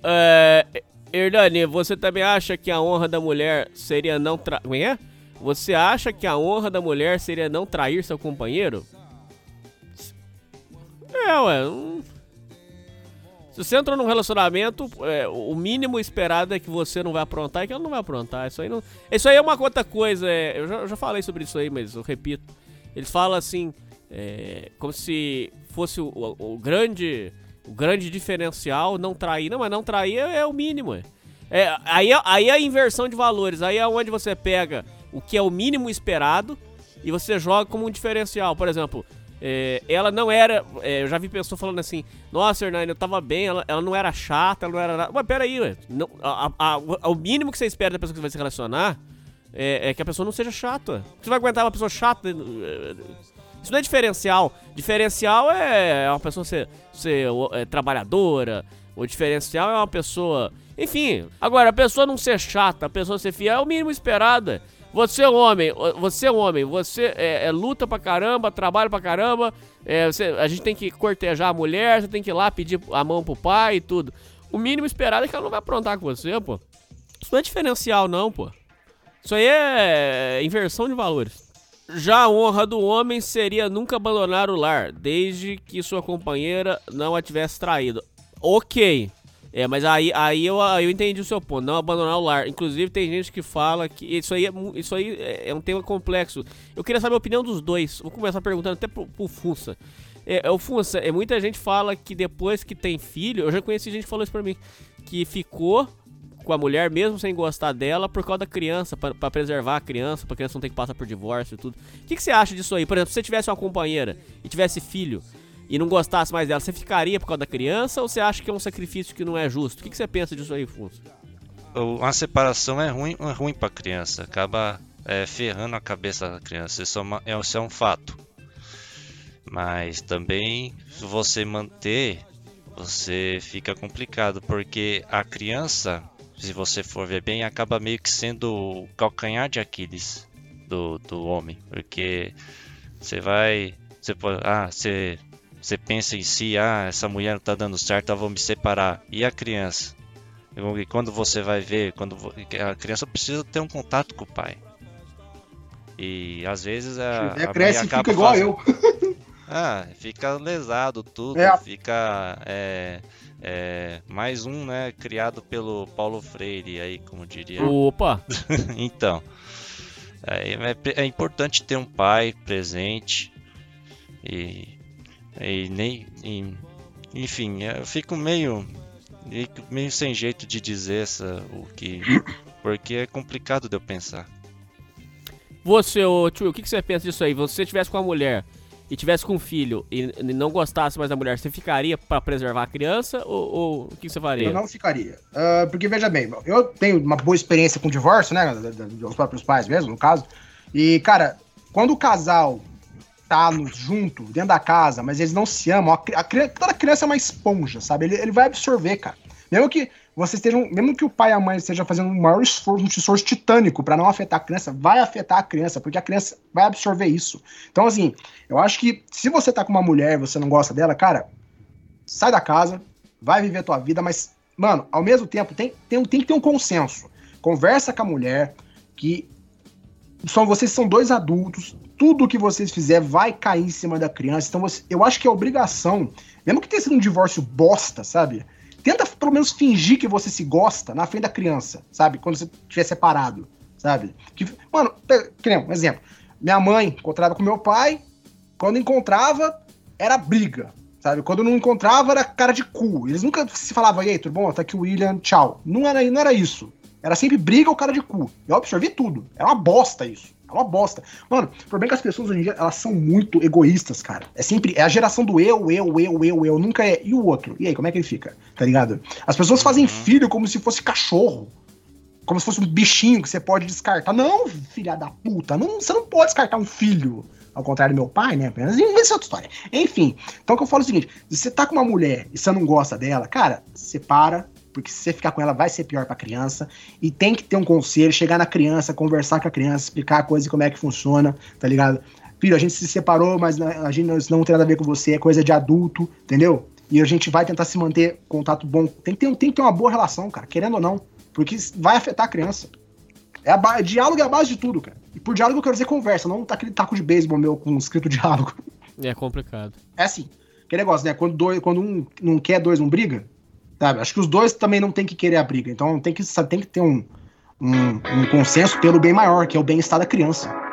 É, Hernani, você também acha que a honra da mulher seria não tra... Como é? Você acha que a honra da mulher seria não trair seu companheiro? É, ué. hum. Se você entrou num relacionamento, é, o mínimo esperado é que você não vai aprontar e que ela não vai aprontar. Isso aí, não... isso aí é uma outra coisa. é, eu, já, eu já falei sobre isso aí, mas eu repito. Eles falam assim, é, como se fosse o, o- o grande o grande diferencial não trair. Não, mas não trair é, é o mínimo. É. É, aí, é- aí é a inversão de valores. Aí é onde você pega o que é o mínimo esperado e você joga como um diferencial. Por exemplo, é, ela não era. é, eu já vi pessoas falando assim: Nossa, Hernani, eu tava bem, ela, ela não era chata, ela não era nada. Mas peraí, ué, não, a, a- a- o mínimo que você espera da pessoa que você vai se relacionar é, é que a pessoa não seja chata. Você vai aguentar uma pessoa chata? é, Isso não é diferencial. Diferencial é uma pessoa ser, ser é, trabalhadora. O diferencial é uma pessoa. Enfim, agora, a pessoa não ser chata, a pessoa ser fiel é o mínimo esperado. É. Você é um homem, você é um homem, você é, é luta pra caramba, trabalha pra caramba. é, você- a gente tem que cortejar a mulher, você tem que ir lá pedir a mão pro pai e tudo. O mínimo esperado é que ela não vai aprontar com você, pô. Isso não é diferencial, não, pô. Isso aí é inversão de valores. Já a honra do homem seria nunca abandonar o lar, desde que sua companheira não a tivesse traído. Ok. É, mas aí, aí eu, eu entendi o seu ponto, não abandonar o lar. Inclusive, tem gente que fala que isso aí é, isso aí é é um tema complexo. Eu queria saber a opinião dos dois. Vou começar perguntando até pro, pro Funça. É, é, o Funça, é, muita gente fala que depois que tem filho, eu já conheci gente que falou isso pra mim, que ficou com a mulher mesmo sem gostar dela por causa da criança, pra preservar a criança, pra criança não ter que passar por divórcio e tudo. O que, que você acha disso aí? Por exemplo, se você tivesse uma companheira e tivesse filho e não gostasse mais dela, você ficaria por causa da criança ou você acha que é um sacrifício que não é justo? O que, que você pensa disso aí, Funça? O- Uma separação é ruim, é ruim pra criança. Acaba é, ferrando a cabeça da criança. Isso é, uma- é- isso é um fato. Mas também, se você manter, você fica complicado. Porque a criança, se você for ver bem, acaba meio que sendo o calcanhar de Aquiles do, do homem. Porque você vai. Você pode. Ah, você. Você pensa em si, ah, essa mulher não tá dando certo, eu vou me separar. E a criança? E quando você vai ver, quando a criança precisa ter um contato com o pai. E às vezes a, a cresce mãe e fica igual fazendo- eu. Ah, fica lesado tudo, É. fica é, é, mais um, né, criado pelo Paulo Freire aí, como diria. Opa! então, é, é, é importante ter um pai presente e, e nem, e- enfim, eu fico meio meio sem jeito de dizer essa, o que, porque é complicado de eu pensar. Você, ô tio, o que, que você pensa disso aí? Se você tivesse com uma mulher e tivesse com um filho e, não gostasse mais da mulher, você ficaria pra preservar a criança ou, ou o que você faria? Eu não ficaria. Ah, porque, veja bem, eu tenho uma boa experiência com divórcio, né? Dos próprios pais mesmo, no caso. E, cara, quando o casal tá no- junto, dentro da casa, mas eles não se amam, a, a, toda criança é uma esponja, sabe? Ele, ele vai absorver, cara. Mesmo que vocês estejam. Mesmo que o pai e a mãe estejam fazendo um maior esforço, um esforço titânico pra não afetar a criança, vai afetar a criança, porque a criança vai absorver isso. Então, assim, eu acho que se você tá com uma mulher e você não gosta dela, cara, sai da casa, vai viver a tua vida, mas, mano, ao mesmo tempo, tem, tem, tem que ter um consenso. Conversa com a mulher, que são vocês são dois adultos, tudo que vocês fizerem vai cair em cima da criança. Então, você, eu acho que é obrigação, mesmo que tenha sido um divórcio bosta, sabe? Tenta pelo menos fingir que você se gosta na frente da criança, sabe? Quando você estiver separado, sabe? Que, mano, um exemplo. Minha mãe encontrava com meu pai, quando encontrava, era briga, sabe? Quando não encontrava, era cara de cu. Eles nunca se falavam, e aí, tudo bom? Tá aqui o William, tchau. Não era, não era isso. Era sempre briga ou cara de cu. Eu absorvi tudo. Era uma bosta isso. É uma bosta. Mano, o problema é que as pessoas hoje em dia, elas são muito egoístas, cara. É sempre, é a geração do eu, eu, eu, eu, eu. Nunca é, e o outro? E aí, como é que ele fica? Tá ligado? As pessoas fazem filho como se fosse cachorro. Como se fosse um bichinho que você pode descartar. Não, filha da puta. Não, você não pode descartar um filho. Ao contrário do meu pai, né? Apenas essa é outra história. Enfim, então o que eu falo é o seguinte: se você tá com uma mulher e você não gosta dela, cara, separa, porque se você ficar com ela vai ser pior pra criança. E tem que ter um conselho, chegar na criança, conversar com a criança, explicar a coisa e como é que funciona, tá ligado? Filho, a gente se separou, mas a gente não, isso não tem nada a ver com você, é coisa de adulto, entendeu? E a gente vai tentar se manter contato bom. Tem que ter, tem que ter uma boa relação, cara, querendo ou não. Porque vai afetar a criança. É a diálogo é a base de tudo, cara. E por diálogo eu quero dizer conversa, não tá aquele taco de beisebol meu com escrito diálogo. É complicado. É assim. Que negócio, né? Quando, dois, quando um não quer, dois não briga. Sabe? Acho que os dois também não tem que querer a briga. Então tem que, tem que ter um, um, um consenso pelo bem maior, que é o bem-estar da criança.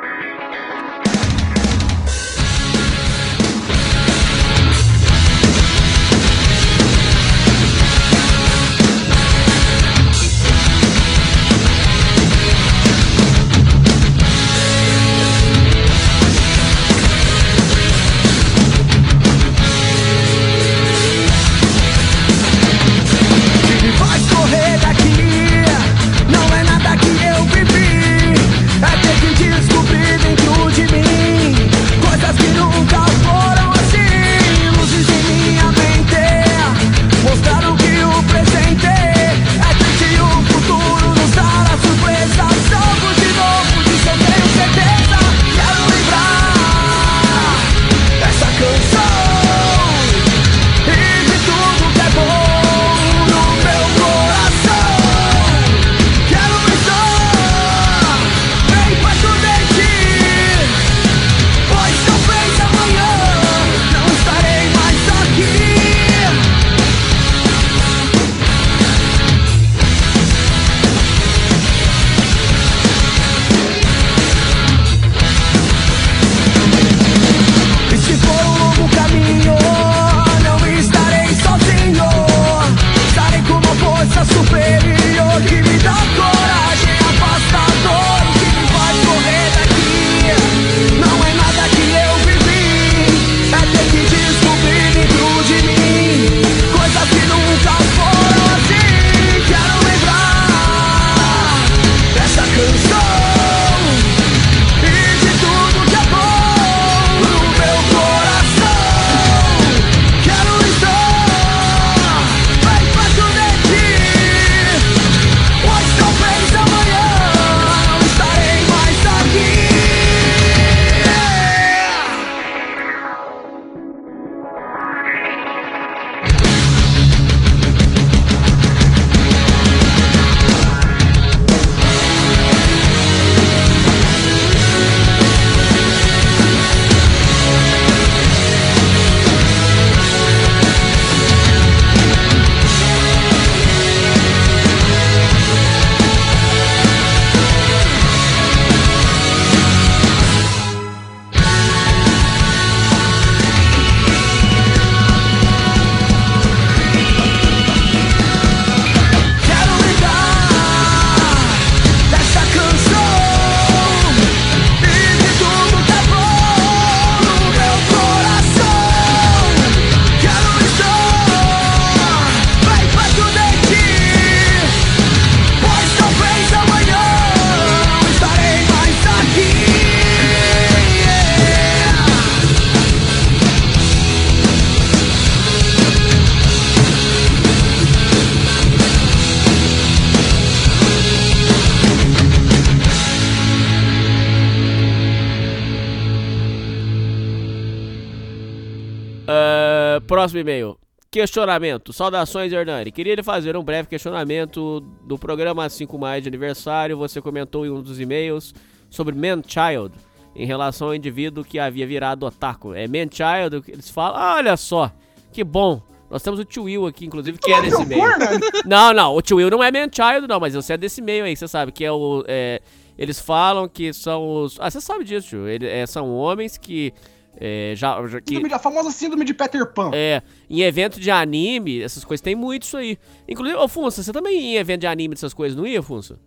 Próximo e-mail. Questionamento. Saudações, Hernani. Queria lhe fazer um breve questionamento do programa 5 mais de aniversário. Você comentou em um dos e-mails sobre Man-Child em relação ao indivíduo que havia virado otaku. É Man-Child, eles falam. Ah, olha só, que bom. Nós temos o Tio Will aqui, inclusive, que é desse meio. Não, não, o Tio Will não é Man-Child, não, mas você é desse meio aí, você sabe, que é o. é, eles falam que são os. Ah, você sabe disso, tio. Ele, é, são homens que. É, já, já- que, Síndrome a famosa síndrome de Peter Pan. é, em evento de anime, essas coisas, tem muito isso aí. Inclusive, ô Funça, você também ia em evento de anime dessas coisas, não ia, Funça?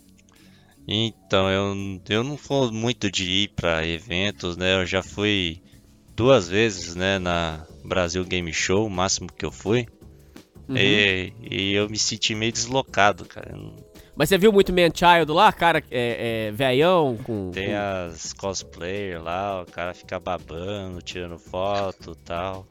Então, eu, eu não sou muito de ir pra eventos, né? Eu já fui duas vezes, né, na Brasil Game Show, o máximo que eu fui. Uhum. E, e eu me senti meio deslocado, cara. Eu não- Mas você viu muito Man-Child lá, cara, é, é, velhão, com... Tem com- as cosplayer lá, o cara fica babando, tirando foto e tal.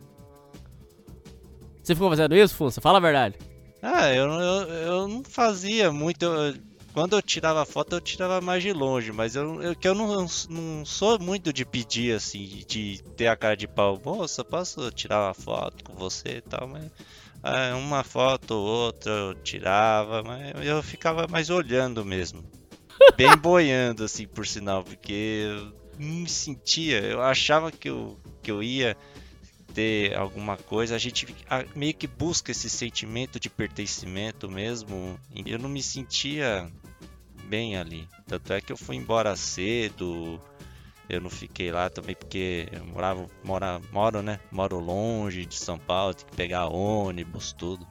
Você ficou fazendo isso, Funça? Fala a verdade. Ah, eu, não- eu, eu não fazia muito. eu- quando eu tirava foto, eu tirava mais de longe, mas eu, eu, que eu não, não sou muito de pedir assim, de ter a cara de pau. Moça, posso tirar uma foto com você e tal, mas. Ah, uma foto ou outra eu tirava, mas eu ficava mais olhando mesmo. Bem boiando, assim, por sinal, porque eu não me sentia, eu achava que eu, que eu ia ter alguma coisa, a gente meio que busca esse sentimento de pertencimento mesmo. e Eu não me sentia bem ali. Tanto é que eu fui embora cedo. Eu não fiquei lá também porque eu morava, mora, moro, né? Moro longe de São Paulo, tem que pegar ônibus, tudo.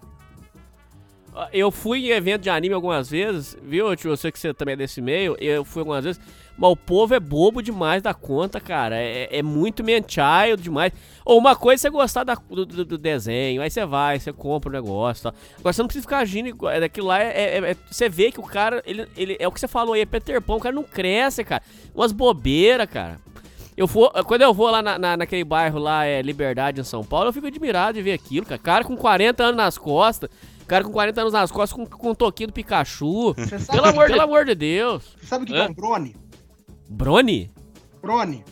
Eu fui em evento de anime algumas vezes, viu, tio? Eu sei que você também é desse meio. Eu fui algumas vezes. Mas o povo é bobo demais da conta, cara. É, é muito man-child demais. Ou uma coisa é você gostar da- do, do- desenho, aí você vai, você compra o negócio e tal. Agora você não precisa ficar agindo igual. é, Daquilo lá é, é- é- Você vê que o cara, ele, ele. É o que você falou aí, é Peter Pan, o cara não cresce, cara. Umas bobeiras, cara. Eu for, quando eu vou lá na, na- naquele bairro lá, é Liberdade, em São Paulo, eu fico admirado de ver aquilo, cara. Cara com 40 anos nas costas, cara com 40 anos nas costas com, com um toquinho do Pikachu. pelo, amor, pelo amor de Deus. Você sabe o que, é um Brony? Brony?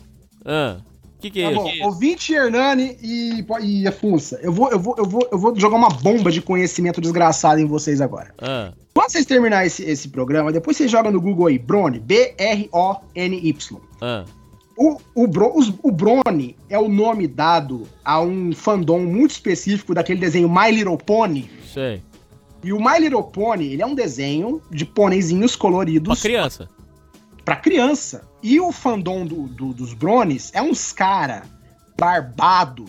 Ah, o que, que é Tá isso? bom, ouvinte Hernani e, e Afunça, eu vou, eu, vou, eu, vou, eu vou jogar uma bomba de conhecimento desgraçado em vocês agora. Ah, Quando vocês terminarem esse, esse programa, depois você joga no Google aí, Brony, B-R-O-N-Y. ah. O, o, Bro, os- o Brony é o nome dado a um fandom muito específico daquele desenho My Little Pony. Sei. E o My Little Pony, ele é um desenho de pôneizinhos coloridos. Pra criança. Pra criança. E o fandom do, do- dos Brones é uns cara barbado,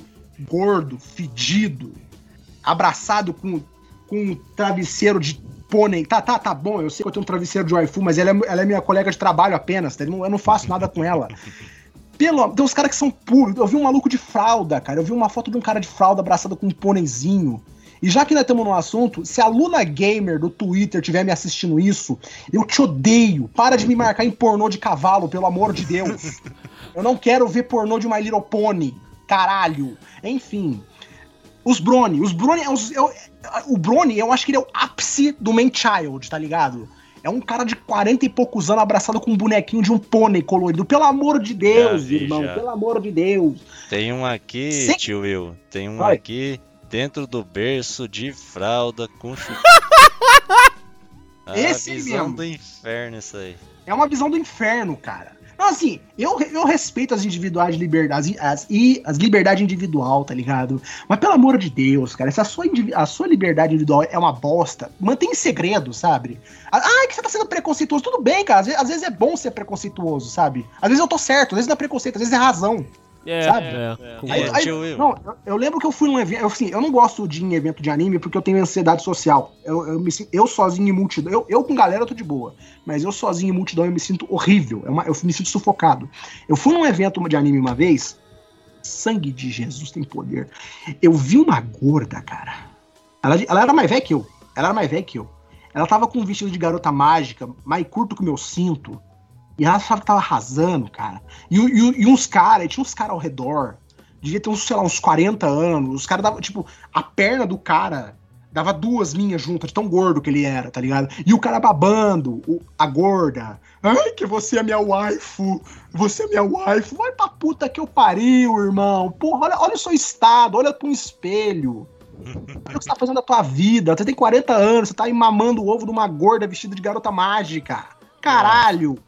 gordo, fedido, abraçado com, com um travesseiro de pônei. Tá, tá, tá bom, eu sei que eu tenho um travesseiro de waifu, mas ela é, ela é minha colega de trabalho apenas, tá? Eu não- eu não faço nada com ela. Pelo, tem uns caras que são puros. Eu vi um maluco de fralda, cara. Eu vi uma foto de um cara de fralda abraçado com um pôneizinho. E já que nós estamos no assunto, se a Luna Gamer do Twitter estiver me assistindo isso, eu te odeio. Para de me marcar em pornô de cavalo, pelo amor de Deus. Eu não quero ver pornô de My Little Pony. Caralho. Enfim. Os Brony. Os Brony é os- é o- Brony, eu acho que ele é o ápice do Man Child, tá ligado? É um cara de 40 e poucos anos abraçado com um bonequinho de um pônei colorido. Pelo amor de Deus, Já irmão. já. Pelo amor de Deus. Tem um aqui, Sim. tio Will. Tem um Vai. aqui dentro do berço de fralda com chup... Esse a visão mesmo. do inferno isso aí. É uma visão do inferno, cara. Então, assim, eu, eu respeito as individuais liberdades as, e as liberdades individual, tá ligado? Mas pelo amor de Deus, cara, se a sua, a sua liberdade individual é uma bosta, mantém em segredo, sabe? Ah, é que você tá sendo preconceituoso. Tudo bem, cara. Às vezes, às vezes é bom ser preconceituoso, sabe? Às vezes eu tô certo, às vezes não é preconceito, às vezes é razão. É, sabe? é, Aí- E, aí- tio Will? não, eu, eu lembro que eu fui num evento. Eu, assim, eu não gosto de ir em evento de anime porque eu tenho ansiedade social. Eu, eu, me, eu sozinho em multidão. Eu, eu com galera eu tô de boa. Mas eu sozinho em multidão eu me sinto horrível. É uma- eu me sinto sufocado. Eu fui num evento de anime uma vez. Sangue de Jesus tem poder. Eu vi uma gorda, cara. Ela, ela era mais velha que eu. Ela era mais velha que eu. Ela tava com um vestido de garota mágica, mais curto que o meu cinto. E ela achava que tava arrasando, cara. E, e e uns caras, tinha uns caras ao redor. Devia ter uns, sei lá, uns 40 anos. Os caras davam, tipo, a perna do cara Dava duas linhas juntas, de tão gordo que ele era, tá ligado? E o cara babando, o- a gorda. Ai, que você é minha waifu. Você é minha waifu. Vai pra puta que eu pariu, irmão. Porra, olha, olha o seu estado, olha um espelho. Olha o que você tá fazendo da tua vida. Você tem 40 anos, você tá aí mamando o ovo de uma gorda vestida de garota mágica. Caralho.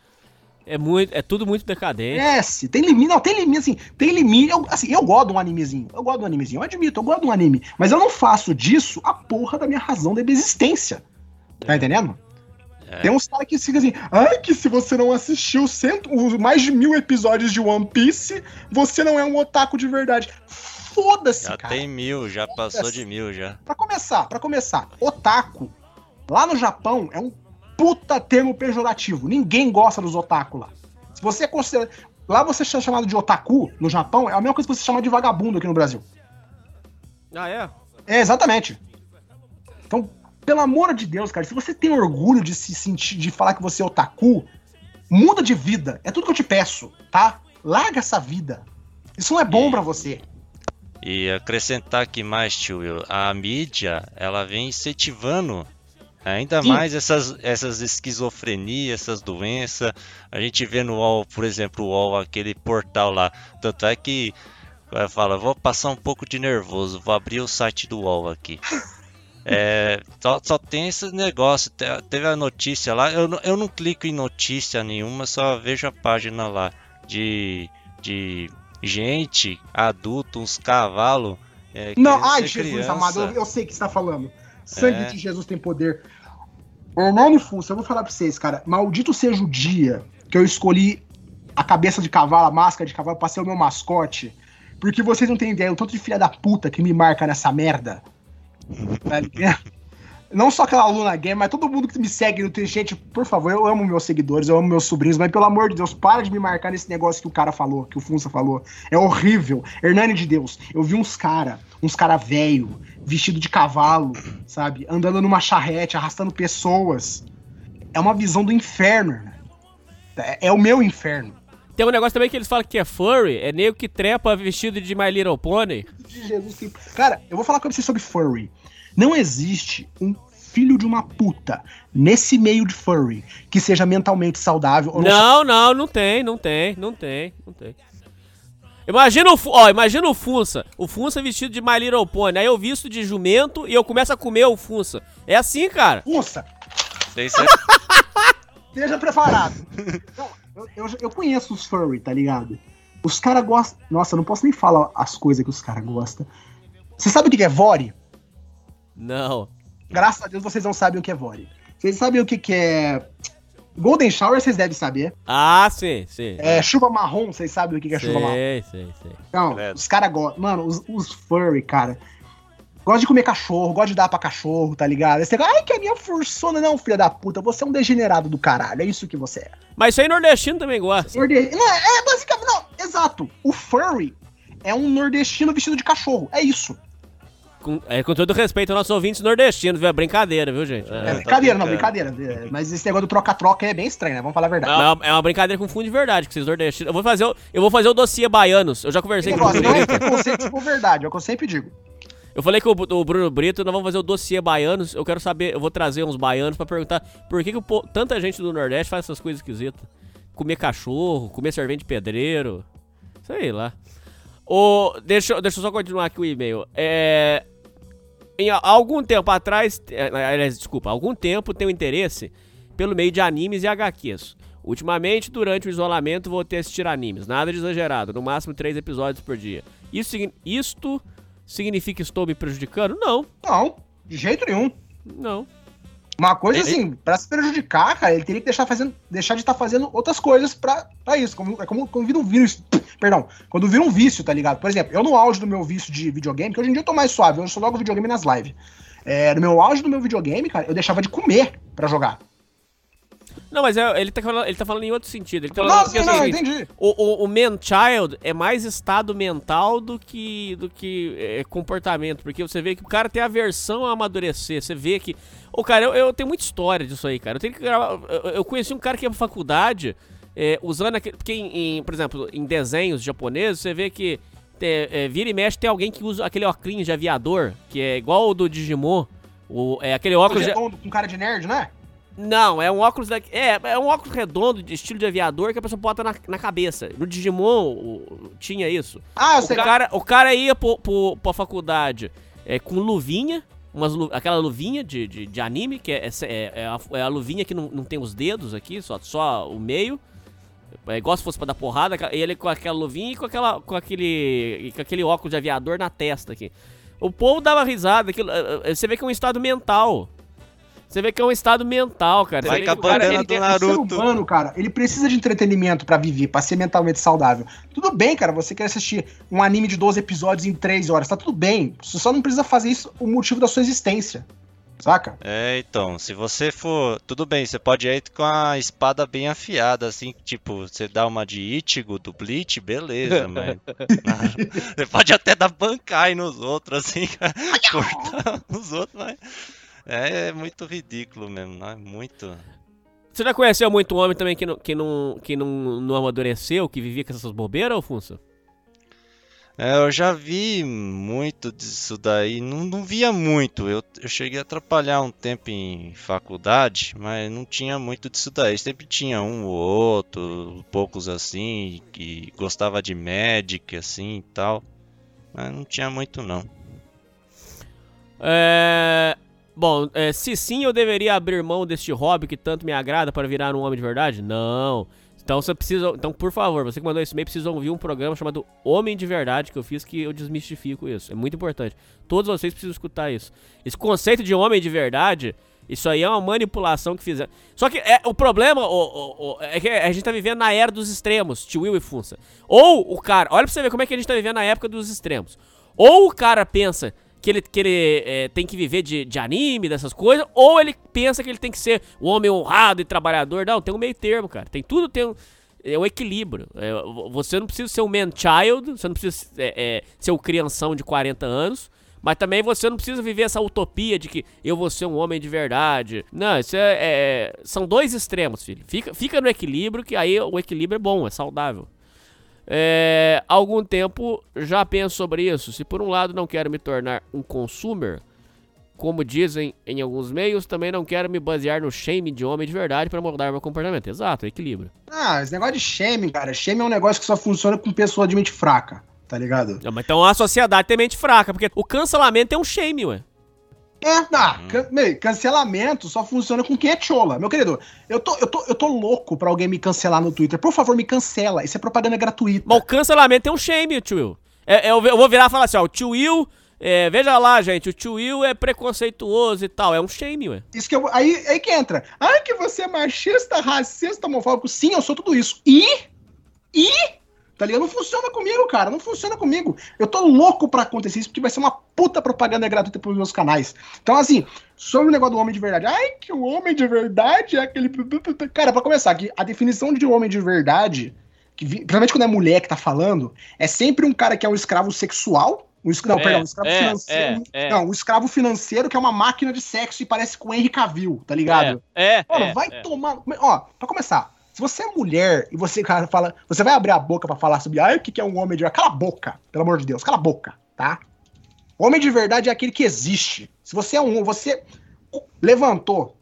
É muito, é tudo muito decadente. Esquece. Tem limite, não, tem limite, assim, tem limite. Eu, assim, eu gosto de um animezinho. Eu gosto de um animezinho, eu admito, eu gosto de um anime. Mas eu não faço disso a porra da minha razão da existência. Tá entendendo? Tem uns caras que ficam assim, ai, que se você não assistiu cento, os mais de mil episódios de One Piece, você não é um otaku de verdade. Foda-se, Já cara. tem mil, já passou de mil já. Pra começar, pra começar, otaku, lá no Japão, é um puta termo pejorativo. Ninguém gosta dos otaku lá. Se você considera. Lá você é chamado de otaku, no Japão, é a mesma coisa que você chama de vagabundo aqui no Brasil. Ah, é? É, exatamente. Então, pelo amor de Deus, cara, se você tem orgulho de se sentir, de falar que você é otaku, muda de vida. É tudo que eu te peço, tá? Larga essa vida. Isso não é bom pra você. E acrescentar aqui mais, tio Will, a mídia, ela vem incentivando ainda Sim. mais essas, essas esquizofrenias, essas doenças. A gente vê no UOL, por exemplo, o UOL, aquele portal lá. Tanto é que eh, fala, vou passar um pouco de nervoso, vou abrir o site do UOL aqui. É, só, só tem esse negócio. te- Teve a notícia lá. Eu, não- eu não clico em notícia nenhuma, só vejo a página lá de, de gente, adulto, uns cavalos. É, Não, ai, Jesus criança. amado, eu, eu sei o que você tá falando. Sangue É. de Jesus tem poder. Hernani Fussa, eu vou falar pra vocês, cara. Maldito seja o dia que eu escolhi a cabeça de cavalo, a máscara de cavalo, pra ser o meu mascote. Porque vocês não têm ideia o tanto de filha da puta que me marca nessa merda. Tá? Não só aquela Luna Game, mas todo mundo que me segue no gente, por favor, eu amo meus seguidores, eu amo meus sobrinhos, mas pelo amor de Deus, para de me marcar nesse negócio que o cara falou, que o Funça falou. É horrível. Hernani de Deus, eu vi uns cara, uns cara velho, vestido de cavalo, sabe? Andando numa charrete, arrastando pessoas. É uma visão do inferno, Hernani. É, é o meu inferno. Tem um negócio também que eles falam que é furry, é nego que trepa vestido de My Little Pony. Jesus Cara, eu vou falar com você sobre furry. Não existe um filho de uma puta nesse meio de furry que seja mentalmente saudável. ou Não, não, não tem, não tem, não tem, não tem. Imagina o, ó, imagina o Funça, o Funça vestido de My Little Pony, aí eu visto de jumento e eu começo a comer o Funça. É assim, cara. Funça, esteja preparado. Não, eu, eu- eu conheço os furry, tá ligado? Os caras gostam. Nossa, eu não posso nem falar as coisas que os caras gostam. Você sabe o que que é Vore? Não. Graças a Deus vocês não sabem o que é Vore. Vocês sabem o que que é. Golden Shower, vocês devem saber. Ah, sim, sim. É, chuva marrom, vocês sabem o que que é chuva marrom. Sei, sei, sei. Não, os caras gostam. Mano, os, os furry, cara. Gosta de comer cachorro, gosta de dar pra cachorro, tá ligado? Esse negócio, ai, que é minha fursona. Não, filha da puta, você é um degenerado do caralho. É isso que você é. Mas isso aí nordestino também gosta. Norde... Não, é, é basicamente. Não, exato. O furry é um nordestino vestido de cachorro. É isso. Com, é, com todo respeito aos nossos ouvintes nordestinos, viu? É brincadeira, viu, gente? É, brincadeira, não, brincadeira. É, Mas esse negócio do troca-troca é bem estranho, né? Vamos falar a verdade. Não, é uma brincadeira com fundo de verdade, que vocês nordestinos. Eu vou fazer o, eu vou fazer o dossiê baianos. Eu já conversei com o Bruno não é Brito. preconceito se for verdade, é o que eu sempre digo. Eu falei com o, Bruno Brito, nós vamos fazer o dossiê baianos. Eu quero saber, eu vou trazer uns baianos pra perguntar por que, que o tanta gente do Nordeste faz essas coisas esquisitas. Comer cachorro, comer servente pedreiro. Sei lá. O, deixa, eu- deixa eu só continuar aqui o e-mail. É, em a- algum tempo atrás, é, aliás, desculpa, há algum tempo tenho interesse pelo meio de animes e HQs. Ultimamente, durante o isolamento, voltei a assistir animes. Nada de exagerado, no máximo três episódios por dia. Isso, isto significa que estou me prejudicando? Não, Não, de jeito nenhum. não. Uma coisa assim, pra se prejudicar, cara, ele teria que deixar, fazendo, deixar de estar fazendo outras coisas pra, pra isso. Como, é como quando vira um vírus. Perdão, quando vira um vício, tá ligado? Por exemplo, eu no auge do meu vício de videogame, que hoje em dia eu tô mais suave, eu só jogo videogame nas lives. É, no meu auge do meu videogame, cara, eu deixava de comer pra jogar. Não, mas é- ele, tá falando, ele tá falando em outro sentido. Ele tá Não, falando sim, é o não, entendi. O, o, o man-child é mais estado mental do que, do que é, comportamento. Porque você vê que o cara tem aversão a amadurecer. Você vê que. Ô, cara, eu, eu tenho muita história disso aí, cara. Eu tenho que gravar. Eu, eu conheci um cara que ia pra faculdade é, usando aquele. Porque, em, em, por exemplo, em desenhos japoneses, você vê que. tem- é, vira e mexe tem alguém que usa aquele óculos de aviador, que é igual o do Digimon. O, é aquele óculos. de- com cara de nerd, né? Não, é um óculos da... é, é um óculos redondo de estilo de aviador que a pessoa bota na, na cabeça. No Digimon o- tinha isso. Ah, eu o sei. cara, o cara ia pro, pro, pra faculdade é, com luvinha, umas, aquela luvinha de, de, de anime, que é, é, é a, é a luvinha que não, não tem os dedos aqui, só, só o meio. É igual se fosse pra dar porrada, e ele com aquela luvinha e com, aquela, com, aquele, com aquele óculos de aviador na testa aqui. O povo dava risada, aquilo, eh, eh, você vê que é um estado mental. Você vê que é um estado mental, cara. Vai Você vê com a que o cara- ele- do o Naruto. ser humano, cara, ele precisa de entretenimento pra viver, pra ser mentalmente saudável. Tudo bem, cara, você quer assistir um anime de 12 episódios em 3 horas, tá tudo bem. Você só não precisa fazer isso o motivo da sua existência. Saca? É, então, se você for. Tudo bem, você pode ir com a espada bem afiada, assim, tipo, você dá uma de Ichigo do Bleach, beleza, mas. você pode até dar bancai nos outros, assim, cortar os outros, mas. É, muito ridículo mesmo, não é muito. Você já conheceu muito homem também que não, que não, que não, não amadureceu, que vivia com essas bobeiras, Alfonso? É, eu já vi muito disso daí, não, não via muito. Eu, eu cheguei a atrapalhar um tempo em faculdade, mas não tinha muito disso daí. Sempre tinha um ou outro, poucos assim, que gostava de Magic, assim e tal. Mas não tinha muito não. É... Bom, é, se sim, eu deveria abrir mão deste hobby que tanto me agrada para virar um homem de verdade? Não. Então você precisa. Então, por favor, você que mandou esse e-mail precisa ouvir um programa chamado Homem de Verdade que eu fiz que eu desmistifico isso. É muito importante. Todos vocês precisam escutar isso. Esse conceito de homem de verdade, isso aí é uma manipulação que fizeram. Só que é, o problema o- o- o- é que a gente tá vivendo na era dos extremos, tio Will e Funça. Ou o cara. Olha pra você ver como é que a gente tá vivendo na época dos extremos. Ou o cara pensa que ele, que ele é, tem que viver de, de anime, dessas coisas, ou ele pensa que ele tem que ser o homem honrado e trabalhador. Não, tem um meio termo, cara. Tem tudo, tem um, é um equilíbrio. É, você não precisa ser um man-child, você não precisa é, é, ser o crianção de 40 anos, mas também você não precisa viver essa utopia de que eu vou ser um homem de verdade. Não, isso é, é- são dois extremos, filho. Fica, fica no equilíbrio, que aí o equilíbrio é bom, é saudável. É, algum tempo já penso sobre isso. Se por um lado não quero me tornar um consumer, como dizem em alguns meios, também não quero me basear no shame de homem de verdade para mudar meu comportamento. Exato, equilíbrio. Ah, esse negócio de shame, cara. Shame é um negócio que só funciona com pessoa de mente fraca, tá ligado? Não, mas então a sociedade tem mente fraca, porque o cancelamento é um shame, ué. É, ah, can- meu, cancelamento só funciona com quem é chola. Meu querido, eu tô, eu, tô, eu tô louco pra alguém me cancelar no Twitter. Por favor, me cancela. Isso é propaganda gratuita. Mas o cancelamento é um shame, tio Will. É, é, eu, eu vou virar e falar assim, ó, o tio Will, é, veja lá, gente, o tio Will é preconceituoso e tal. É um shame, ué. Isso que eu, aí, aí que entra. Ai, que você é machista, racista, homofóbico. Sim, eu sou tudo isso. E. E. Tá ligado? Não funciona comigo, cara. Não funciona comigo. Eu tô louco pra acontecer isso, porque vai ser uma puta propaganda gratuita pros meus canais. Então, assim, sobre o negócio do homem de verdade. Ai, que o homem de verdade é aquele. Cara, pra começar aqui, a definição de homem de verdade, que, principalmente quando é mulher que tá falando, é sempre um cara que é um escravo sexual. Um es- não, É, perdão, um escravo é, financeiro. é, é. Não, um escravo financeiro que é uma máquina de sexo e parece com o Henry Cavill, tá ligado? É, é. Mano, é, vai é. tomar. Ó, pra começar, se você é mulher e você, fala. Você vai abrir a boca pra falar sobre. Ai, o que, é um homem de verdade? Cala a boca, pelo amor de Deus, cala a boca, tá? Homem de verdade é aquele que existe. Se você é um. Você levantou,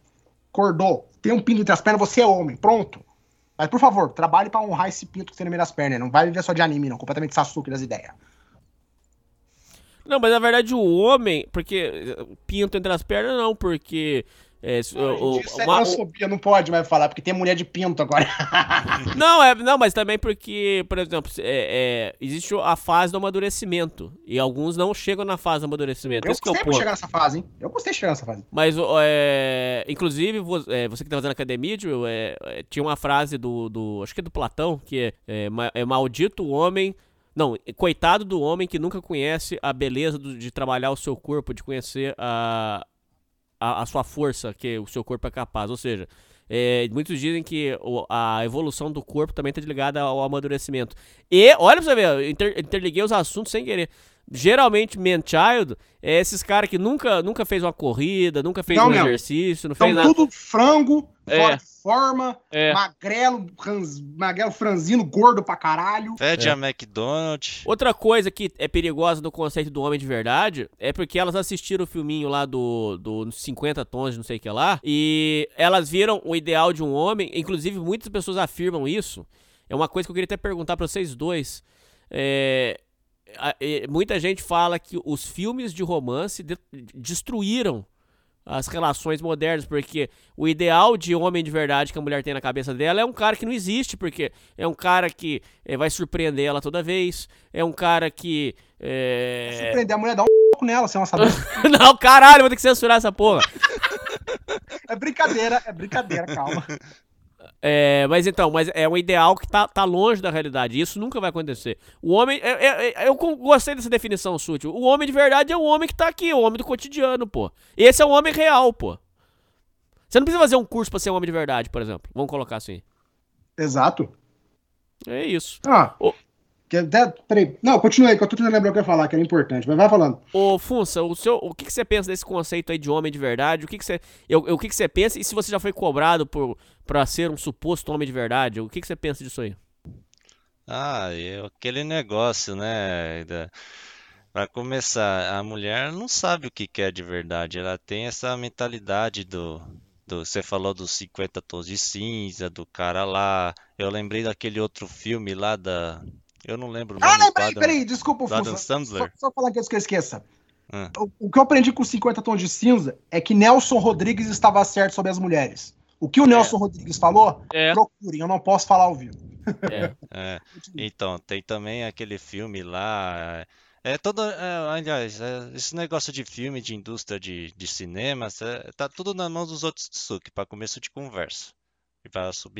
acordou, tem um pinto entre as pernas, você é homem, pronto. Mas, por favor, trabalhe pra honrar esse pinto que tem no meio das pernas. Não vai viver só de anime, não. Completamente Sasuke das ideias. Não, mas na verdade o homem, porque pinto entre as pernas não, porque é, o- o- é uma- homofobia, não pode mais falar, porque tem mulher de pinto agora. não, é, não, mas também porque, por exemplo, é, é, existe a fase do amadurecimento e alguns não chegam na fase do amadurecimento. Eu Esse é gostei de chegar nessa fase, hein? Eu gostei de chegar nessa fase. Mas, é, inclusive, vo- é, você que tá fazendo academia, Gil, é, é, tinha uma frase do, do- acho que é do Platão, que é, é, ma- é maldito o homem, não, é coitado do homem que nunca conhece a beleza do- de trabalhar o seu corpo, de conhecer a, a, a sua força, que o seu corpo é capaz. Ou seja, é, muitos dizem que a evolução do corpo também está ligada ao amadurecimento. E, olha pra você ver, eu inter- interliguei os assuntos sem querer. Geralmente man-child é esses caras que nunca, nunca fez uma corrida, nunca fez Não um mesmo. exercício, não Então fez nada. tudo frango, É. fora de forma, É. magrelo, rans- magrelo franzino, gordo pra caralho. Fede É. a McDonald's. Outra coisa que é perigosa no conceito do homem de verdade é porque elas assistiram o filminho lá do, do 50 tons de não sei o que lá e elas viram o ideal de um homem, inclusive muitas pessoas afirmam isso. É uma coisa que eu queria até perguntar pra vocês dois. É, é, muita gente fala que os filmes de romance de- destruíram as relações modernas, porque o ideal de homem de verdade que a mulher tem na cabeça dela é um cara que não existe, porque é um cara que eh, vai surpreender ela toda vez, é um cara que. É... Surpreender a mulher, dá um pouco nela, sem ela saber. não, caralho, vou ter que censurar essa porra. é brincadeira, é brincadeira, calma. É, mas então, mas é um ideal que tá, tá longe da realidade. Isso nunca vai acontecer. O homem. é- é- é- eu gostei dessa definição, Sútil. O homem de verdade é o homem que tá aqui, o homem do cotidiano, pô. Esse é o homem real, pô. Você não precisa fazer um curso pra ser um homem de verdade, por exemplo. Vamos colocar assim. Exato. É isso. Ah, que até, peraí. Não, continua aí, que eu tô tentando lembrar o que eu ia falar, que era importante, mas vai falando. Ô, Funça, o, seu, o que, que você pensa desse conceito aí de homem de verdade? O que, que você. Eu, o que, que você pensa? E se você já foi cobrado por, pra ser um suposto homem de verdade? O que, que você pensa disso aí? Ah, é aquele negócio, né? Da... Pra começar, a mulher não sabe o que quer de verdade. Ela tem essa mentalidade do, do. Você falou dos 50 tons de cinza, do cara lá. Eu lembrei daquele outro filme lá da. Eu não lembro Ah, lembrei, Adam- peraí, desculpa, Adam. Sandler. Só, só falar que eu esqueça. Ah. O, o que eu aprendi com 50 tons de cinza é que Nelson Rodrigues estava certo sobre as mulheres. O que o Nelson Rodrigues falou, procurem, eu não posso falar ao vivo. É, então, tem também aquele filme lá. É todo. é, aliás, é, esse negócio de filme, de indústria de, de cinema, tá tudo na mão dos outros Tsuki, para começo de conversa. E para sub,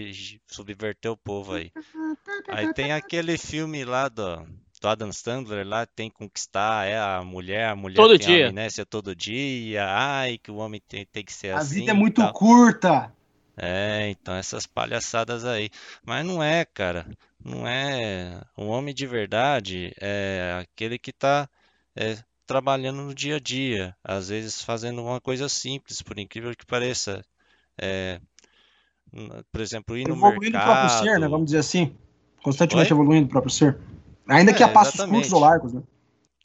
subverter o povo aí. Aí tem aquele filme lá do, do Adam Sandler, lá tem que conquistar é a mulher, a mulher Todo tem dia. amnésia todo dia, ai, que o homem tem, tem que ser A assim. vida é muito tal. curta. É, então essas palhaçadas aí. Mas não é, cara. Não é. Um homem de verdade é aquele que tá é, trabalhando no dia a dia. Às vezes fazendo uma coisa simples, por incrível que pareça. É, por exemplo, ir no Evoluindo o próprio ser, né? mercado. Vamos dizer assim. Constantemente Oi? evoluindo o próprio ser. Ainda que É, a passos exatamente. curtos ou largos, né?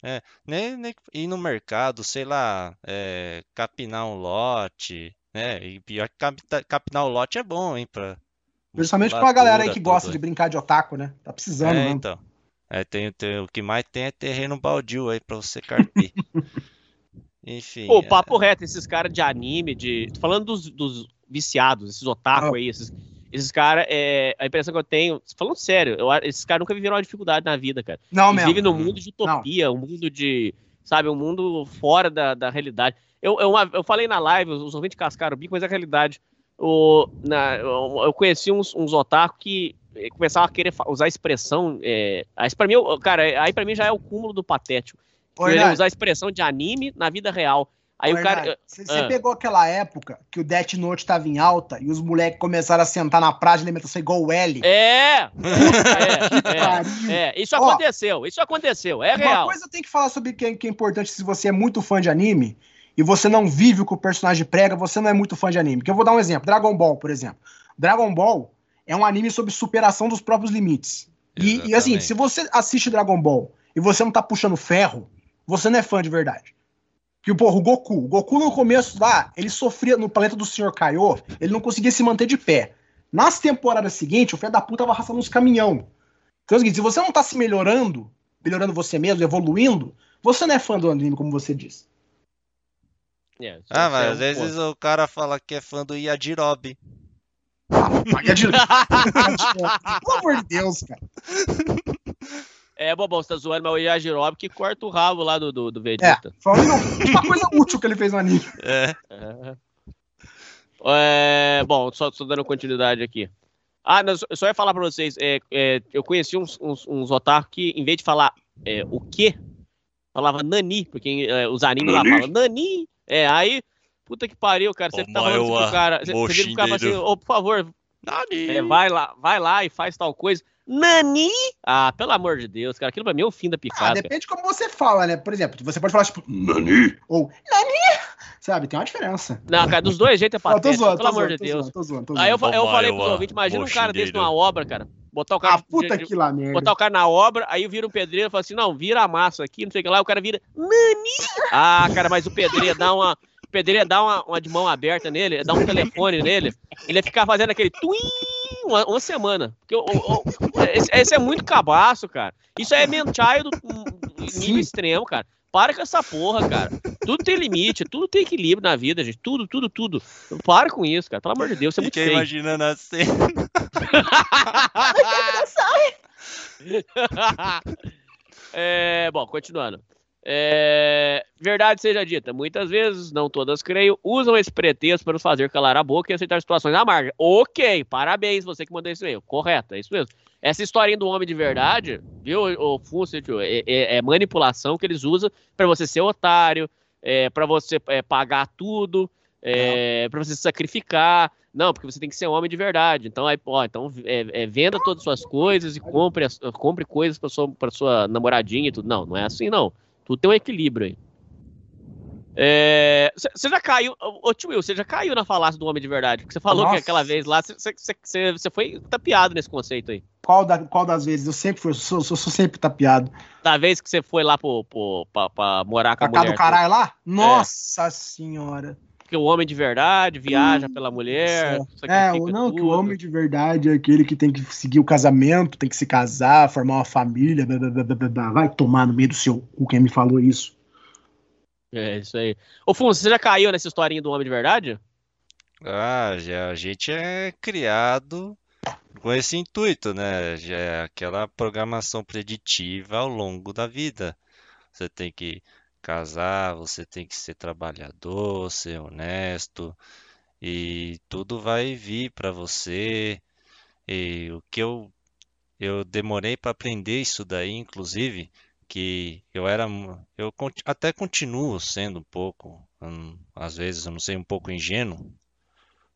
É, nem, nem ir no mercado, sei lá, é, capinar um lote, né? E pior que capta- capinar o lote é bom, hein, pra Principalmente pra galera aí que gosta tudo. de brincar de otaku, né? Tá precisando, É, né? então. É, tem, tem- o que mais tem é terreno baldio aí pra você carpir. Enfim. Pô, é, papo reto, esses caras de anime, de. Tô falando dos, dos viciados, esses otaku aí, esses, esses caras, é, a impressão que eu tenho, falando sério, eu, esses caras nunca viveram uma dificuldade na vida, cara. Não Eles mesmo. vivem num mundo de utopia, um mundo de. Sabe, um mundo fora da, da realidade. Eu, eu, eu falei na live, os ouvintes cascaram o bico, mas é a realidade. O, na, eu, conheci uns, uns otaku que eh, começavam a querer usar a expressão. É, a- isso pra mim, cara, aí pra mim já é o cúmulo do patético. Querer Hernani. usar a expressão de anime na vida real. Aí o cara. Você Ah. pegou aquela época que o Death Note tava em alta e os moleques começaram a sentar na praia de alimentação igual o L? É! É, pariu. é, é, isso Ó, aconteceu, isso aconteceu, é Uma real. coisa eu tenho que falar sobre que é, que é importante se você é muito fã de anime e você não vive o que o personagem prega, você não é muito fã de anime. Que eu vou dar um exemplo, Dragon Ball, por exemplo. Dragon Ball é um anime sobre superação dos próprios limites. E, e, assim, se você assiste Dragon Ball e você não tá puxando ferro, você não é fã de verdade. Que, porra, o Goku. O Goku no começo lá, ele sofria no planeta do Sr. Kaiô, ele não conseguia se manter de pé. Nas temporadas seguintes, o filho da puta tava arrastando uns caminhão. Então é o seguinte, se você não tá se melhorando, melhorando você mesmo, evoluindo, você não é fã do anime, como você disse. É, isso- Ah, mas é um às vezes ponto. o cara fala que é fã do Yajirobe. Pelo amor de Deus, cara. É, bobão, você tá zoando, mas o Yajirobe que corta o rabo lá do, do, do É, Vegeta. foi uma, coisa útil que ele fez no anime. É. É. É, bom, só, só dando continuidade aqui. Ah, não, eu só ia falar pra vocês. é, é, eu conheci uns, uns, uns otaku que, em vez de falar é, o quê, falava Nani, porque é, os animes lá Nani? falam Nani. É, aí, puta que pariu, cara. Você tá falando assim Maior pro cara. Você vira pro cara e fala assim, ô, por favor, é, vai lá, vai lá e faz tal coisa. Nani? Ah, pelo amor de Deus, cara. Aquilo pra mim é o fim da Ah, picada. cara. depende de como você fala, né? Por exemplo, você pode falar tipo, Nani, ou Nani, sabe? Tem uma diferença. Não, cara, dos dois jeitos é patético, zoando, pelo tô amor zoando, de tô Deus. zoando, tô zoando, tô Aí eu, zoando. eu Toma, falei eu, pros ah, ouvintes, imagina um cara desse numa obra, cara. Botar o cara. Ah, puta de- que lá merda. Botar o cara na obra, aí vira um pedreiro e fala assim: não, vira a massa aqui, não sei o que lá, o cara vira. Nani! Ah, cara, mas o pedreiro ia dar uma. O pedreiro ia dar uma, uma de mão aberta nele, ia dar um telefone nele, ele ia ficar fazendo aquele twin uma, uma semana. Porque o- o- o- esse, esse é muito cabaço, cara. Isso aí é mental do nível extremo, cara. Para com essa porra, cara. Tudo tem limite, tudo tem equilíbrio na vida, gente. Tudo, tudo, tudo. Para com isso, cara. Pelo amor de Deus, isso é muito Fiquei feio. imaginando a cena. É, bom, continuando. É, verdade seja dita, muitas vezes, não todas creio, usam esse pretexto para nos fazer calar a boca e aceitar situações amargas. Ok, parabéns, você que mandou esse e-mail. Correto, é isso mesmo. Essa historinha do homem de verdade, viu, o Fúcil, é, é- é manipulação que eles usam para você ser otário, é, para você é, pagar tudo, é, para você se sacrificar. Não, porque você tem que ser homem de verdade. Então, aí, ó, então é, é, venda todas as suas coisas e compre, compre coisas para sua, pra sua namoradinha e tudo. Não, não é assim, não. Tudo tem um equilíbrio aí. Você já caiu, ô tio Will, você já caiu na falácia do homem de verdade? Porque você falou que Nossa. aquela vez lá, você foi tapeado nesse conceito aí. Qual, da, qual das vezes? Eu sempre fui, sou, sou, sou sempre tapeado. Da vez que você foi lá pro, pro, pra, pra morar com a Pra cá mulher. do caralho lá? Nossa senhora. Porque o homem de verdade viaja pela mulher. É, sacrifica o- não, que o tudo. homem de verdade é aquele que tem que seguir o casamento, tem que se casar, formar uma família, blá, blá, blá, blá, blá, blá. vai tomar no meio do seu cu quem me falou isso. É, isso aí. Ô, Funso, você já caiu nessa historinha do homem de verdade? Ah, já, a gente é criado com esse intuito, né? Já é aquela programação preditiva ao longo da vida. Você tem que casar, você tem que ser trabalhador, ser honesto, e tudo vai vir para você. E o que eu eu demorei para aprender isso daí, inclusive, que eu era eu até continuo sendo um pouco, hum, às vezes, eu não sei, um pouco ingênuo.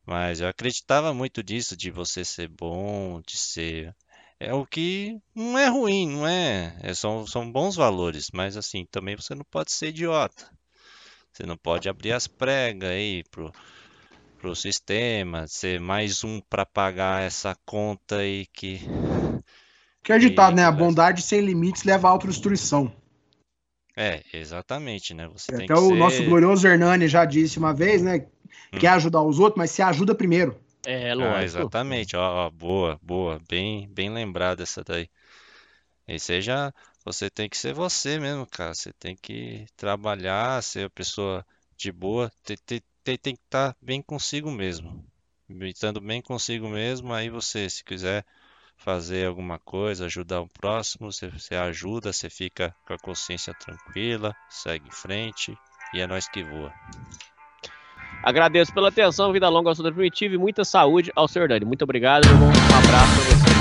Mas eu acreditava muito disso, de você ser bom, de ser. É o que não é ruim, não é? É, são, são bons valores, mas assim, também você não pode ser idiota. Você não pode abrir as pregas aí pro, pro sistema, ser mais um para pagar essa conta aí que. Que é ditado, né? A bondade sem limites leva à autodestruição. É, exatamente, né? Você Até o ser. nosso glorioso Hernani já disse uma vez, né? Quer ajudar os outros, mas se ajuda primeiro. É, Ah, exatamente, ó, ó, boa, boa, bem, bem lembrada essa daí. E seja, você tem que ser você mesmo, cara. Você tem que trabalhar, ser a pessoa de boa, tem, tem, tem, tem que estar bem consigo mesmo. Estando bem consigo mesmo, aí você, se quiser fazer alguma coisa, ajudar o próximo, você, você ajuda, você fica com a consciência tranquila, segue em frente e é nós que voa. Agradeço pela atenção, vida longa ao Soldado Primitivo e muita saúde ao Sr. Dani. Muito obrigado. Um abraço pra você.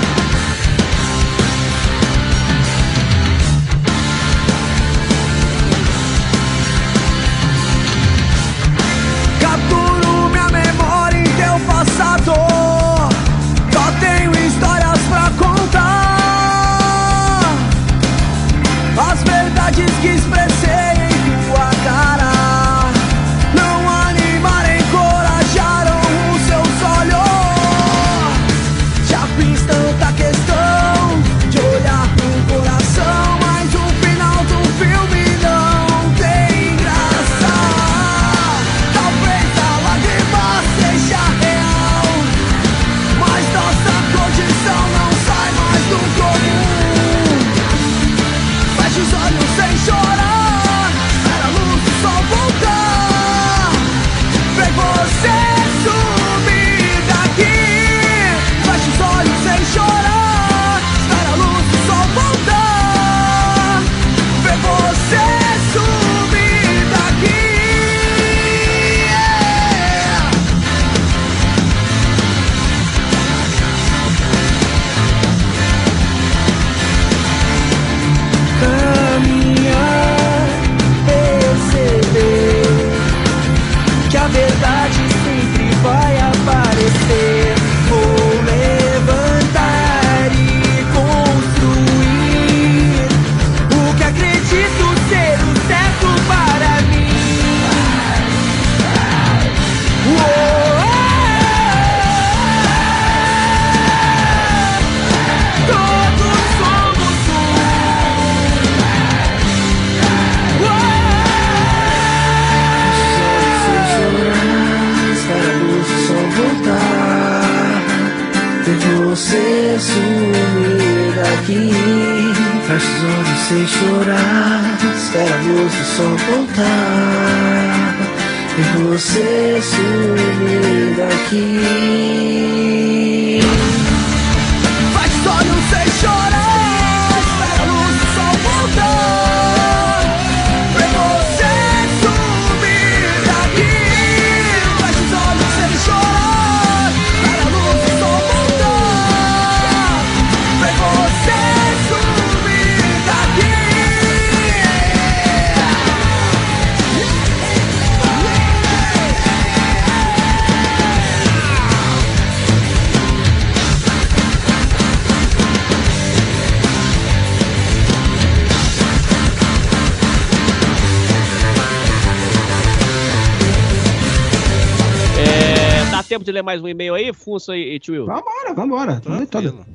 Ler mais um e-mail aí, Funça e, e Tio Will? Vambora, vambora. Deitado.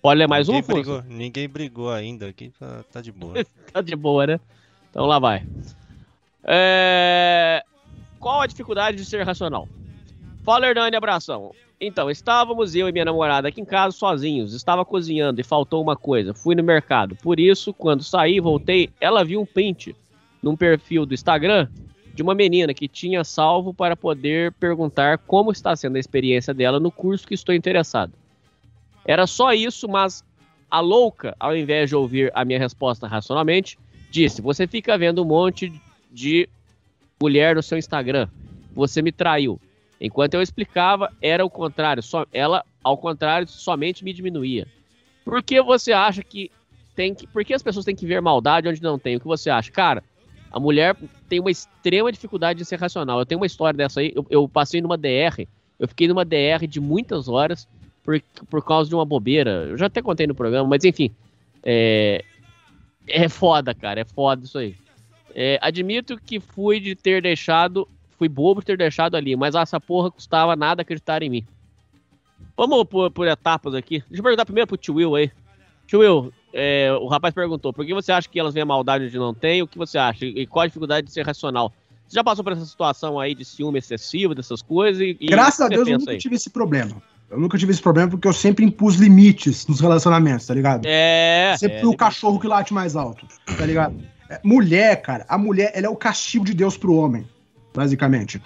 Pode ler mais um, Ninguém Funça? brigou, ninguém brigou ainda aqui, tá, tá de boa. tá de boa, né? Então lá vai. É... Qual a dificuldade de ser racional? Fala, Hernani, abração. Então, estávamos eu e minha namorada aqui em casa sozinhos. Estava cozinhando e faltou uma coisa. Fui no mercado. Por isso, quando saí e voltei, ela viu um print num perfil do Instagram de uma menina que tinha salvo para poder perguntar como está sendo a experiência dela no curso que estou interessado. Era só isso, mas a louca, ao invés de ouvir a minha resposta racionalmente, disse: Você fica vendo um monte de mulher no seu Instagram. Você me traiu. Enquanto eu explicava, era o contrário. Só, ela, ao contrário, somente me diminuía. Por que você acha que tem que. Por que as pessoas têm que ver maldade onde não tem? O que você acha? Cara, a mulher tem uma extrema dificuldade de ser racional. Eu tenho uma história dessa aí. Eu, eu passei numa DR. Eu fiquei numa DR de muitas horas por, por causa de uma bobeira. Eu já até contei no programa, mas enfim. É, é foda, cara. É foda isso aí. É, admito que fui de ter deixado. Fui bobo de ter deixado ali, mas essa porra custava nada acreditar em mim. Vamos por, por etapas aqui. Deixa eu perguntar primeiro pro tio Will aí. Tio Will, é, o rapaz perguntou: por que você acha que elas veem a maldade onde não tem? O que você acha? E qual a dificuldade de ser racional? Você já passou por essa situação aí de ciúme excessivo, dessas coisas? E, Graças a Deus eu nunca aí? tive esse problema. Eu nunca tive esse problema porque eu sempre impus limites nos relacionamentos, tá ligado? É. Sempre é, o cachorro que late mais alto, tá ligado? É, mulher, cara, a mulher, ela é o castigo de Deus pro homem, basicamente.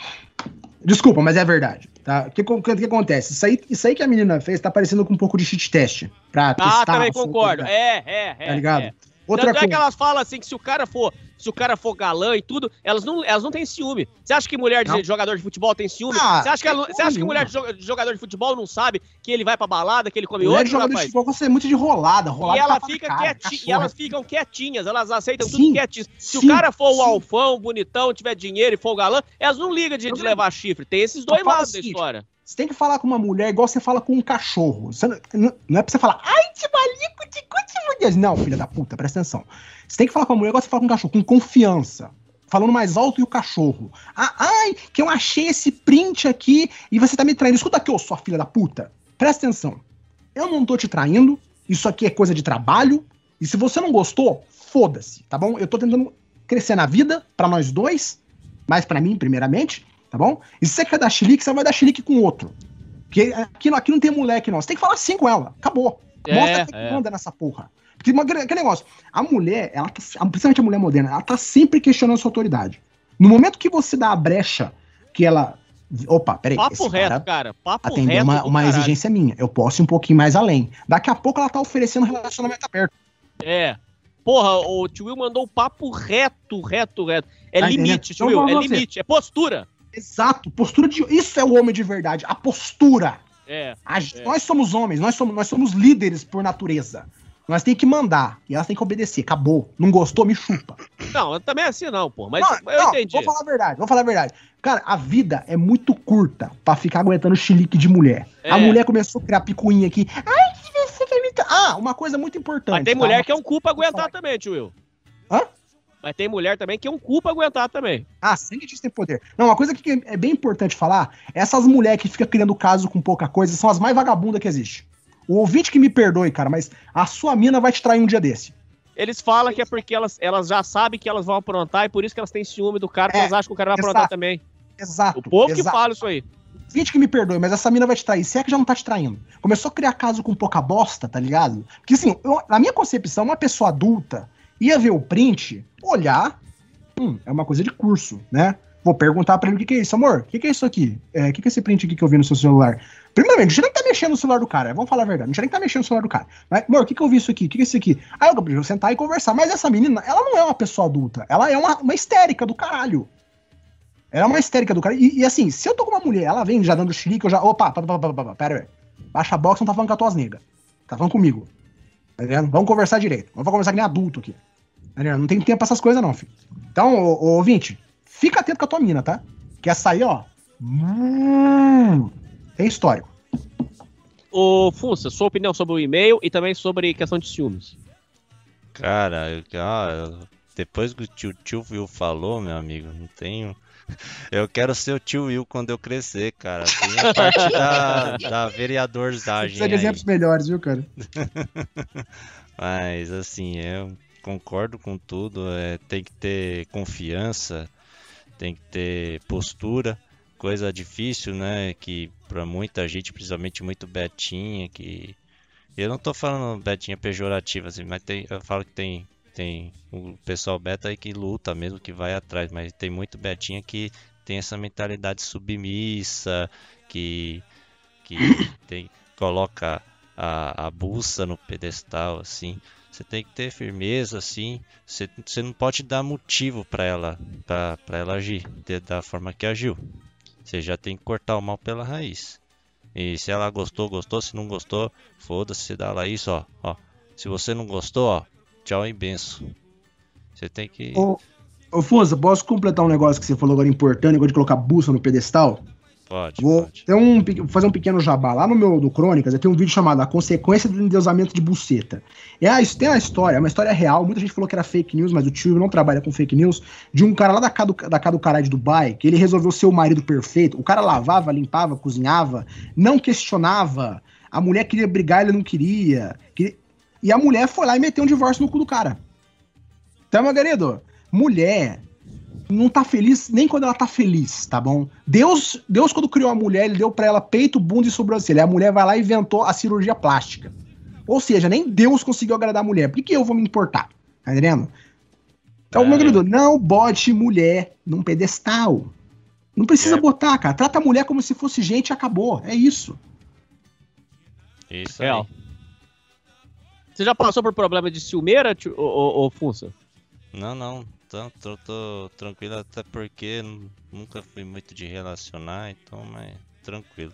Desculpa, mas é verdade, tá? O que, que, que acontece? Isso aí, isso aí que a menina fez tá parecendo com um pouco de shit test. Pra Ah, testar também concordo. É, é, é. Tá ligado? é. Outra Tanto é que elas falam assim que se o cara for, se o cara for galã e tudo, elas não, elas não têm ciúme. Você acha que mulher de Não. jogador de futebol tem ciúme? Ah, você acha que, ela- você acha que mulher de jo- de jogador de futebol não sabe que ele vai pra balada, que ele come Mulher de outro, jogador de rapaz? futebol gosta muito de rolada, rolada E ela fica cara, quietinha, e elas ficam quietinhas, elas aceitam Sim, tudo quietinhas. Se sim, o cara for o sim. alfão, bonitão, tiver dinheiro e for o galã, elas não ligam de, de levar chifre. Tem esses dois fala o lados da seguinte, história. Você tem que falar com uma mulher igual você fala com um cachorro. Você não, não- é pra você falar, ai, te malico, te cuti, Não, filha da puta, presta atenção. Você tem que falar com a mulher igual você fala com um cachorro, com confiança. Falando mais alto e o cachorro. Ah, ai, que eu achei esse print aqui e você tá me traindo. Escuta aqui, ô sua filha da puta. Presta atenção. Eu não tô te traindo. Isso aqui é coisa de trabalho. E se você não gostou, foda-se, tá bom? Eu tô tentando crescer na vida pra nós dois, mas pra mim, primeiramente, tá bom? E se você quer dar chilique, você vai dar chilique com outro. Porque aqui, não- aqui não tem moleque, não. Você tem que falar assim com ela. Acabou. É, Mostra quem é. manda nessa porra. Porque aquele negócio, a mulher, ela tá, principalmente a mulher moderna, ela tá sempre questionando sua autoridade. No momento que você dá a brecha, que ela. Opa, peraí. Papo reto, cara cara. Papo atendeu reto. uma, uma exigência minha. Eu posso ir um pouquinho mais além. Daqui a pouco ela tá oferecendo relacionamento aberto. É. Porra, o tio Will mandou o papo reto, reto, reto. É Tá limite, tio Então Will, é você. limite, é postura. Exato, postura de. Isso é o homem de verdade, a postura. É. A gente- Nós somos homens, nós somos, nós somos líderes por natureza. Nós tem que mandar e elas têm que obedecer. Acabou. Não gostou, me chupa. Não, também é assim não, pô. Mas Não, eu não, entendi. Vou falar a verdade, vou falar a verdade. Cara, a vida é muito curta pra ficar aguentando chilique de mulher. A É. mulher começou a criar picuinha aqui. Ai, que você quer me. Ah, uma coisa muito importante. Mas tem tá? mulher que é um cu pra aguentar também, tio Will. Hã? Mas tem mulher também que é um cu pra aguentar também. Ah, sangue diz tem poder. Não, uma coisa que é bem importante falar, essas mulheres que ficam criando caso com pouca coisa são as mais vagabundas que existe. O ouvinte que me perdoe, cara, mas a sua mina vai te trair um dia desse. Eles falam que é porque elas, elas já sabem que elas vão aprontar e por isso que elas têm ciúme do cara, porque É, elas acham que o cara vai exato. aprontar também. Exato. O povo que exato. fala isso aí. Gente que me perdoe, mas essa mina vai te trair. Se é que já não tá te traindo. Começou a criar caso com pouca bosta, tá ligado? Porque assim, eu- na minha concepção, uma pessoa adulta ia ver o print, olhar, hum, é uma coisa de curso, né? Vou perguntar pra ele o que, que é isso, amor. O que, que é isso aqui? É, o que, que é esse print aqui que eu vi no seu celular? Primeiramente, não tinha nem que tá mexendo no celular do cara. Vamos falar a verdade. Não tinha nem que tá mexendo no celular do cara. Mas, amor, o que, que eu vi isso aqui? O que, que é isso aqui? Aí eu vou sentar e conversar. Mas essa menina, ela não é uma pessoa adulta. Ela é uma, uma histérica do caralho. Ela é uma histérica do cara. E, e assim, se eu tô com uma mulher, ela vem já dando xilique, eu já. Opa, pá, pá, pá, pá, pá, pera aí. Baixa a box, não tá falando com as tuas negas. Tá falando comigo. Tá vendo? Vamos conversar direito. Vamos conversar que nem adulto aqui. Tá vendo? Não tem tempo pra essas coisas, não, filho. Então, ô, ô, ouvinte, fica atento com a tua mina, tá? Que essa aí, ó. hum, tem histórico. Ô, Funça, sua opinião sobre o e-mail e também sobre questão de ciúmes. Cara, eu- ah, depois que o tio, tio Will falou, meu amigo, não tenho. Eu quero ser o tio Will quando eu crescer, cara. Tem a parte da, da vereadorzagem. Precisa de exemplos melhores, viu, cara? Mas assim, eu concordo com tudo. é, tem que ter confiança, tem que ter postura. Coisa difícil, né? Que pra muita gente, principalmente muito Betinha, que. Eu não tô falando Betinha pejorativa, assim, mas tem, eu falo que tem, tem o pessoal beta aí que luta mesmo, que vai atrás, mas tem muito Betinha que tem essa mentalidade submissa, que, que tem, coloca a, a buça no pedestal, assim. Você tem que ter firmeza, assim. Você, você não pode dar motivo para ela, pra ela agir de- da forma que agiu. Você já tem que cortar o mal pela raiz. E se ela gostou, gostou. Se não gostou, foda-se, dá lá isso, ó. ó. Se você não gostou, ó, tchau e benção. Você tem que. Ô, ô Funza, posso completar um negócio que você falou agora importante, negócio de colocar buça no pedestal? Pode, Vou ter um, fazer um pequeno jabá. Lá no meu do Crônicas, eu tenho um vídeo chamado A Consequência do Endeusamento de Buceta. É a, tem a história, é uma história real. Muita gente falou que era fake news, mas o tio não trabalha com fake news. De um cara lá da casa do, da casa do caralho de Dubai, que ele resolveu ser o marido perfeito. O cara lavava, limpava, cozinhava, não questionava. A mulher queria brigar, ele não queria. Queria- E a mulher foi lá e meteu um divórcio no cu do cara. Então, meu querido, mulher não tá feliz nem quando ela tá feliz, tá bom? Deus, Deus quando criou a mulher, ele deu pra ela peito, bunda e sobrancelha. A mulher vai lá e inventou a cirurgia plástica. Ou seja, nem Deus conseguiu agradar a mulher. Por que, que eu vou me importar? Tá entendendo? Então, meu querido, não bote mulher num pedestal. Não precisa botar, cara. Trata a mulher como se fosse gente e acabou. É isso. Isso Real. Você já passou por problema de ciumeira, tio, ô, ô, ô, Funça? Não, não. Tô, tô, tô tranquilo, até porque nu- nunca fui muito de relacionar, então, mas tranquilo.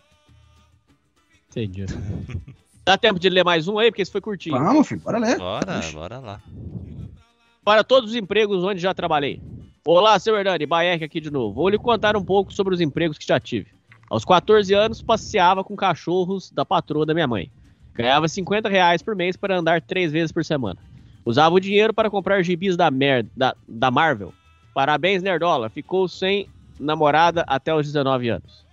Entendi. Dá tempo de ler mais um aí, porque esse foi curtinho. Vamos, filho, bora ler. Bora, bora lá. Para todos os empregos onde já trabalhei. Olá, seu Hernani, Baek aqui de novo. Vou lhe contar um pouco sobre os empregos que já tive. Aos 14 anos, passeava com cachorros da patroa da minha mãe. Ganhava 50 reais por mês para andar três vezes por semana. Usava o dinheiro para comprar gibis da, mer da, da Marvel. Parabéns, Nerdola. Ficou sem namorada até os 19 anos.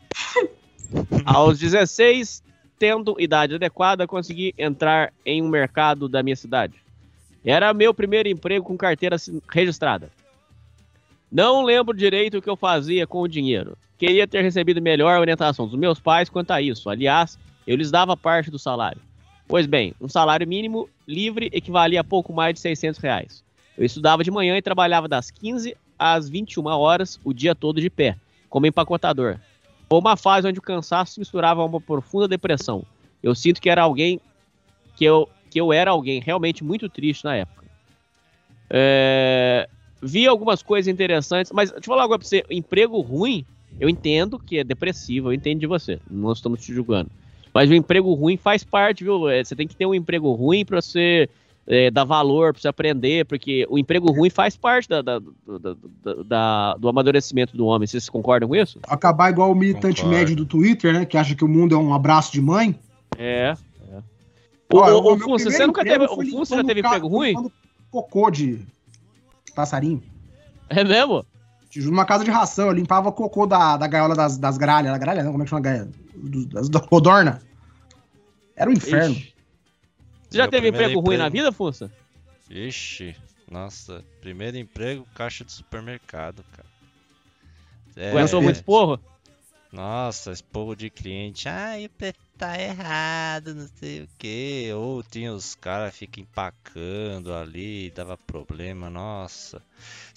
Aos 16, tendo idade adequada, consegui entrar em um mercado da minha cidade. Era meu primeiro emprego com carteira registrada. Não lembro direito o que eu fazia com o dinheiro. Queria ter recebido melhor orientação dos meus pais quanto a isso. Aliás, eu lhes dava parte do salário. Pois bem, um salário mínimo livre equivalia a pouco mais de 600 reais. Eu estudava de manhã e trabalhava das 15 às 21 horas o dia todo de pé, como empacotador. Foi uma fase onde o cansaço se misturava a uma profunda depressão. Eu sinto que era alguém que eu, que eu era alguém realmente muito triste na época. É, vi algumas coisas interessantes, mas deixa eu falar agora pra você: emprego ruim, eu entendo que é depressivo, eu entendo de você, não estamos te julgando. Mas o emprego ruim faz parte, viu? É, Você tem que ter um emprego ruim pra você é, dar valor, pra você aprender, porque o emprego ruim faz parte da, da- da- da- da- do amadurecimento do homem. Vocês concordam com isso? Acabar igual o militante Concordo. médio do Twitter, né? Que acha que o mundo é um abraço de mãe. É. é. Ô, Ó, ô, você nunca teve. O Funça já teve emprego ruim? limpando Cocô de passarinho. É mesmo? Numa casa de ração, eu limpava cocô da, da gaiola das, das gralhas. Da gralha não, como é que chama a gaiola? Das, da codorna. Era um inferno. Ixi. Você já Meu teve primeiro emprego ruim na emprego- vida, Funça? Ixi, nossa, primeiro emprego, caixa de supermercado, cara. É, Aguentou muito porro? Nossa, esse povo de cliente, ai, o preço tá errado, não sei o que. Ou tinha os caras ficam empacando ali, dava problema, nossa.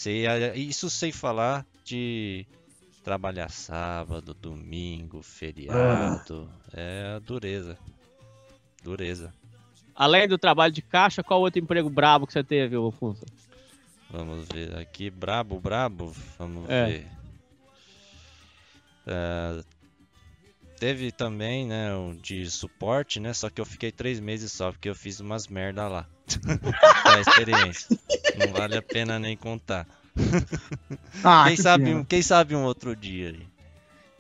A- Isso sem falar de trabalhar sábado, domingo, feriado. É dureza. Dureza. Além do trabalho de caixa, qual outro emprego brabo que você teve, Funça? Vamos ver aqui, brabo, brabo. Vamos É. ver. É, teve também, né, um de suporte, né? Só que eu fiquei três meses só, porque eu fiz umas merda lá. da experiência. Não vale a pena nem contar. Ah, quem, que sabe, um- quem sabe um outro dia aí.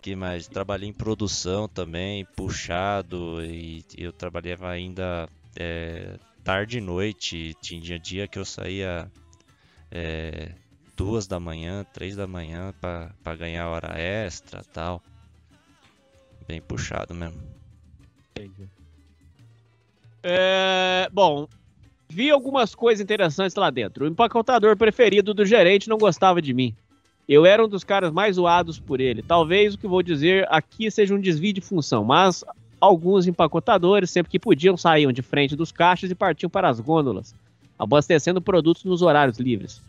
Que mais? Trabalhei em produção também, puxado, e eu trabalhava ainda é, tarde e noite. Tinha dia que eu saía é, duas da manhã, três da manhã pra ganhar hora extra tal. Bem puxado mesmo. É, bom, vi algumas coisas interessantes lá dentro. O empacotador preferido do gerente não gostava de mim. Eu era um dos caras mais zoados por ele. Talvez o que vou dizer aqui seja um desvio de função, mas alguns empacotadores, sempre que podiam, saíam de frente dos caixas e partiam para as gôndolas, abastecendo produtos nos horários livres.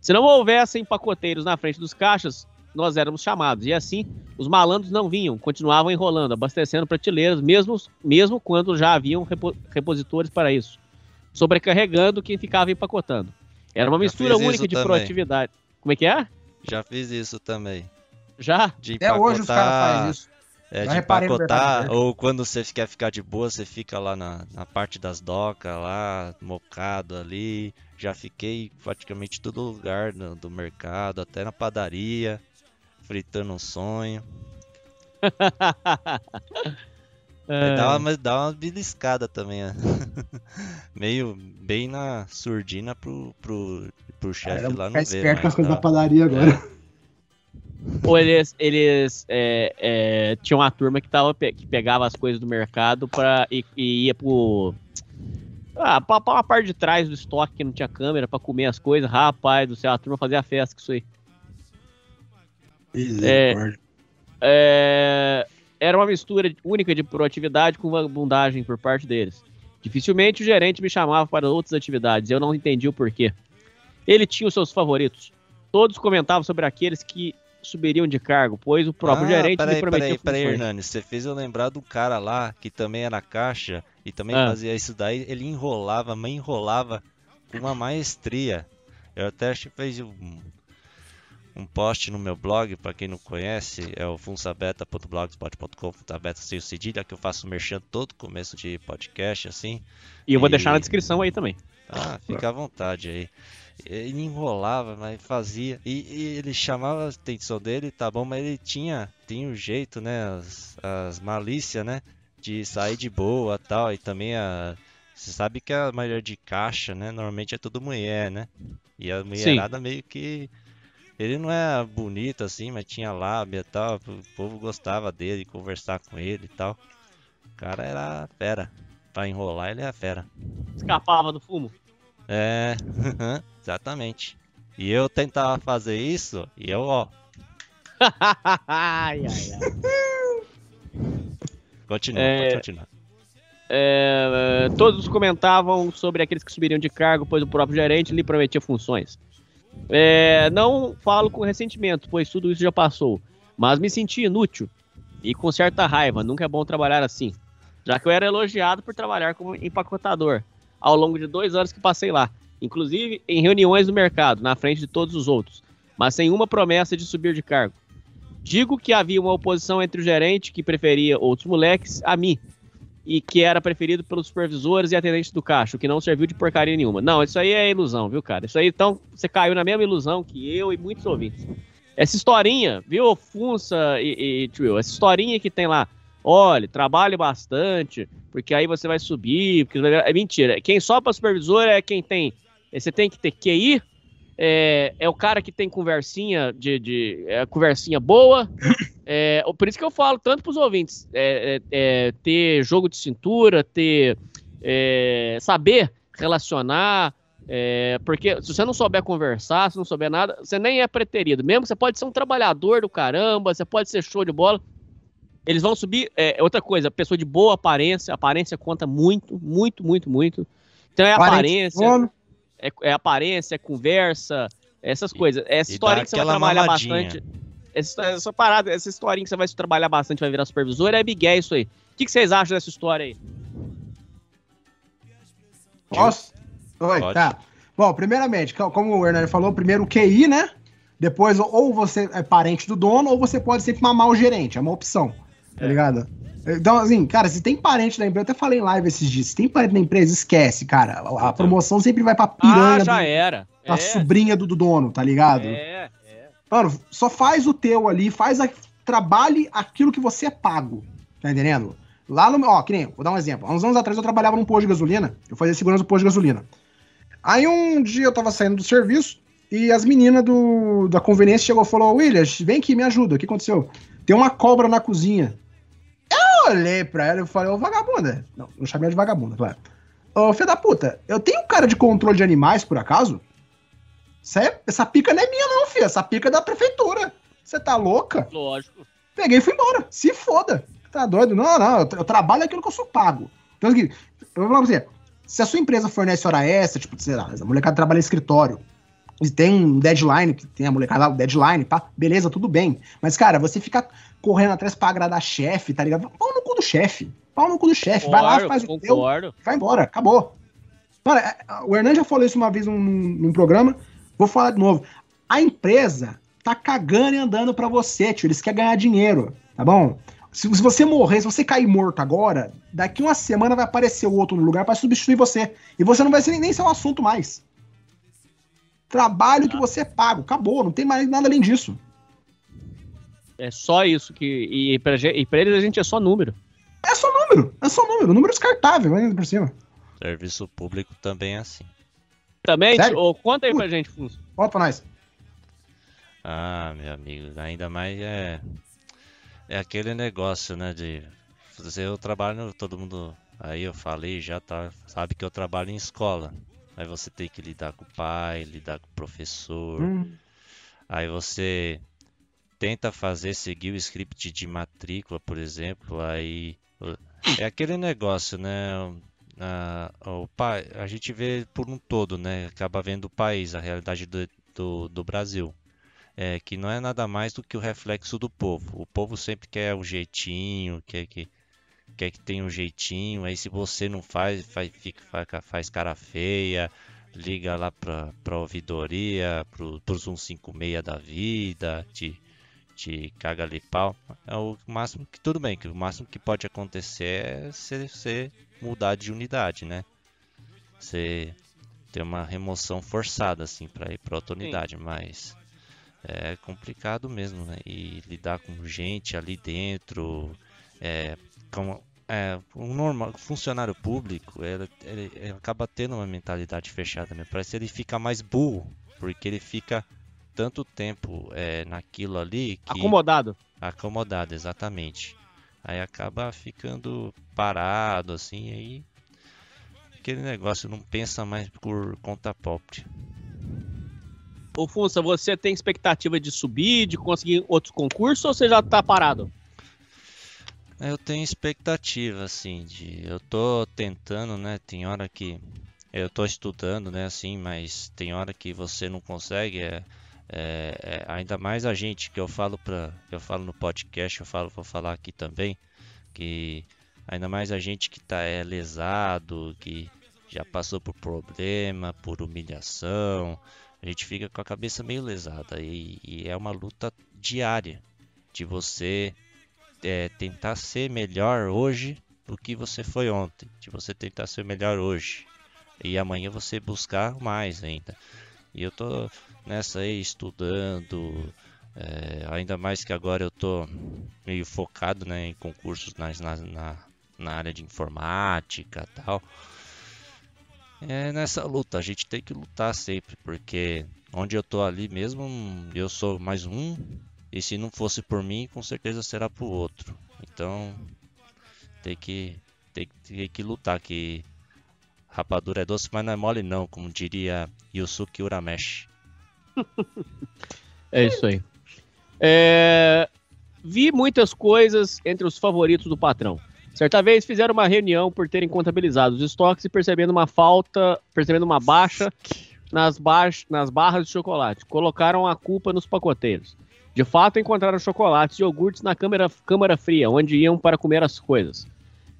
Se não houvesse empacoteiros na frente dos caixas, nós éramos chamados. E assim, os malandros não vinham, continuavam enrolando, abastecendo prateleiras, mesmo, mesmo quando já haviam repo- repositores para isso, sobrecarregando quem ficava empacotando. Era uma mistura única de também. proatividade. Como é que é? Já fiz isso também. Já? De Até hoje os caras empacotar- fazem isso. É, Já de no empacotar, Mercado ou quando você quer ficar de boa, você fica lá na, na parte das docas, lá, mocado ali. Já fiquei praticamente em todo lugar do, do mercado, até na padaria, fritando um sonho. É. Dá uma, mas dá uma beliscada também, né? Meio bem na surdina pro, pro, pro chefe lá ficar ver. esperto com as coisas da padaria agora. Ou eles, eles é, é, tinham uma turma que, tava, que pegava as coisas do mercado pra, e, e ia pro. Ah, pra, pra uma parte de trás do estoque que não tinha câmera pra comer as coisas. Rapaz do céu, a turma fazia festa com isso aí. É, é, era uma mistura única de proatividade com vagabundagem por parte deles. Dificilmente o gerente me chamava para outras atividades, eu não entendi o porquê. Ele tinha os seus favoritos. Todos comentavam sobre aqueles que subiriam de cargo, pois o próprio Ah, gerente peraí, lhe prometia peraí, peraí. Hernani, você fez eu lembrar do cara lá que também era caixa e também Ah. fazia isso daí. Ele enrolava, mas enrolava com uma maestria. Eu até acho que fez um, um post no meu blog, pra quem não conhece, é o funsabeta.blogspot.com, funsabeta sem o cedilha, que eu faço merchan todo começo de podcast, assim. E eu vou deixar na descrição aí também. Ah, fica à vontade aí. Ele enrolava, mas fazia. E, e ele chamava a atenção dele, tá bom, mas ele tinha, tinha o jeito, né? As, as malícias, né? De sair de boa tal. E também a. Você sabe que a maioria de caixa, né? Normalmente é tudo mulher, né? E a mulherada meio que. Ele não é bonito assim, mas tinha lábia e tal. O povo gostava dele, conversar com ele e tal. O cara era fera. Pra enrolar, ele é fera. Escapava do fumo. É, exatamente. E eu tentava fazer isso e eu, ó, ai, ai, ai. continua, É, pode continuar. É, é, todos comentavam sobre aqueles que subiriam de cargo, pois o próprio gerente lhe prometia funções. É, não falo com ressentimento, pois tudo isso já passou, mas me senti inútil e com certa raiva. Nunca é bom trabalhar assim, já que eu era elogiado por trabalhar como empacotador ao longo de dois anos que passei lá, inclusive em reuniões do mercado, na frente de todos os outros, mas sem uma promessa de subir de cargo. Digo que havia uma oposição entre o gerente, que preferia outros moleques, a mim, e que era preferido pelos supervisores e atendentes do caixa, o que não serviu de porcaria nenhuma. Não, isso aí é ilusão, viu, cara? Isso aí, então, você caiu na mesma ilusão que eu e muitos ouvintes. Essa historinha, viu, Funça e, e essa historinha que tem lá, olha, trabalhe bastante, porque aí você vai subir, porque é mentira. Quem só para supervisor é quem tem, você tem que ter QI, é, é o cara que tem conversinha de, de é, conversinha boa. É, por isso que eu falo tanto para os ouvintes, é, é, é, ter jogo de cintura, ter saber relacionar, É, porque se você não souber conversar, se não souber nada, você nem é preterido. Mesmo você pode ser um trabalhador do caramba, você pode ser show de bola. Eles vão subir. É, outra coisa, pessoa de boa aparência. Aparência conta muito, muito, muito, muito. Então é Parente aparência. É, é aparência, é conversa, essas coisas. Essa e historinha dá que você vai trabalhar mamadinha. bastante. Essa, essa parada, essa historinha que você vai trabalhar bastante, vai virar supervisor, é Miguel isso aí. O que, que vocês acham dessa história aí? Posso? Oi, Pode. tá. Bom, primeiramente, co- como o Hernani falou, primeiro o QI, né? Depois, ou você é parente do dono, ou você pode sempre mamar o gerente. É uma opção, tá ligado? Então, assim, cara, se tem parente da empresa, eu até falei em live esses dias, se tem parente da empresa, esquece, cara. A, a promoção sempre vai pra piranha Ah, já do- era. da É. sobrinha do, do dono, tá ligado? É, Mano, só faz o teu ali, faz a, trabalhe aquilo que você é pago. Tá entendendo? Lá no. Ó, que nem, vou dar um exemplo. Há uns anos atrás eu trabalhava num posto de gasolina. Eu fazia segurança do posto de gasolina. Aí um dia eu tava saindo do serviço e as meninas do, da conveniência chegou e falou: Williams, vem aqui, me ajuda. O que aconteceu? Tem uma cobra na cozinha. Olhei pra ela e falei: Ô vagabunda. Não, não chamei ela de vagabunda, claro. Ô, filha da puta, eu tenho um cara de controle de animais, por acaso? É- essa pica não é minha, não, filha. Essa pica é da prefeitura. Você tá louca? Lógico. Peguei e fui embora. Se foda. Tá doido? Não, não. Eu, eu trabalho aquilo que eu sou pago. Então, eu vou falar pra você. Se a sua empresa fornece hora extra, tipo, sei lá, a molecada trabalha em escritório, e tem um deadline, que tem a molecada lá, o deadline, pá, beleza, tudo bem. Mas, cara, você fica correndo atrás pra agradar chefe, tá ligado? Pau no cu do chefe. Pau no cu do chefe. Vai lá, faz o teu. Vai embora, acabou. Mano, é, o Hernan já falou isso uma vez num, num programa, vou falar de novo. A empresa tá cagando e andando pra você, tio. Eles querem ganhar dinheiro, tá bom? Se, se você morrer, se você cair morto agora, daqui uma semana vai aparecer o outro no lugar pra substituir você. E você não vai ser nem, nem ser um assunto mais. Trabalho que você é pago, acabou, não tem mais nada além disso. É só isso que. E pra, e pra eles a gente é só número. É só número, é só número, número descartável, ainda por cima. Serviço público também é assim. Também? Sério? Ô, conta aí pra gente, Funso. Bota pra nós. Ah, meu amigo, ainda mais é. É aquele negócio, né? De. Eu trabalho, todo mundo. Aí eu falei já, tá? Sabe que eu trabalho em escola. Aí você tem que lidar com o pai, lidar com o professor. Hum. Aí você tenta fazer, seguir o script de matrícula, por exemplo, aí é aquele negócio, né? O pai, a gente vê por um todo, né? Acaba vendo o país, a realidade do, do, do Brasil. É, que não é nada mais do que o reflexo do povo. O povo sempre quer um jeitinho, quer que, quer que tenha um jeitinho. Aí se você não faz, faz, fica, faz cara feia, liga lá pra, pra ouvidoria, pro, pros 156 da vida, te, te caga ali pau. É o máximo que tudo bem, que o máximo que pode acontecer é você, mudar de unidade, né? Você ter uma remoção forçada assim para ir para outra unidade, mas é complicado mesmo, né? E lidar com gente ali dentro, é, como é, um normal funcionário público, ele, ele- ele acaba tendo uma mentalidade fechada, né? Parece que ele fica mais burro, porque ele fica tanto tempo é, naquilo ali que Acomodado. acomodado, exatamente. Aí acaba ficando parado, assim, aí aquele negócio não pensa mais por conta própria. Ô, Funça, você tem expectativa de subir, de conseguir outros concursos ou você já tá parado? Eu tenho expectativa, assim, de. Eu tô tentando, né? Tem hora que. Eu tô estudando, né, assim, mas tem hora que você não consegue. É, é- é- ainda mais a gente que eu falo pra. Eu falo no podcast, eu falo, vou falar aqui também. Que ainda mais a gente que tá é, lesado, que já passou por problema, por humilhação. A gente fica com a cabeça meio lesada. E, e é uma luta diária de você é, tentar ser melhor hoje do que você foi ontem, de você tentar ser melhor hoje e amanhã você buscar mais ainda. E eu tô nessa aí estudando, é, ainda mais que agora eu tô meio focado né, em concursos na, na, na área de informática tal. É nessa luta, a gente tem que lutar sempre, porque onde eu tô ali mesmo, eu sou mais um, e se não fosse por mim, com certeza será pro outro. Então, tem que tem, tem que lutar que rapadura é doce, mas não é mole não, como diria Yusuke Urameshi. É isso aí. É, Vi muitas coisas entre os favoritos do patrão. Certa vez fizeram uma reunião por terem contabilizado os estoques e percebendo uma falta, percebendo uma baixa nas, baix, nas barras de chocolate. Colocaram a culpa nos pacoteiros. De fato, encontraram chocolates e iogurtes na câmara, câmara fria, onde iam para comer as coisas.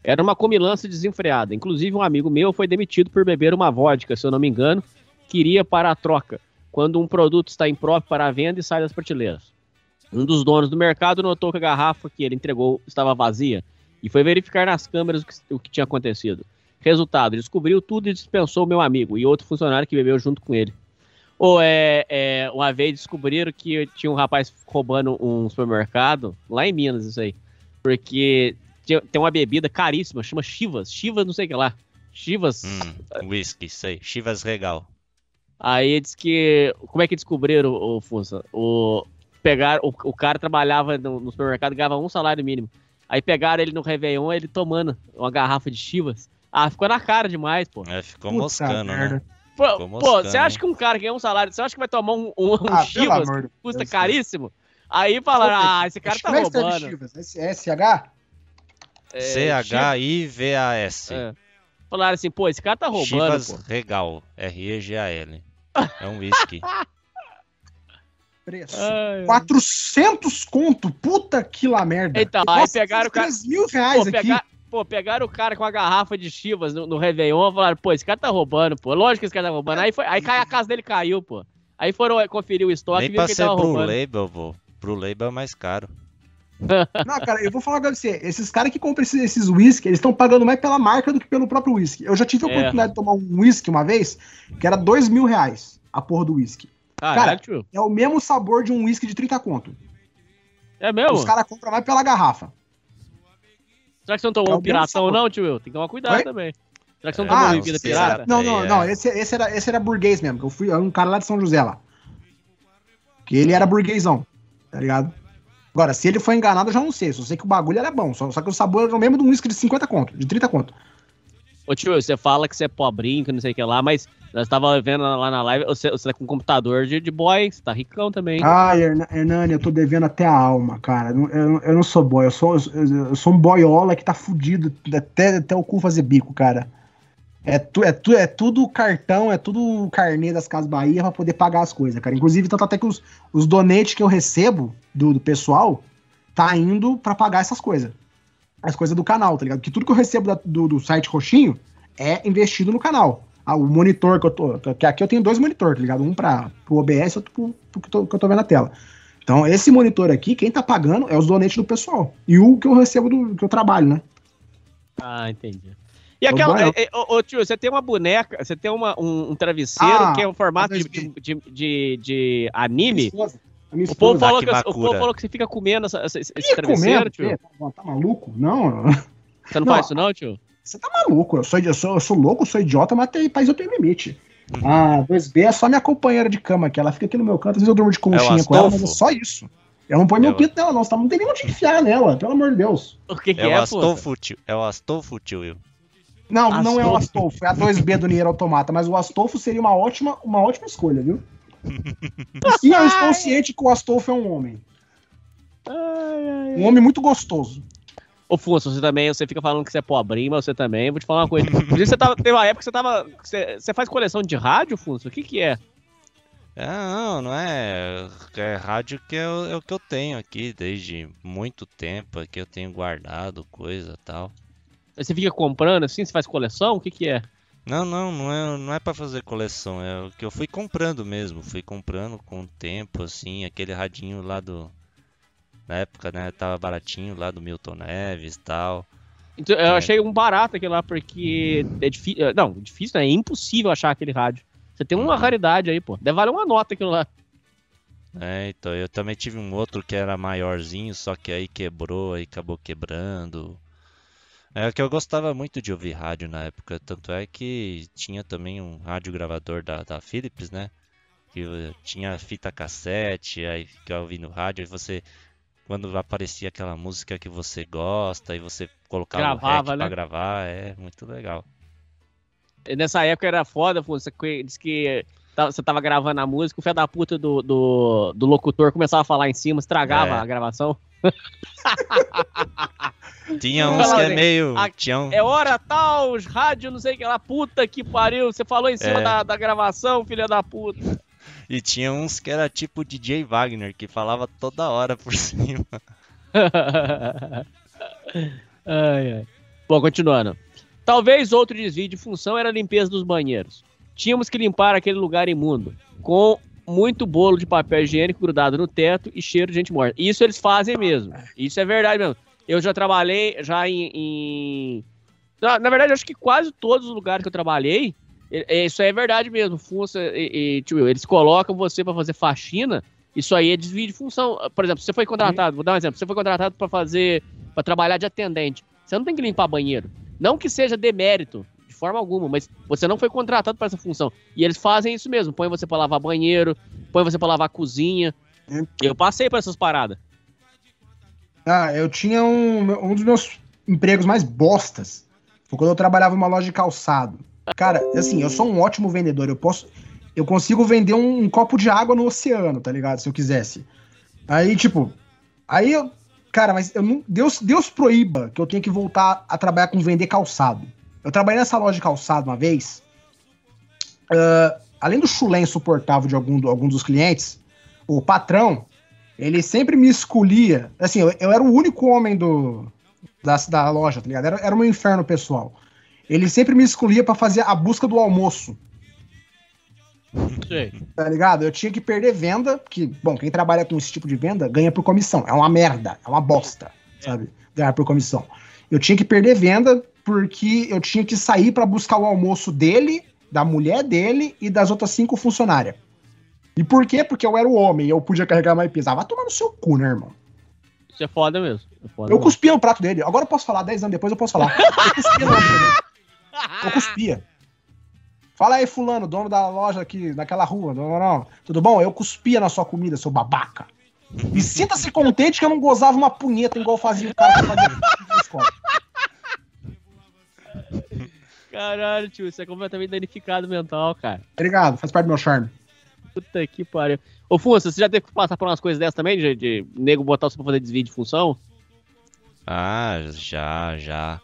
Era uma comilança desenfreada. Inclusive, um amigo meu foi demitido por beber uma vodka, se eu não me engano, que iria para a troca, quando um produto está impróprio para a venda e sai das prateleiras. Um dos donos do mercado notou que a garrafa que ele entregou estava vazia e foi verificar nas câmeras o que, o que tinha acontecido. Resultado, descobriu tudo e dispensou o meu amigo e outro funcionário que bebeu junto com ele. Ou é, é, uma vez descobriram que tinha um rapaz roubando um supermercado, lá em Minas, isso aí. Porque tinha- tem uma bebida caríssima, chama Chivas. Chivas, não sei o que lá. Chivas. Hum, whisky, isso aí. Chivas Regal. Aí diz que. Como é que descobriram, o Funça? O, pegaram, o, o cara trabalhava no, no supermercado e ganhava um salário mínimo. Aí pegaram ele no Réveillon, ele tomando uma garrafa de Chivas. Ah, ficou na cara demais, pô. É, ficou Puta moscando, merda. né? Pô, Ficou pô, moscando, você acha que um cara que ganha um salário, você acha que vai tomar um, um, um Ah, Chivas que custa Deus. caríssimo? Aí falaram, ah, esse cara tá é roubando. Chivas? SH? É, C-H-I-V-A-S. É. Falaram assim, pô, esse cara tá roubando, Chivas pô. Regal. R-E-G-A-L. É um whisky. Preço. Ai, ai. 400 conto, puta que lá merda. Então, aí posso pegaram o cara. 3 mil reais pô, aqui. pegar- pô, pegaram o cara com a garrafa de Chivas no, no Réveillon e falaram, pô, esse cara tá roubando, pô. Lógico que esse cara tá roubando. Aí, foi, aí cai, a casa dele caiu, pô. Aí foram é, conferir o estoque e Nem viram pra que ele ser tava roubando. Label, vô. Blue Label é mais caro. Não, cara, eu vou falar pra você. Esses caras que compram esses, esses whisky, eles estão pagando mais pela marca do que pelo próprio whisky. Eu já tive a É. oportunidade de tomar um whisky uma vez, que era 2 mil reais a porra do whisky. Caralho, Cara, tio. é o mesmo sabor de um whisky de 30 conto. É mesmo? Os caras compram mais pela garrafa. Será que você não tomou É um piratão, não, tio Will? Tem que tomar cuidado Oi? também. Será que você não tomou Ah, bebida pirata? Não, não, não. é- Esse, esse, era, esse era burguês mesmo, que eu fui, era um cara lá de São José lá. Que ele era burguesão, tá ligado? Agora, se ele foi enganado, eu já não sei. Só sei que o bagulho era bom. Só, só que o sabor era o mesmo de um whisky de 50 conto, de 30 conto. Ô tio, você fala que você é pobrinho, que não sei o que lá, mas nós tava vendo lá na live, você, você tá com um computador de, de boy? Você tá ricão também. Ai, Herna- Hernani, eu tô devendo até a alma, cara. Eu, eu- eu não sou boy, eu sou, eu, eu sou um boiola que tá fudido até, até o cu fazer bico, cara. É, tu, é, tu, é tudo cartão, é tudo carnê das Casas Bahia pra poder pagar as coisas, cara. Inclusive, tanto até que os, os donates que eu recebo do, do pessoal tá indo pra pagar essas coisas. As coisas do canal, tá ligado? Que tudo que eu recebo da- do, do site roxinho é investido no canal. Ah, o monitor que eu tô. Que aqui eu tenho dois monitores, tá ligado? Um pra, pro OBS e outro pro, pro que, tô, que eu tô vendo na tela. Então, esse monitor aqui, quem tá pagando é os donates do pessoal. E o que eu recebo do que eu trabalho, né? Ah, entendi. E aquela. é, é, ô, ô, tio, você tem uma boneca, você tem uma, um, um travesseiro Ah, que é um formato de, de, de, de- de anime. O povo, falou que, o povo falou que você fica comendo essa- essa- esse, Ih, travesseiro, comendo, tio. é, tá, tá maluco? Não. Você não, Não. faz isso, não, tio? Você tá maluco? Eu sou, eu sou, eu sou louco, eu sou idiota, mas tem, mas eu tenho limite. A 2B é só minha companheira de cama aqui. Ela fica aqui no meu canto, às vezes eu durmo de conchinha com ela, mas é só isso. Eu não ponho meu É o- pinto nela, não. Você tá- não tem nem onde enfiar nela, pelo amor de Deus. O que, É, o Astolfo, tio. É o Astolfo, tio Não, não é o Astolfo. Astolfo, é a 2B do Nier Automata, mas o Astolfo seria uma ótima, uma ótima escolha, viu? E sim, eu estou ciente que o Astolfo é um homem. Um homem muito gostoso. Ô, Funso, você também, você fica falando que você é pobrinho, mas você também, vou te falar uma coisa. Inclusive, você tava, teve uma época que você tava. Você, você faz coleção de rádio, Funso? O que que é? É, não, não é. É rádio que é o, é o que eu tenho aqui desde muito tempo. Aqui eu tenho guardado coisa e tal. Você fica comprando assim, você faz coleção? O que que é? Não, não, não é, não é para fazer coleção, é o que eu fui comprando mesmo, fui comprando com o tempo, assim, aquele radinho lá do. Na época, né, tava baratinho lá do Milton Neves e tal. Então, eu É. achei um barato aquele lá, porque é difícil. Não, difícil, né? é impossível achar aquele rádio. Você tem uma raridade aí, pô. Deve valer uma nota aquilo lá. É, então, eu também tive um outro que era maiorzinho, só que aí quebrou, aí acabou quebrando. É que eu gostava muito de ouvir rádio na época, tanto é que tinha também um rádio gravador da, da Philips, né? Que tinha fita cassete, aí ficava ouvindo rádio, e você, quando aparecia aquela música que você gosta, aí você colocava o Gravava, pra né? gravar, é muito legal. Nessa época era foda, pô, você diz que você tava gravando a música, o fé da puta do, do, do locutor começava a falar em cima, estragava É. a gravação. Tinha uns que é meio. "Ah, Tinha um... É hora tal, os rádio, não sei o que lá, puta que pariu, você falou em cima É. da, da gravação, filha da puta. E tinha uns que era tipo DJ Wagner, que falava toda hora por cima. ai, ai. Bom, continuando. Talvez outro desvio de função era a limpeza dos banheiros. Tínhamos que limpar aquele lugar imundo, com muito bolo de papel higiênico grudado no teto e cheiro de gente morta. Isso eles fazem mesmo. Isso é verdade mesmo. Eu já trabalhei já em. em- Na, na verdade, acho que quase todos os lugares que eu trabalhei, isso aí é verdade mesmo. Funça, e, e, tipo, eles colocam você pra fazer faxina. Isso aí é desvio de função. Por exemplo, você foi contratado, vou dar um exemplo. Você foi contratado pra fazer. para trabalhar de atendente. Você não tem que limpar banheiro. Não que seja demérito, de forma alguma, mas você não foi contratado para essa função. E eles fazem isso mesmo. Põe você pra lavar banheiro, põe você pra lavar cozinha. Eu passei por essas paradas. Ah, eu tinha um, um dos meus empregos mais bostas. Foi quando eu trabalhava em uma loja de calçado. Cara, assim, eu sou um ótimo vendedor. Eu posso. Eu consigo vender um, um copo de água no oceano, tá ligado? Se eu quisesse. Aí, tipo. Aí eu. Cara, mas eu não. Deus, Deus proíba que eu tenha que voltar a trabalhar com vender calçado. Eu trabalhei nessa loja de calçado uma vez. ah, além do chulé insuportável de algum, algum dos clientes, o patrão, ele sempre me escolhia. Assim, eu, eu era o único homem do, da, da loja, tá ligado? Era, era meu inferno pessoal. Ele sempre me escolhia pra fazer a busca do almoço, Sei. tá ligado? Eu tinha que perder venda, que, bom, quem trabalha com esse tipo de venda ganha por comissão. É uma merda, é uma bosta, sabe? Ganhar por comissão. Eu tinha que perder venda porque eu tinha que sair pra buscar o almoço dele, da mulher dele e das outras cinco funcionárias. E por quê? Porque eu era o homem e eu podia carregar mais peso. Ah, vai tomar no seu cu, né, irmão? Isso é foda mesmo. É foda Eu mesmo. cuspia no prato dele. Agora eu posso falar, 10 anos depois eu posso falar. Eu cuspia no prato dele. Eu cuspia. Fala aí, fulano, dono da loja aqui, daquela rua. Não, não, não. Tudo bom? Eu cuspia na sua comida, seu babaca. E sinta-se contente que eu não gozava uma punheta igual fazia o cara que fazia na escola. Caralho, tio, isso é completamente danificado mental, cara. Obrigado, faz parte do meu charme. Puta que pariu. Ô, Funça, você já teve que passar por umas coisas dessas também, de, de nego botar você pra fazer desvio de função? Ah, já, já.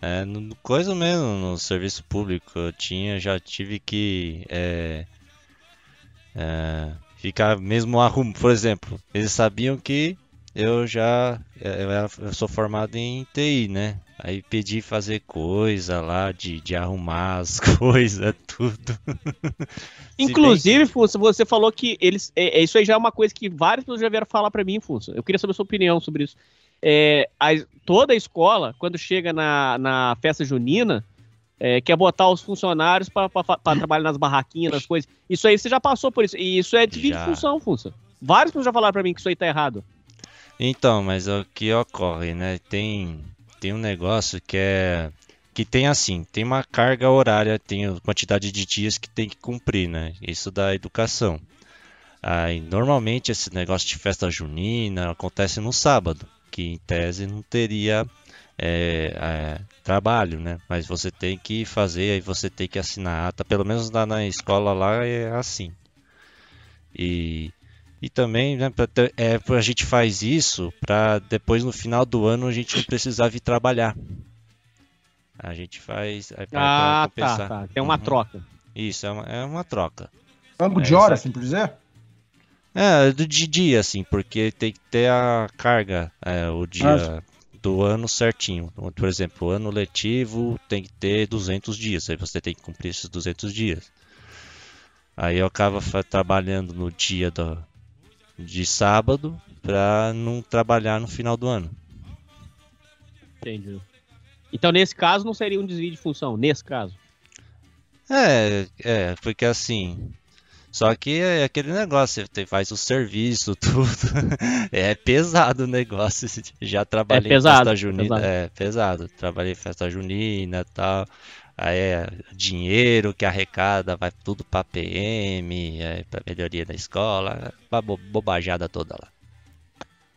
É, no, coisa mesmo, no serviço público, eu tinha, já tive que é, é, ficar mesmo arrumando. Por exemplo, eles sabiam que eu já eu, era- eu sou formado em TI, né? Aí pedi fazer coisa lá, de, de arrumar as coisas, tudo. Inclusive, Funça, você falou que eles. É, é, isso aí já é uma coisa que várias pessoas já vieram falar pra mim, Funça. Eu queria saber a sua opinião sobre isso. É, a- toda a escola, quando chega na, na festa junina, é, quer botar os funcionários pra trabalhar nas barraquinhas, nas coisas. Isso aí você já passou por isso. E isso é de função, Funça. Várias pessoas já falaram pra mim que isso aí tá errado. Então, mas o que ocorre, né? Tem, tem um negócio que é. Que tem assim, tem uma carga horária, tem a quantidade de dias que tem que cumprir, né? Isso da educação. Aí, normalmente esse negócio de festa junina acontece no sábado, que em tese não teria é, é, trabalho, né? Mas você tem que fazer, aí você tem que assinar a ata, pelo menos lá na escola lá é assim. E, e também, né, pra ter- é, a gente faz isso para depois no final do ano a gente não precisar vir trabalhar. A gente faz é, pra- pra Ah, tá, compensar. tá. Tem uma Uhum. troca. Isso, é uma, é uma troca. Banco É, de hora, assim por dizer? É, do de dia, assim, porque tem que ter a carga, é, o dia do ano certinho. Por exemplo, o ano letivo tem que ter 200 dias, aí você tem que cumprir esses 200 dias. Aí eu acabo fa- trabalhando no dia do, de sábado pra não trabalhar no final do ano. Entendi. Então, nesse caso, não seria um desvio de função. Nesse caso. É, é, porque assim. Só que é aquele negócio, você faz o serviço, tudo. É pesado o negócio. Já trabalhei pesado, em festa junina. pesado. É pesado. Trabalhei em festa junina e tal. É dinheiro que arrecada, vai tudo pra PM, é, pra melhoria da escola, uma bo- bobajada toda lá.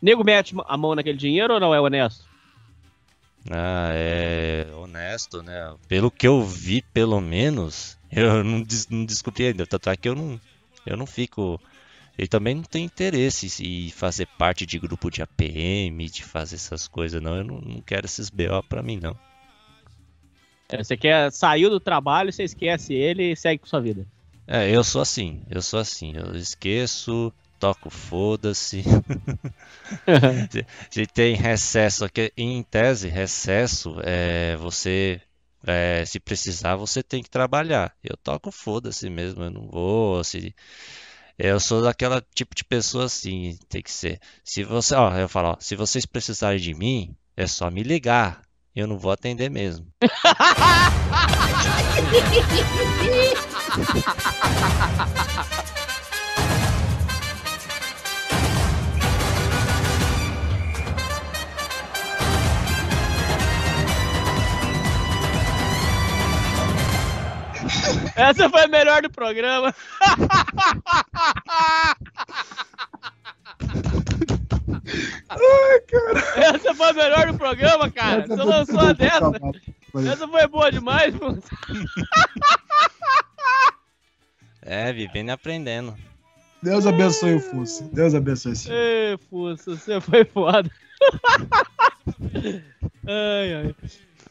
Nego mete a mão naquele dinheiro ou não é honesto? Ah, é honesto, né? Pelo que eu vi, pelo menos, eu não, des- não descobri ainda. Tanto é que eu não, eu não fico. Ele também não tem interesse em fazer parte de grupo de APM, de fazer essas coisas, não. Eu não, não quero esses BO pra mim, não. É, Você quer saiu do trabalho, você esquece ele e segue com sua vida. É, eu sou assim, eu sou assim. Eu esqueço, toco foda-se. se, tem recesso, aqui, em tese, recesso, é, você, é, se precisar, você tem que trabalhar. Eu toco foda-se mesmo, eu não vou, se... Eu sou daquela tipo de pessoa assim, tem que ser. Se você, ó, eu falo, ó, se vocês precisarem de mim, é só me ligar. Eu não vou atender mesmo. Essa foi a melhor do programa. Ai, cara. Essa foi a melhor do programa, cara. Essa Você lançou a dessa. Foi. Essa foi boa demais, mano. É, vivendo e aprendendo. Deus abençoe o Fusso. Deus abençoe esse. Ê, Fusso, você foi foda. ai, ai.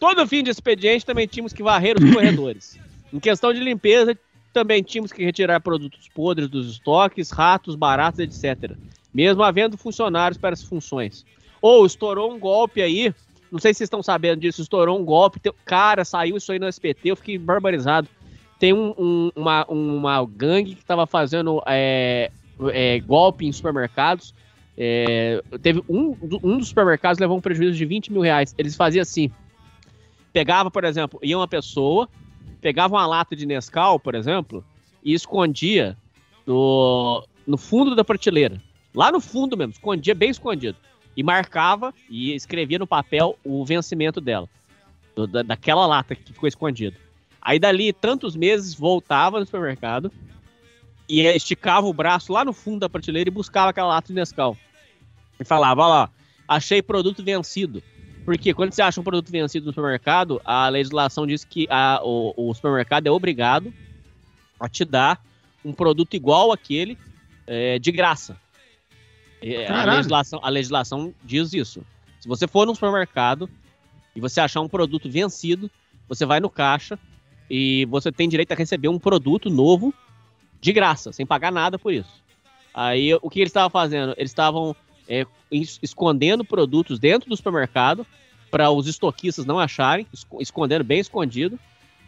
Todo fim de expediente também tínhamos que varrer os corredores. Em questão de limpeza, também tínhamos que retirar produtos podres dos estoques, ratos, baratas, etc. Mesmo havendo funcionários para as funções. Ou estourou um golpe aí, não sei se vocês estão sabendo disso, estourou um golpe, cara, saiu isso aí no SPT, eu fiquei barbarizado. Tem um- um- uma, uma gangue que estava fazendo é, é, golpe em supermercados. É, teve um, um dos supermercados levou um prejuízo de 20 mil reais. Eles faziam assim: pegava, por exemplo, ia uma pessoa, pegava uma lata de Nescau, por exemplo, e escondia no fundo da prateleira. Lá no fundo mesmo, escondia bem escondido. E marcava e escrevia no papel o vencimento dela. do- da, daquela lata que ficou escondida. Aí dali tantos meses voltava no supermercado e esticava o braço lá no fundo da prateleira e buscava aquela lata de Nescau. E falava, olha lá, achei produto vencido. Porque quando você acha um produto vencido no supermercado, a legislação diz que a- o, o supermercado é obrigado a te dar um produto igual àquele é, de graça. É, a, legislação, a legislação diz isso. Se você for no supermercado e você achar um produto vencido, você vai no caixa e você tem direito a receber um produto novo de graça, sem pagar nada por isso. Aí o que eles estavam fazendo? Eles estavam é, es- escondendo produtos dentro do supermercado para os estoquistas não acharem, esco- escondendo bem escondido.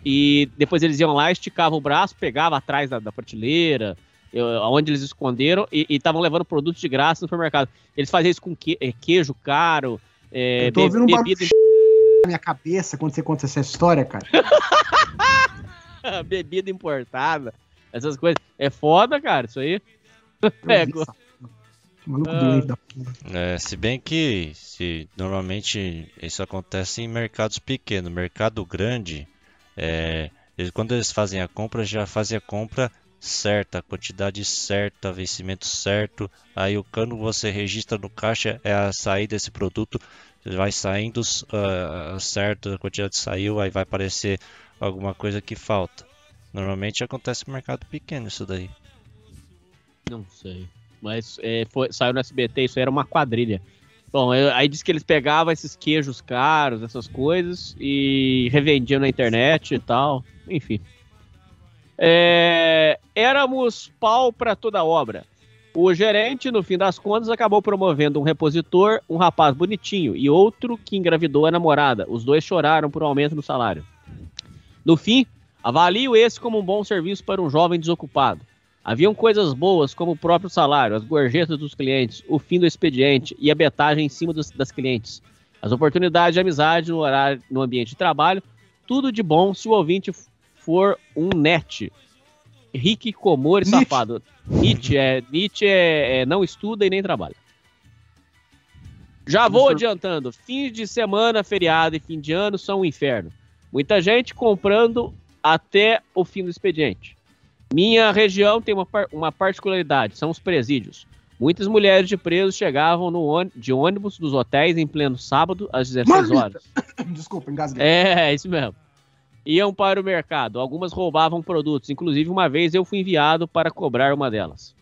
E depois eles iam lá, esticavam o braço, pegavam atrás da, da prateleira, onde eles esconderam, e estavam levando produtos de graça no supermercado. Eles faziam isso com que- é, queijo caro, é, Eu tô be- ouvindo um barulho bebida, na minha cabeça quando você conta essa história, cara. bebida importada, essas coisas. É foda, cara, isso aí. É, go- Que maluco Ah. doente da porra. É, se bem que se, normalmente isso acontece em mercados pequenos, mercado grande, é, eles- quando eles fazem a compra, já fazem a compra certa, quantidade certa, vencimento certo. Aí o cano você registra no caixa é a saída desse produto, vai saindo ah, certo, a quantidade saiu, aí vai aparecer alguma coisa que falta. Normalmente acontece no mercado pequeno isso daí. Não sei. Mas é, foi- saiu no SBT, isso era uma quadrilha. Bom, aí diz que eles pegavam esses queijos caros, essas coisas, e revendiam na internet e tal. Enfim. É, éramos pau para toda obra. O gerente, no fim das contas, acabou promovendo um repositor, um rapaz bonitinho, e outro que engravidou a namorada. Os dois choraram por um aumento no salário. No fim, avalio esse como um bom serviço para um jovem desocupado. Haviam coisas boas, como o próprio salário, as gorjetas dos clientes, o fim do expediente e a betagem em cima dos- das clientes. As oportunidades de amizade no horário, no ambiente de trabalho, tudo de bom se o ouvinte for um net. Rick Nietzsche. safado. Nietzsche é, Nietzsche é, é não estuda e nem trabalha. Já vou adiantando. Fins de semana, feriado e fim de ano são um inferno. Muita gente comprando até o fim do expediente. Minha região tem uma, uma particularidade, são os presídios. Muitas mulheres de presos chegavam de ônibus dos hotéis em pleno sábado às 16 Marmita! horas. Desculpa, engasguei. É, é isso mesmo. Iam para o mercado. Algumas roubavam produtos. Inclusive, uma vez eu fui enviado para cobrar uma delas.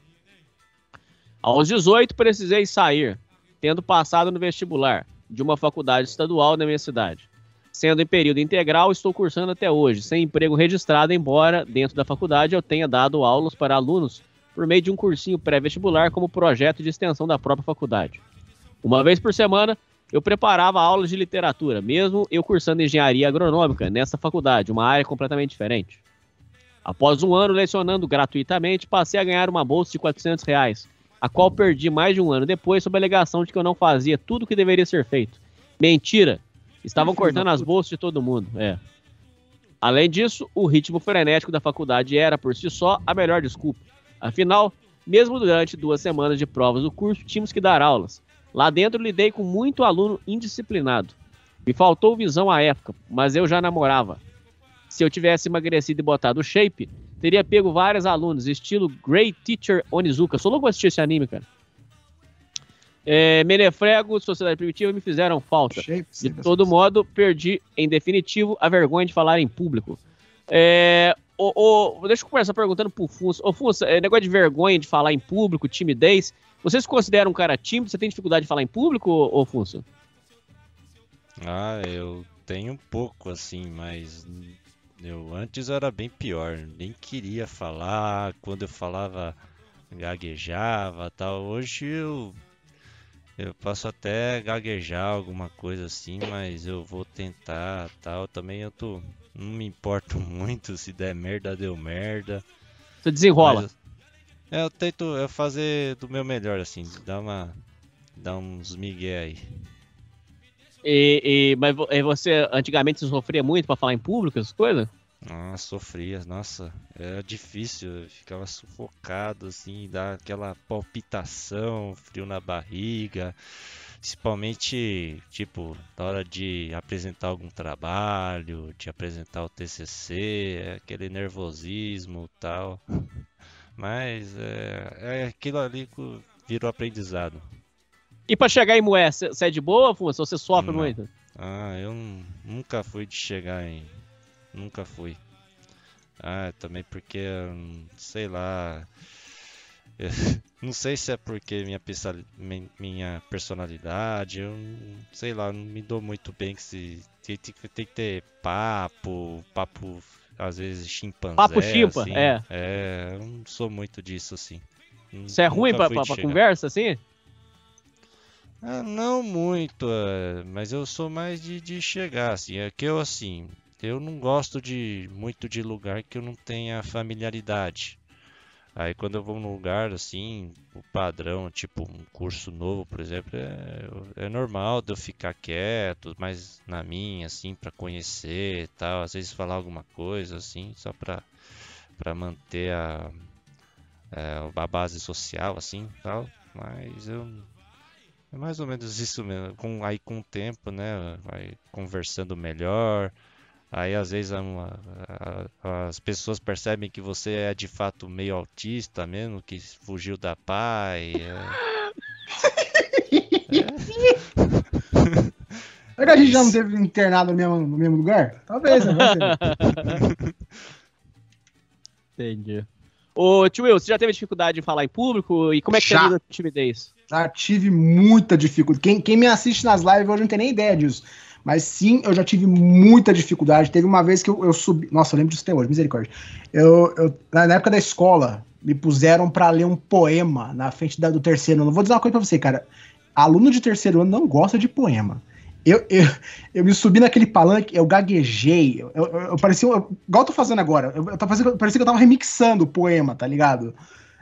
Aos 18, precisei sair, tendo passado no vestibular de uma faculdade estadual na minha cidade. Sendo em período integral, estou cursando até hoje, sem emprego registrado, embora dentro da faculdade eu tenha dado aulas para alunos por meio de um cursinho pré-vestibular como projeto de extensão da própria faculdade. Uma vez por semana, eu preparava aulas de literatura, mesmo eu cursando engenharia agronômica nessa faculdade, uma área completamente diferente. Após um ano lecionando gratuitamente, passei a ganhar uma bolsa de 400 reais, a qual perdi mais de um ano depois sob a alegação de que eu não fazia tudo o que deveria ser feito. Mentira! Estavam cortando as bolsas de todo mundo, é. Além disso, o ritmo frenético da faculdade era, por si só, a melhor desculpa. Afinal, mesmo durante duas semanas de provas do curso, tínhamos que dar aulas. Lá dentro lidei com muito aluno indisciplinado. Me faltou visão à época, mas eu já namorava. Se eu tivesse emagrecido e botado shape, teria pego vários alunos, estilo Great Teacher Onizuka. Sou louco assistir esse anime, cara. É, Menefrego, Sociedade Primitiva me fizeram falta. De todo modo, perdi, em definitivo, a vergonha de falar em público. É, ô, ô, deixa eu começar perguntando pro Funça. Ô, Funça, é negócio de vergonha de falar em público, timidez. Você se considera um cara tímido? Você tem dificuldade de falar em público, ô Funça? Ah, eu tenho um pouco assim, mas eu antes era bem pior. Nem queria falar. Quando eu falava, gaguejava tal. Hoje eu eu posso até gaguejar alguma coisa assim, mas eu vou tentar tal. Também eu tô não me importo muito se der merda, deu merda. Você desenrola. Mas eu, é, eu tento eu fazer do meu melhor assim, dar uma dar uns migué aí. E, e- mas vo- você antigamente você sofria muito pra falar em público, essas coisas? Ah, sofria, nossa, era difícil, ficava sufocado assim, dá aquela palpitação, frio na barriga, principalmente, tipo, na hora de apresentar algum trabalho, de apresentar o TCC, é aquele nervosismo e tal, mas é, é aquilo ali que virou aprendizado. E pra chegar em Moé, você é de boa? Ou você sofre Não. muito? Ah, eu nu- nunca fui de chegar em. Nunca fui. Ah, também porque, sei lá. não sei se é porque minha, minha personalidade, eu sei lá, não me dou muito bem que se. Tem, tem tem que ter papo, papo às vezes chimpanzé. Papo chimpa, assim. é. É, eu não sou muito disso assim. Você é ruim pra, pra, pra conversa, assim? Ah, não muito, é, mas eu sou mais de, de chegar, assim. É que eu, assim, eu não gosto de muito de lugar que eu não tenha familiaridade. Aí quando eu vou num lugar, assim, o padrão, tipo um curso novo, por exemplo, é, é normal de eu ficar quieto, mais na minha, assim, pra conhecer e tal. Às vezes falar alguma coisa, assim, só pra, pra manter a, é, a base social, assim, tal. Mas eu é mais ou menos isso mesmo. Com, aí com o tempo, né? Vai conversando melhor. Aí às vezes a- a- a- as pessoas percebem que você é de fato meio autista mesmo, que fugiu da pai. Será que a gente já não teve internado no mesmo, no mesmo lugar? Talvez, né? Entendi. Ô, tio Will, você já teve dificuldade em falar em público? E como é que você lida com timidez? Já tive muita dificuldade. Quem, quem me assiste nas lives hoje não tem nem ideia disso. Mas sim, eu já tive muita dificuldade. Teve uma vez que eu, eu subi. Nossa, eu lembro disso até hoje, misericórdia. Eu, eu- na época da escola, me puseram pra ler um poema na frente da- do terceiro ano. Vou dizer uma coisa pra você, cara. Aluno de terceiro ano não gosta de poema. Eu, eu, eu me subi naquele palanque, eu gaguejei. Eu, eu, eu parecia. eu- igual eu tô fazendo agora. Eu, eu, fazendo- parecia que eu tava remixando o poema, tá ligado?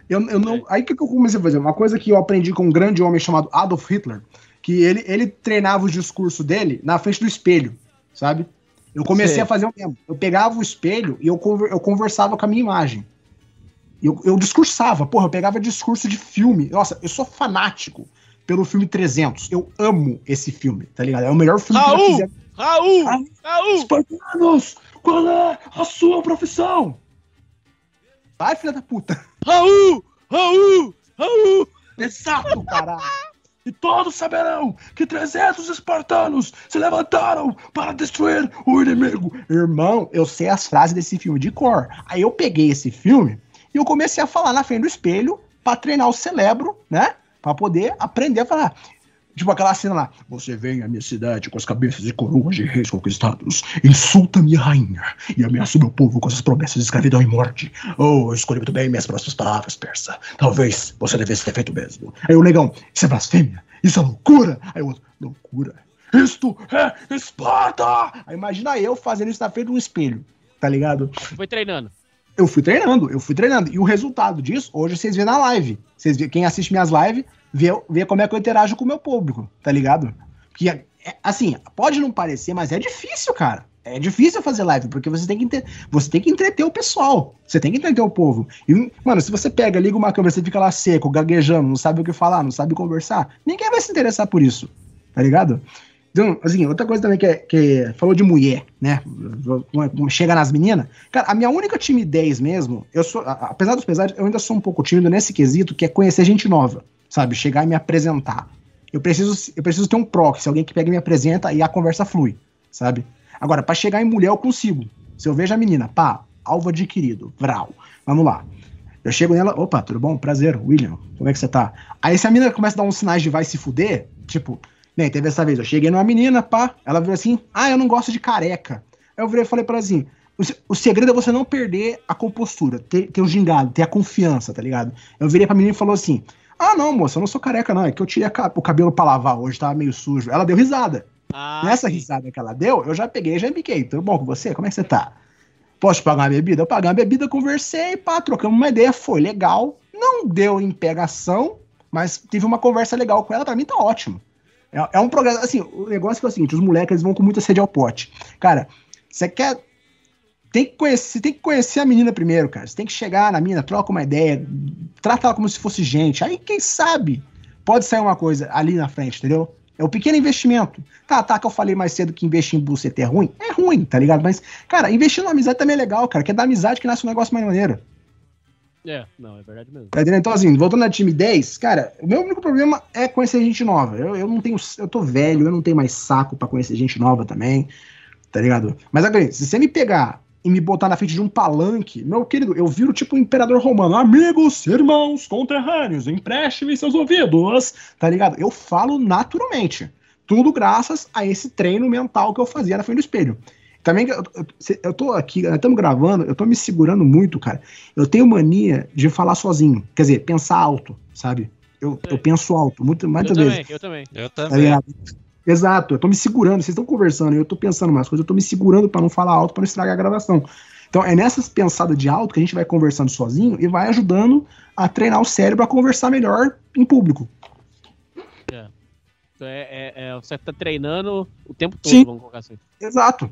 Eu, eu não, aí o que, que eu comecei a fazer? Uma coisa que eu aprendi com um grande homem chamado Adolf Hitler, que ele, ele treinava o discurso dele na frente do espelho, sabe? Eu comecei Sei. a fazer o mesmo. Eu pegava o espelho e eu, eu conversava com a minha imagem. Eu, eu discursava, porra, eu pegava discurso de filme. Nossa, eu sou fanático pelo filme 300. Eu amo esse filme, tá ligado? É o melhor filme que já Raul! fizeram. Raul! Raul! Espartanos, qual é a sua profissão? Vai, filha da puta. Raul! Raul! Raul! Exato, caralho. E todos saberão que 300 espartanos se levantaram para destruir o inimigo. Irmão, eu sei as frases desse filme de cor. Aí eu peguei esse filme e eu comecei a falar na frente do espelho pra treinar o cérebro, né? Pra poder aprender a falar. Tipo aquela cena lá. Você vem à minha cidade com as cabeças de coroas de reis conquistados, insulta minha rainha e ameaça o meu povo com essas promessas de escravidão e morte. Oh, eu escolhi muito bem minhas próximas palavras, persa. Talvez você devesse ter feito mesmo. Aí o negão, isso é blasfêmia, isso é loucura. Aí o outro, loucura. Isto é Esparta! Aí imagina eu fazendo isso na frente de um espelho, tá ligado? Foi treinando. Eu fui treinando, eu fui treinando. E o resultado disso, hoje vocês vê na live. Vocês vê, quem assiste minhas lives, vê, vê como é que eu interajo com o meu público, tá ligado? Porque, é- assim, pode não parecer, mas é difícil, cara. É difícil fazer live, porque você tem que, você tem que entreter o pessoal. Você tem que entreter o povo. E, mano, se você pega, liga uma câmera, você fica lá seco, gaguejando, não sabe o que falar, não sabe conversar, ninguém vai se interessar por isso, tá ligado? Então, assim, outra coisa também que, é, que falou de mulher, né? Chega nas meninas. Cara, a minha única timidez mesmo, eu sou, apesar dos pesares, eu ainda sou um pouco tímido nesse quesito, que é conhecer gente nova, sabe? Chegar e me apresentar. Eu preciso, eu preciso ter um proxy, alguém que pega e me apresenta e a conversa flui, sabe? Agora, pra chegar em mulher eu consigo. Se eu vejo a menina, pá, alvo adquirido, vral. Vamos lá. Eu chego nela, opa, tudo bom? Prazer, William. Como é que você tá? Aí se a menina começa a dar uns sinais de vai se fuder, tipo, nem teve essa vez, eu cheguei numa menina, pá, ela virou assim, ah, eu não gosto de careca. Aí eu virei e falei pra ela assim, o, se- o segredo é você não perder a compostura, ter, ter o gingado, ter a confiança, tá ligado? Eu virei pra menina e falou assim, ah, não, moça, eu não sou careca não, é que eu tirei a o cabelo pra lavar hoje, tava meio sujo. Ela deu risada. Nessa risada que ela deu, eu já peguei, já embiquei. Tudo bom com você? Como é que você tá? Posso te pagar uma bebida? Eu paguei uma bebida, conversei, pá, trocamos uma ideia, foi legal. Não deu em pegação, mas tive uma conversa legal com ela, pra mim tá ótimo. É, é um programa, assim, o negócio é o seguinte, os moleques vão com muita sede ao pote. Cara, você quer... Tem que, conhecer, tem que conhecer a menina primeiro, cara. Você tem que chegar na menina, troca uma ideia, trata ela como se fosse gente. Aí, quem sabe, pode sair uma coisa ali na frente, entendeu? É o pequeno investimento. Tá, tá, que eu falei mais cedo que investir em buceta é ruim. É ruim, tá ligado? Mas, cara, investir na amizade também é legal, cara. Que é da amizade que nasce um negócio mais maneiro. É, não, é verdade mesmo. Tá? Então, assim, voltando na time 10, cara, o meu único problema é conhecer gente nova. Eu, eu não tenho. Eu tô velho, eu não tenho mais saco pra conhecer gente nova também. Tá ligado? Mas, agora, se você me pegar e me botar na frente de um palanque, meu querido, eu viro tipo um imperador romano. Amigos, irmãos, conterrâneos, empreste-me seus ouvidos. Tá ligado? Eu falo naturalmente. Tudo graças a esse treino mental que eu fazia na frente do espelho. Também, eu, eu, tô aqui, nós estamos gravando, eu tô me segurando muito, cara. Eu tenho mania de falar sozinho. Quer dizer, pensar alto, sabe? Eu, eu penso alto, muito, muitas eu vezes. também, eu também. Eu Tá também. ligado? Exato, eu tô me segurando, vocês estão conversando, eu tô pensando mais coisas, eu tô me segurando pra não falar alto, pra não estragar a gravação. Então é nessas pensadas de alto que a gente vai conversando sozinho e vai ajudando a treinar o cérebro a conversar melhor em público. É. Então é, é- é- você tá treinando o tempo todo, Sim. vamos colocar assim. Exato.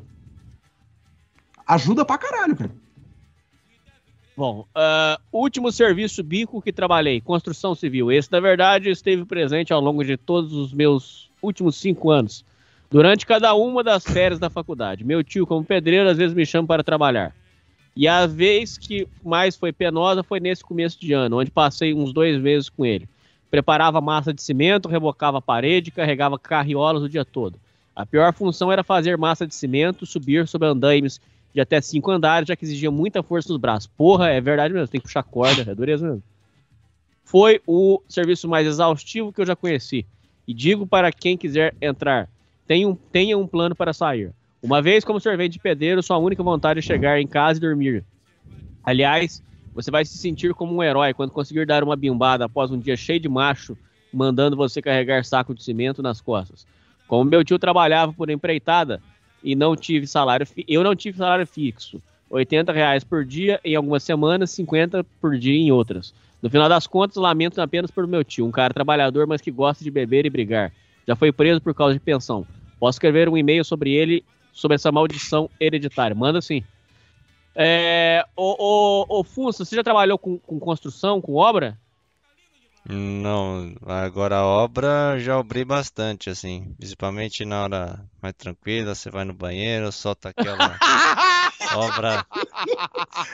Ajuda pra caralho, cara. Bom, ah, último serviço bico que trabalhei, construção civil. Esse, na verdade, esteve presente ao longo de todos os meus últimos cinco anos. Durante cada uma das férias da faculdade. Meu tio, como pedreiro, às vezes me chama para trabalhar. E a vez que mais foi penosa foi nesse começo de ano, onde passei uns dois meses com ele. Preparava massa de cimento, rebocava a parede, carregava carriolas o dia todo. A pior função era fazer massa de cimento, subir sobre andaimes de até cinco andares, já que exigia muita força nos braços. Porra, é verdade mesmo, tem que puxar corda, é dureza mesmo. Foi o serviço mais exaustivo que eu já conheci. E digo para quem quiser entrar, tenha um, tenha um plano para sair. Uma vez como servente de pedreiro, sua única vontade é chegar em casa e dormir. Aliás, você vai se sentir como um herói quando conseguir dar uma bimbada após um dia cheio de macho, mandando você carregar saco de cimento nas costas. Como meu tio trabalhava por empreitada e não tive salário, eu não tive salário fixo. 80 reais por dia em algumas semanas, 50 por dia em outras. No final das contas, lamento apenas por meu tio, um cara trabalhador, mas que gosta de beber e brigar. Já foi preso por causa de pensão. Posso escrever um e-mail sobre ele, sobre essa maldição hereditária. Manda sim. É, ô, ô Funça, você já trabalhou com, com construção, com obra? Não, agora a obra já abri bastante, assim. Principalmente na hora mais tranquila, você vai no banheiro, solta aquela obra.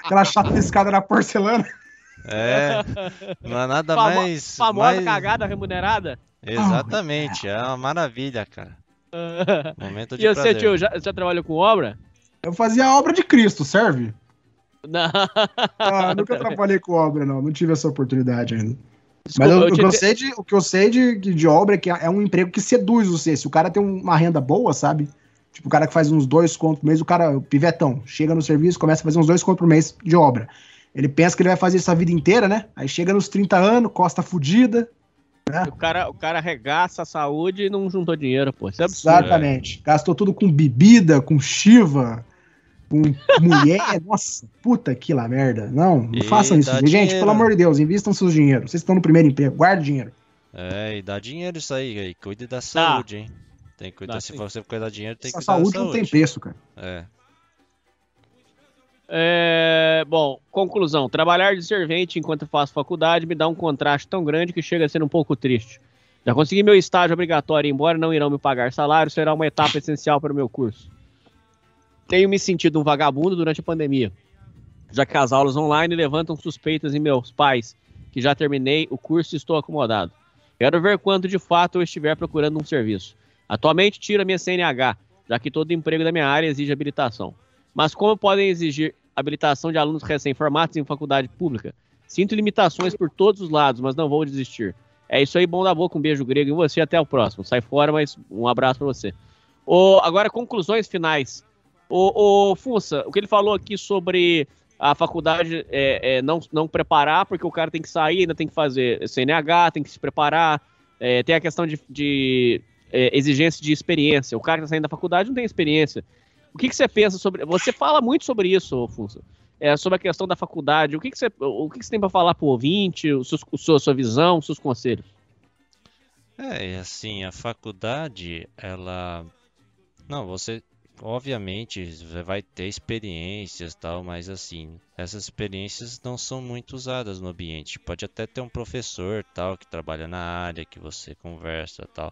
Aquela chapiscada na porcelana. É, não é nada Famo- mais. Famosa mais- cagada remunerada? Exatamente, é uma maravilha, cara. Momento de e você, prazer. tio, já, já trabalhou com obra? Eu fazia a obra de Cristo, serve? Não. Ah, nunca trabalhei com obra, não. Não tive essa oportunidade ainda. Desculpa, Mas eu- eu o, que eu sei de, o que eu sei de, de obra é que é um emprego que seduz você. Se o cara tem uma renda boa, sabe? Tipo, o cara que faz uns dois contos por mês, o cara, o pivetão, chega no serviço, começa a fazer uns dois contos por mês de obra. Ele pensa que ele vai fazer isso a vida inteira, né? Aí chega nos 30 anos, costa fudida. O cara, o cara arregaça a saúde e não juntou dinheiro, pô. Isso é absurdo. Exatamente. Gastou tudo com bebida, com chiva, com mulher. Nossa, puta que lá merda. Não, não E façam isso. Gente, dinheiro. pelo amor de Deus, invistam seus dinheiros. Vocês estão no primeiro emprego, guarde dinheiro. É, e dá dinheiro isso aí, aí. Cuide da saúde, hein? Tem que cuidar, Dá se sim. você cuidar de dinheiro, tem que Essa cuidar da saúde não tem preço, cara. É. É, bom, conclusão. Trabalhar de servente enquanto faço faculdade me dá um contraste tão grande que chega a ser um pouco triste. Já consegui meu estágio obrigatório, embora não irão me pagar salário, será uma etapa essencial para o meu curso. Tenho me sentido um vagabundo durante a pandemia, já que as aulas online levantam suspeitas em meus pais, que já terminei o curso e estou acomodado. Quero ver quando de fato eu estiver procurando um serviço. Atualmente tiro a minha CNH, já que todo emprego da minha área exige habilitação. Mas como podem exigir habilitação de alunos recém-formados em faculdade pública? Sinto limitações por todos os lados, mas não vou desistir. É isso aí, bom da boca, um beijo grego em você, até o próximo. Sai fora, mas um abraço pra você. Ô, agora, conclusões finais. Ô, ô Funça, o que ele falou aqui sobre a faculdade é, é, não, não preparar, porque o cara tem que sair, ainda tem que fazer CNH, tem que se preparar, é, tem a questão de, de, é, exigência de experiência. O cara que está saindo da faculdade não tem experiência. O que, que você pensa sobre. Você fala muito sobre isso, Funça. É, sobre a questão da faculdade. O que, que, você, o que, que você tem para falar ouvinte, o o seu- sua visão, seus conselhos? É, assim, a faculdade, ela. Não, você. Obviamente vai ter experiências tal, mas assim, essas experiências não são muito usadas no ambiente. Pode até ter um professor tal que trabalha na área, que você conversa tal,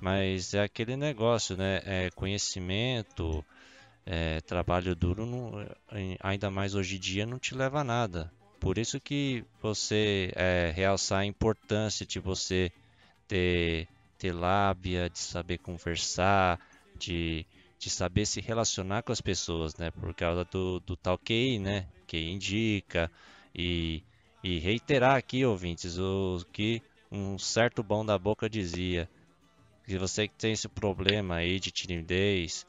mas é aquele negócio, né? É conhecimento, é, trabalho duro, não- em- ainda mais hoje em dia, não te leva a nada. Por isso que você é, realçar a importância de você ter, ter lábia, de saber conversar, de, de saber se relacionar com as pessoas, né? Por causa do, do tal QI, né? Que indica e, e reiterar aqui, ouvintes, o que um certo bom da boca dizia. Se você que tem esse problema aí de timidez,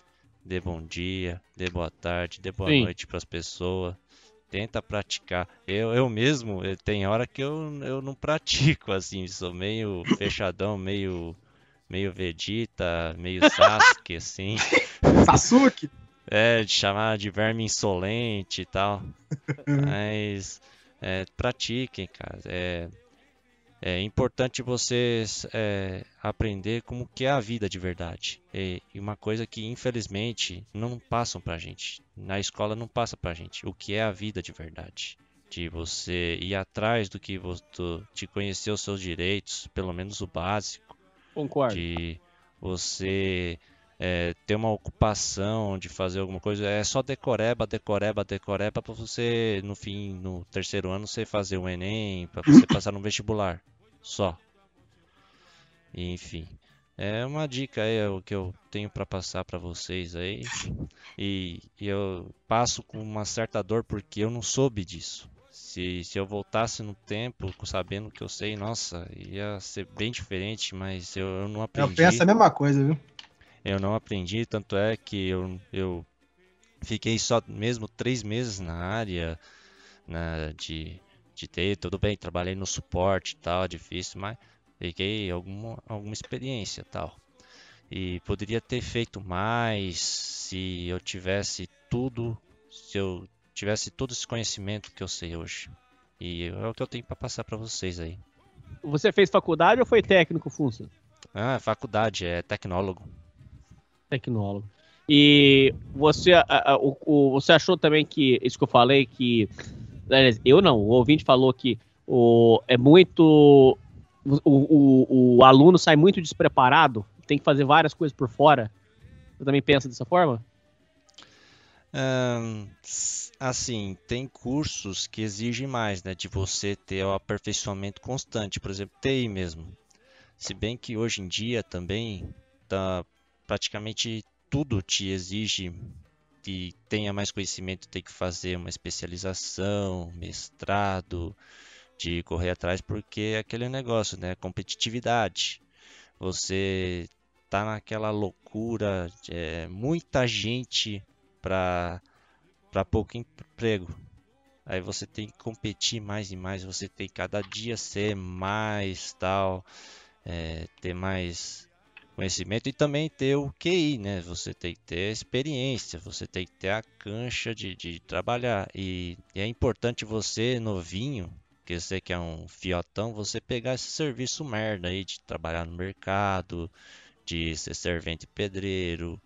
dê bom dia, dê boa tarde, dê boa Sim. noite para as pessoas. Tenta praticar. Eu, eu mesmo, eh, tem hora que eu, eu não pratico, assim, sou meio fechadão, meio, meio Vegeta, meio Sasuke, assim. Sasuke? É, de chamar de verme insolente e tal. Mas é, pratiquem, cara. É, é importante vocês é, aprender como que é a vida de verdade. E, e uma coisa que infelizmente não passam pra gente. Na escola não passa pra gente. O que é a vida de verdade. De você ir atrás do que você, de conhecer os seus direitos, pelo menos o básico. Concordo. De você é, ter uma ocupação, de fazer alguma coisa. É só decoreba, decoreba, decoreba para você, no fim, no terceiro ano, você fazer o Enem, para você passar no vestibular. Só. Enfim. É uma dica aí, é o que eu tenho para passar para vocês aí. E, e eu passo com uma certa dor porque eu não soube disso. Se, se eu voltasse no tempo sabendo que eu sei, nossa, ia ser bem diferente, mas eu, eu não Eu aprendi. penso a mesma coisa, viu? Eu não aprendi, tanto é que eu, eu fiquei só mesmo três meses na área na, de, de TI. Tudo bem, trabalhei no suporte e tal, difícil, mas peguei alguma, alguma experiência e tal. E poderia ter feito mais se eu tivesse tudo, se eu tivesse todo esse conhecimento que eu sei hoje. E é o que eu tenho para passar para vocês aí. Você fez faculdade ou foi técnico, Funça? Ah, faculdade, é tecnólogo. Tecnólogo. E você, a- a- o, o- você achou também que, isso que eu falei, que. Eu não, o ouvinte falou que o, é muito. O, o, o aluno sai muito despreparado, tem que fazer várias coisas por fora. Você também pensa dessa forma? S- assim, tem cursos que exigem mais, né? De você ter o aperfeiçoamento constante, por exemplo, TI mesmo. Se bem que hoje em dia também tá, praticamente tudo te exige que tenha mais conhecimento, tem que fazer uma especialização, mestrado, de correr atrás, porque é aquele negócio, né? Competitividade. Você tá naquela loucura, é, muita gente para para pouco emprego. Aí você tem que competir mais e mais, você tem cada dia ser mais tal, é, ter mais conhecimento e também ter o QI, né? Você tem que ter experiência, você tem que ter a cancha de, de trabalhar. E, e é importante você, novinho, que você que é um fiotão, você pegar esse serviço merda aí de trabalhar no mercado, de ser servente pedreiro,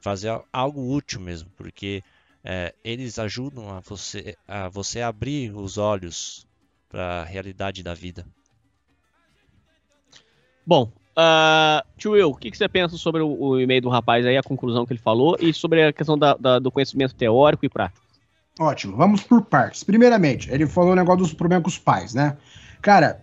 fazer al- algo útil mesmo, porque é, eles ajudam a você a você abrir os olhos para a realidade da vida. Bom, ah, tio Will, o que, que você pensa sobre o, o e-mail do rapaz aí, a conclusão que ele falou, e sobre a questão da- da- do conhecimento teórico e prático? Ótimo, vamos por partes. Primeiramente, ele falou o negócio dos problemas com os pais, né? Cara,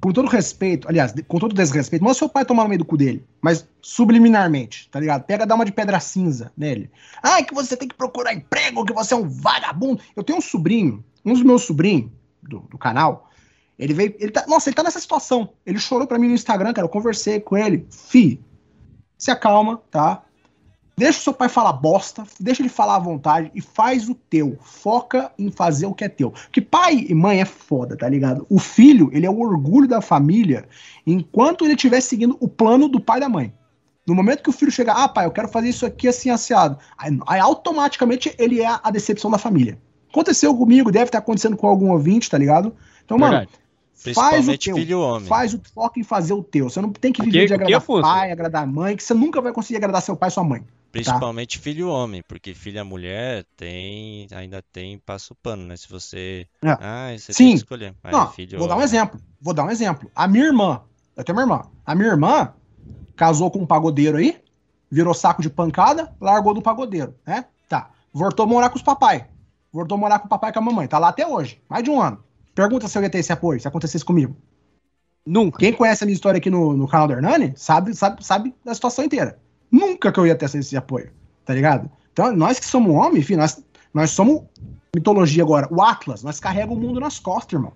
com todo respeito, aliás, com todo desrespeito, manda seu pai tomar no meio do cu dele, mas subliminarmente, tá ligado? Pega, dá uma de pedra cinza nele. Ah, que você tem que procurar emprego, que você é um vagabundo. Eu tenho um sobrinho, um dos meus sobrinhos do, do canal, ele veio, ele tá, nossa, ele tá nessa situação. Ele chorou pra mim no Instagram, cara, eu conversei com ele. Fi, se acalma, tá? Deixa o seu pai falar bosta, deixa ele falar à vontade e faz o teu. Foca em fazer o que é teu. Porque pai e mãe é foda, tá ligado? O filho, ele é o orgulho da família enquanto ele estiver seguindo o plano do pai e da mãe. No momento que o filho chegar, ah, pai, eu quero fazer isso aqui assim, asseado. Aí, aí automaticamente ele é a decepção da família. Aconteceu comigo, deve estar acontecendo com algum ouvinte, tá ligado? Então, mano, Verdade. faz o Principalmente teu. filho homem. Faz o foco em fazer o teu. Você não tem que O viver de O agradar Afonso? pai, agradar mãe, que você nunca vai conseguir agradar seu pai e sua mãe. tá? Principalmente filho homem, porque filha mulher tem ainda tem passo pano, né? Se você É. ah, você tem Sim. que escolher. Mas Não, filho vou dar um homem- exemplo. Vou dar um exemplo. A minha irmã, eu tenho uma irmã. A minha irmã casou com um pagodeiro aí, virou saco de pancada, largou do pagodeiro, né? Tá. Voltou a morar com os papai. Voltou a morar com o papai e com a mamãe. Tá lá até hoje. Mais de um ano. Pergunta se eu ia ter esse apoio, se acontecesse comigo. Nunca. Quem conhece a minha história aqui no, no canal do Hernani sabe, sabe, sabe da situação inteira. Nunca que eu ia ter esse apoio, tá ligado? Então, nós que somos homem, filho, nós, nós somos mitologia agora. O Atlas, nós carregamos o mundo nas costas, irmão.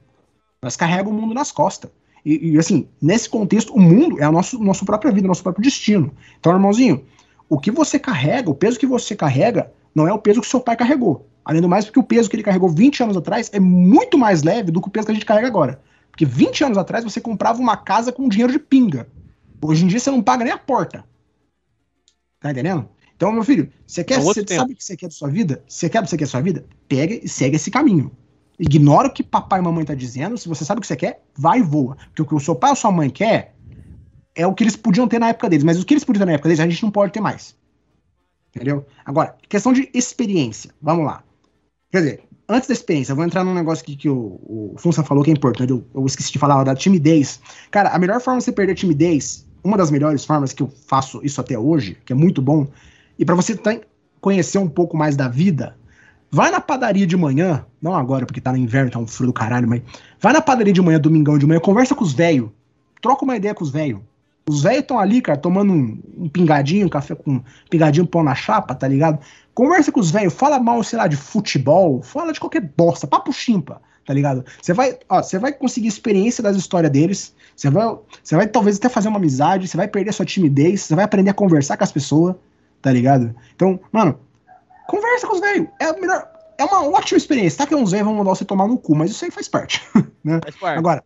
Nós carregamos o mundo nas costas. E, e, assim, nesse contexto, o mundo é a nosso, nossa própria vida, nosso próprio destino. Então, irmãozinho, o que você carrega, o peso que você carrega, não é o peso que seu pai carregou. Além do mais, porque o peso que ele carregou 20 anos atrás é muito mais leve do que o peso que a gente carrega agora. Porque 20 anos atrás você comprava uma casa com dinheiro de pinga. Hoje em dia você não paga nem a porta. Tá entendendo? Então, meu filho, você quer, É você tempo. sabe o que você quer da sua vida? Você quer o que você quer da sua vida? Pega e segue esse caminho. Ignora o que papai e mamãe tá dizendo. Se você sabe o que você quer, vai e voa. Porque o que o seu pai ou sua mãe quer é o que eles podiam ter na época deles. Mas o que eles podiam ter na época deles, a gente não pode ter mais. Entendeu? Agora, questão de experiência. Vamos lá. Quer dizer, antes da experiência, eu vou entrar num negócio que, que o, o Funça falou que é importante. Eu, eu esqueci de falar da timidez. Cara, a melhor forma de você perder timidez, uma das melhores formas que eu faço isso até hoje, que é muito bom, e para você tá- conhecer um pouco mais da vida, vai na padaria de manhã, não agora porque tá no inverno, tá um frio do caralho, mas vai na padaria de manhã, domingão de manhã, conversa com os velhos, troca uma ideia com os velhos. Os velhos estão ali, cara, tomando um, um pingadinho, um café com um pingadinho pão na chapa, tá ligado? Conversa com os velhos, fala mal, sei lá, de futebol, fala de qualquer bosta, papo chimpa, tá ligado? Você vai, ó, você vai conseguir experiência das histórias deles, você vai, você vai talvez até fazer uma amizade, você vai perder sua timidez, você vai aprender a conversar com as pessoas, tá ligado? Então, mano, conversa com os velhos, é a melhor, é uma ótima experiência, tá que uns velhos vão mandar você tomar no cu, mas isso aí faz parte, né? Agora,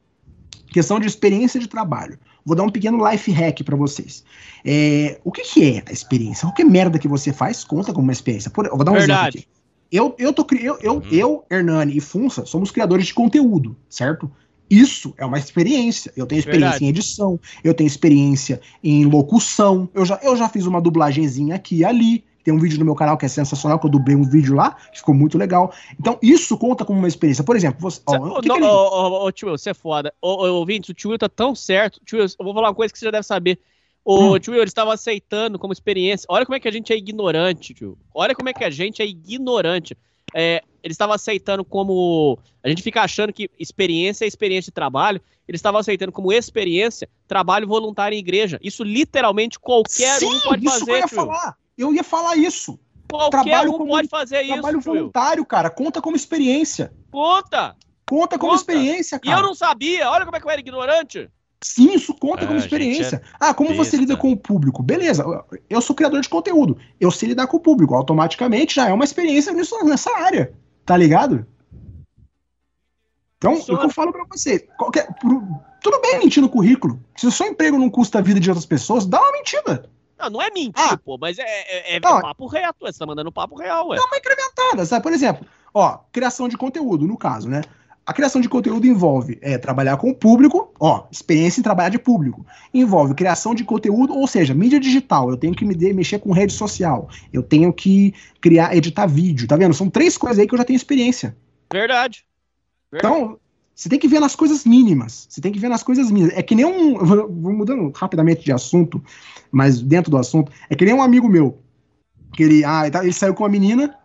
questão de experiência de trabalho. Vou dar um pequeno life hack pra vocês. É, o que, que é a experiência? Qualquer merda que você faz conta como uma experiência. Por- eu vou dar um exemplo Verdade. aqui. Eu, eu, tô, eu, eu, eu, Hernani e Funça somos criadores de conteúdo, certo? Isso é uma experiência. Eu tenho experiência Verdade. em edição, eu tenho experiência em locução. Eu já, eu já fiz uma dublagenzinha aqui e ali. Tem um vídeo no meu canal que é sensacional, que eu dublei um vídeo lá, que ficou muito legal. Então, isso conta como uma experiência. Por exemplo, você. ó, Ô, que não, que tio Will, você é foda. Ô, ouvintes, o tio Will tá tão certo. Tio Will, eu vou falar uma coisa que você já deve saber. O tio, ele estava aceitando como experiência. Olha como é que a gente é ignorante, tio. Olha como é que a gente é ignorante. É, ele estava aceitando como. A gente fica achando que experiência é experiência de trabalho. Ele estava aceitando como experiência trabalho voluntário em igreja. Isso literalmente qualquer um pode isso fazer, que eu ia falar. Eu ia falar isso. Qualquer um pode fazer isso, Trabalho voluntário, cara. Conta como experiência. Conta! Conta como Conta. experiência, E cara. eu não sabia. Olha como é que eu era ignorante. Sim, isso conta É, como experiência. é ah, como você besta. lida com o público? Beleza, eu sou criador de conteúdo. Eu sei lidar com o público. Automaticamente já é uma experiência nisso, nessa área. Tá ligado? Então, o que eu falo pra você, qualquer, tudo bem mentir no currículo. Se o seu emprego não custa a vida de outras pessoas, dá uma mentira. Não, não é mentir, pô, mas é, é, é Não, papo reto. Você tá mandando papo real, ué. Dá uma incrementada, sabe? Por exemplo, ó, criação de conteúdo, no caso, né? A criação de conteúdo envolve é, trabalhar com o público, ó, experiência em trabalhar de público. Envolve criação de conteúdo, ou seja, mídia digital. Eu tenho que me de- mexer com rede social. Eu tenho que criar, editar vídeo, tá vendo? São três coisas aí que eu já tenho experiência. Verdade. Então, você tem que ver nas coisas mínimas. Você tem que ver nas coisas mínimas. É que nem um. Vou mudando rapidamente de assunto, mas dentro do assunto. É que nem um amigo meu. Que ele, ah, ele tá- ele saiu com uma menina.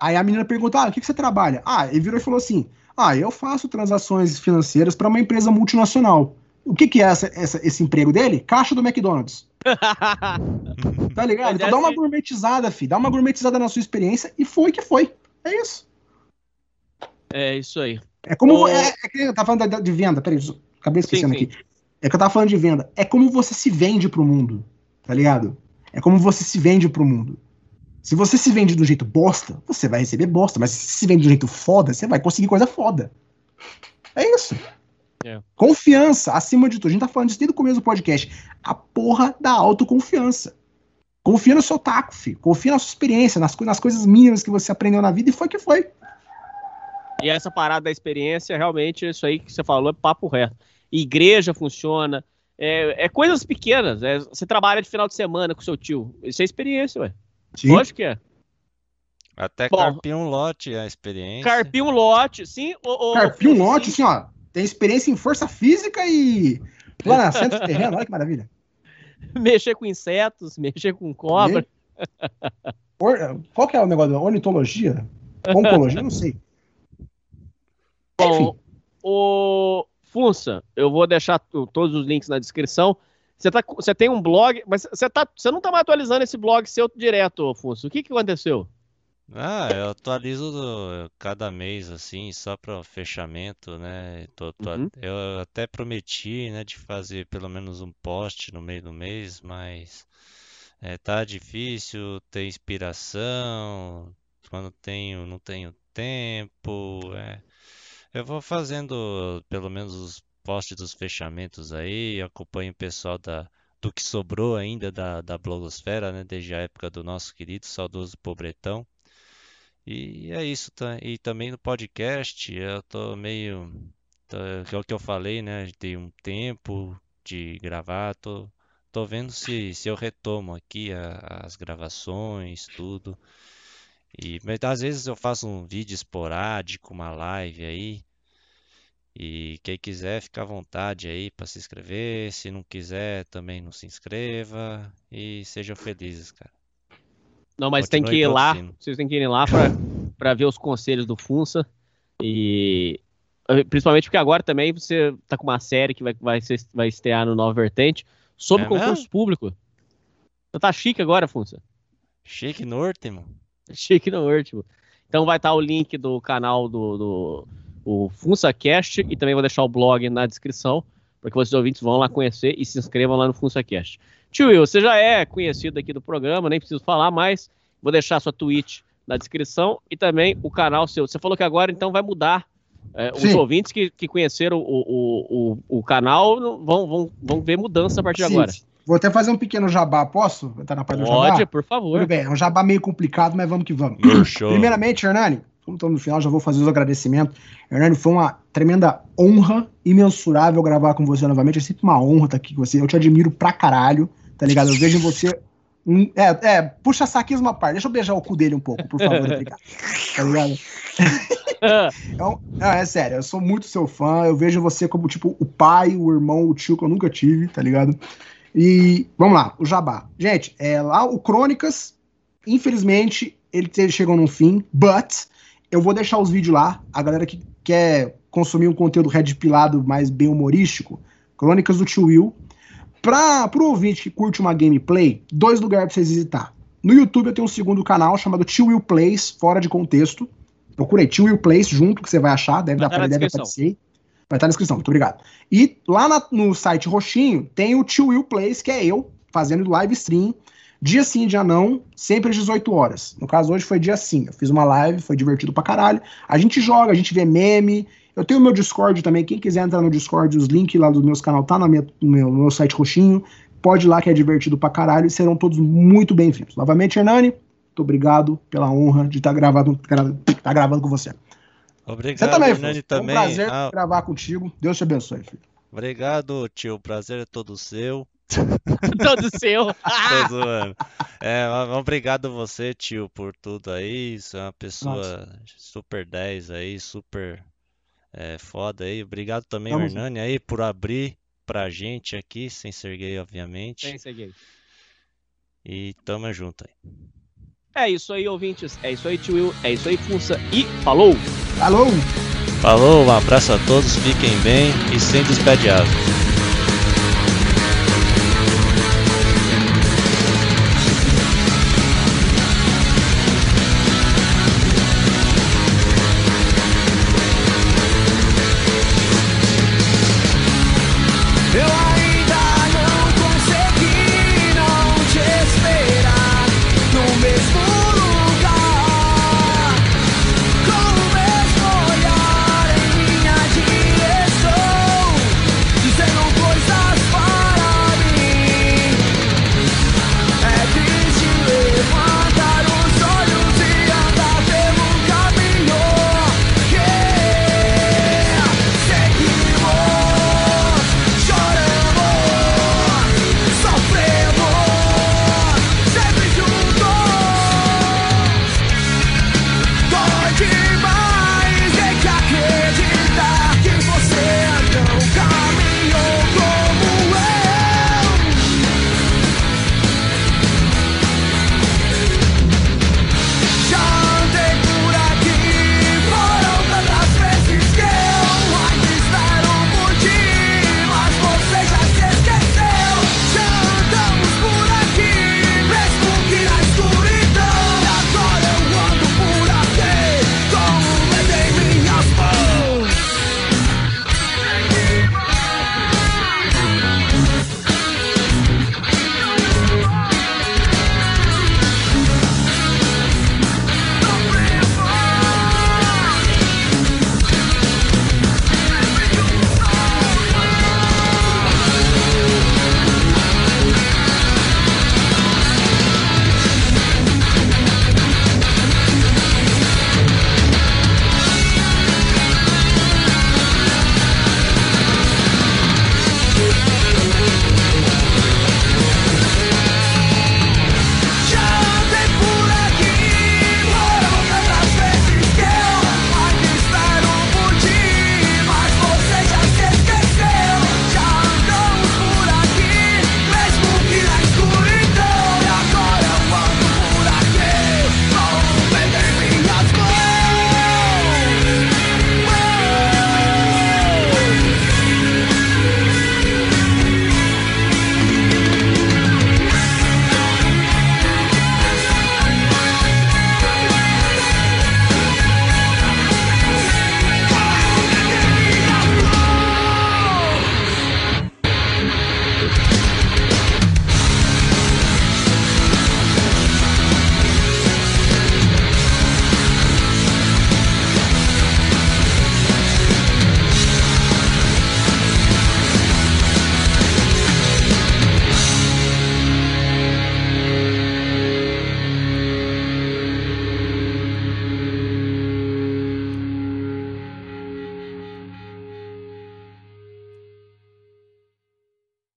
Aí a menina perguntou: Ah, o que, que você trabalha? Ah, ele virou e falou assim: Ah, eu faço transações financeiras para uma empresa multinacional. O que, que é essa- essa- esse emprego dele? Caixa do McDonald's. Tá ligado? Então dá uma gourmetizada, filho. Dá uma gourmetizada na sua experiência e foi que foi. É isso. É isso aí. É como. Ô- É, é que eu tava falando da- de venda, peraí, acabei esquecendo Sim, sim. aqui. É que eu tava falando de venda. É como você se vende pro mundo, tá ligado? É como você se vende pro mundo. Se você se vende do jeito bosta, você vai receber bosta. Mas se se vende do jeito foda, você vai conseguir coisa foda. É isso. É. Confiança, acima de tudo. A gente tá falando desde o começo do podcast. A porra da autoconfiança. Confia no seu taco, filho. Confia na sua experiência, nas, nas coisas mínimas que você aprendeu na vida e foi que foi. E essa parada da experiência, realmente, isso aí que você falou é papo reto. Igreja funciona. É, é coisas pequenas. é, você trabalha de final de semana com seu tio. Isso é experiência, ué. Sim. Lógico que é. Até Bom. carpir um lote a experiência. Carpir um lote, sim. Carpir um sim. lote, assim, ó. Tem experiência em força física e planejamento de terreno. Olha que maravilha. Mexer com insetos, mexer com cobra. Or- Qual que é o negócio? Ornitologia? Oncologia? Não sei. Bom, o Funça, eu vou deixar todos os links na descrição. Você, tá, você tem um blog, mas você, tá, você não tá mais atualizando esse blog seu direto, Funça. O que, que aconteceu? Ah, eu atualizo do- cada mês, assim, só para fechamento, né? Tô- tô- Uhum. Eu até prometi, né, de fazer pelo menos um post no meio do mês, mas é, tá difícil ter inspiração. Quando tenho, não tenho tempo. é. Eu vou fazendo pelo menos os posts dos fechamentos aí, acompanho o pessoal da, do que sobrou ainda da, da blogosfera, né? Desde a época do nosso querido saudoso Pobretão. E é isso, tá? E também no podcast, eu tô meio. tô- é o que eu falei, né? Tem um tempo de gravar, tô, tô vendo se, se eu retomo aqui a- as gravações, tudo. E, mas às vezes eu faço um vídeo esporádico, uma live aí. E quem quiser, fica à vontade aí para se inscrever. Se não quiser, também não se inscreva. E sejam felizes, cara. Não, mas tem que Continue ir lá. Vocês têm que ir lá pra, pra ver os conselhos do Funça. E eh, principalmente porque agora também você tá com uma série que vai, vai, ser, vai estrear no Nova Vertente sobre É concurso mesmo? público. Você tá chique agora, Funça. Chique Norte, mano. Chique no último. Então vai estar o link do canal do, do o FunsaCast e também vou deixar o blog na descrição para que vocês ouvintes vão lá conhecer e se inscrevam lá no FunsaCast. Tio Will, você já é conhecido aqui do programa, nem preciso falar mais. Vou deixar sua Twitch na descrição e também o canal seu. Você falou que agora então vai mudar. É, os ouvintes que, que conheceram o, o, o, o canal vão, vão, vão ver mudança a partir de Sim, agora. Vou até fazer um pequeno jabá, posso? Tá na parte do Pode, jabá? por favor. Tudo bem, é um jabá meio complicado, mas vamos que vamos. Merchan. Primeiramente, Hernani, como estamos no final, já vou fazer os agradecimentos. Hernani, foi uma tremenda honra, imensurável gravar com você novamente. É sempre uma honra estar aqui com você. Eu te admiro pra caralho, tá ligado? Eu vejo em você. é, é, puxa saquismo à parte. Deixa eu beijar o cu dele um pouco, por favor, obrigado. Tá ligado? Então, não, é sério, eu sou muito seu fã. Eu vejo você como, tipo, o pai, o irmão, o tio que eu nunca tive, tá ligado? E vamos lá, o Jabá. Gente, é, lá o Crônicas, infelizmente, ele chegou num fim, but eu vou deixar os vídeos lá. A galera que quer consumir um conteúdo red pilado mais bem humorístico, Crônicas do Tio Will. Pra, pro ouvinte que curte uma gameplay, dois lugares pra vocês visitar. No YouTube eu tenho um segundo canal chamado Tio Will Plays, fora de contexto. Procurei Tio Will Plays junto, que você vai achar, deve, tá na deve aparecer. Vai estar na descrição, muito obrigado. E lá na- no site Roxinho tem o Tio Will Plays, que é eu, fazendo live stream. Dia sim, dia não, sempre às 18 horas. No caso, hoje foi dia sim. Eu fiz uma live, foi divertido pra caralho. A gente joga, a gente vê meme. Eu tenho o meu Discord também. Quem quiser entrar no Discord, os links lá dos meus canal tá na minha- no meu, no meu site Roxinho. Pode ir lá que é divertido pra caralho e serão todos muito bem-vindos. Novamente, Hernani, muito obrigado pela honra de estar gravado, gra- tá gravando com você. Obrigado, Você também, Hernani, Fusco. Foi um também. prazer Ah, gravar contigo. Deus te abençoe, filho. Obrigado, tio. O prazer é todo seu. Todo seu. Tô zoando. É, obrigado você, tio, por tudo aí. Você é uma pessoa super 10 aí, super é, foda aí. Obrigado também, Tamo Hernani, aí, por abrir pra gente aqui, sem ser gay, obviamente. Sem ser gay. E tamo junto aí. É isso aí, ouvintes. É isso aí, tio Will. É isso aí, Funça. E falou! Falou! Falou, um abraço a todos, fiquem bem e sem despede asa.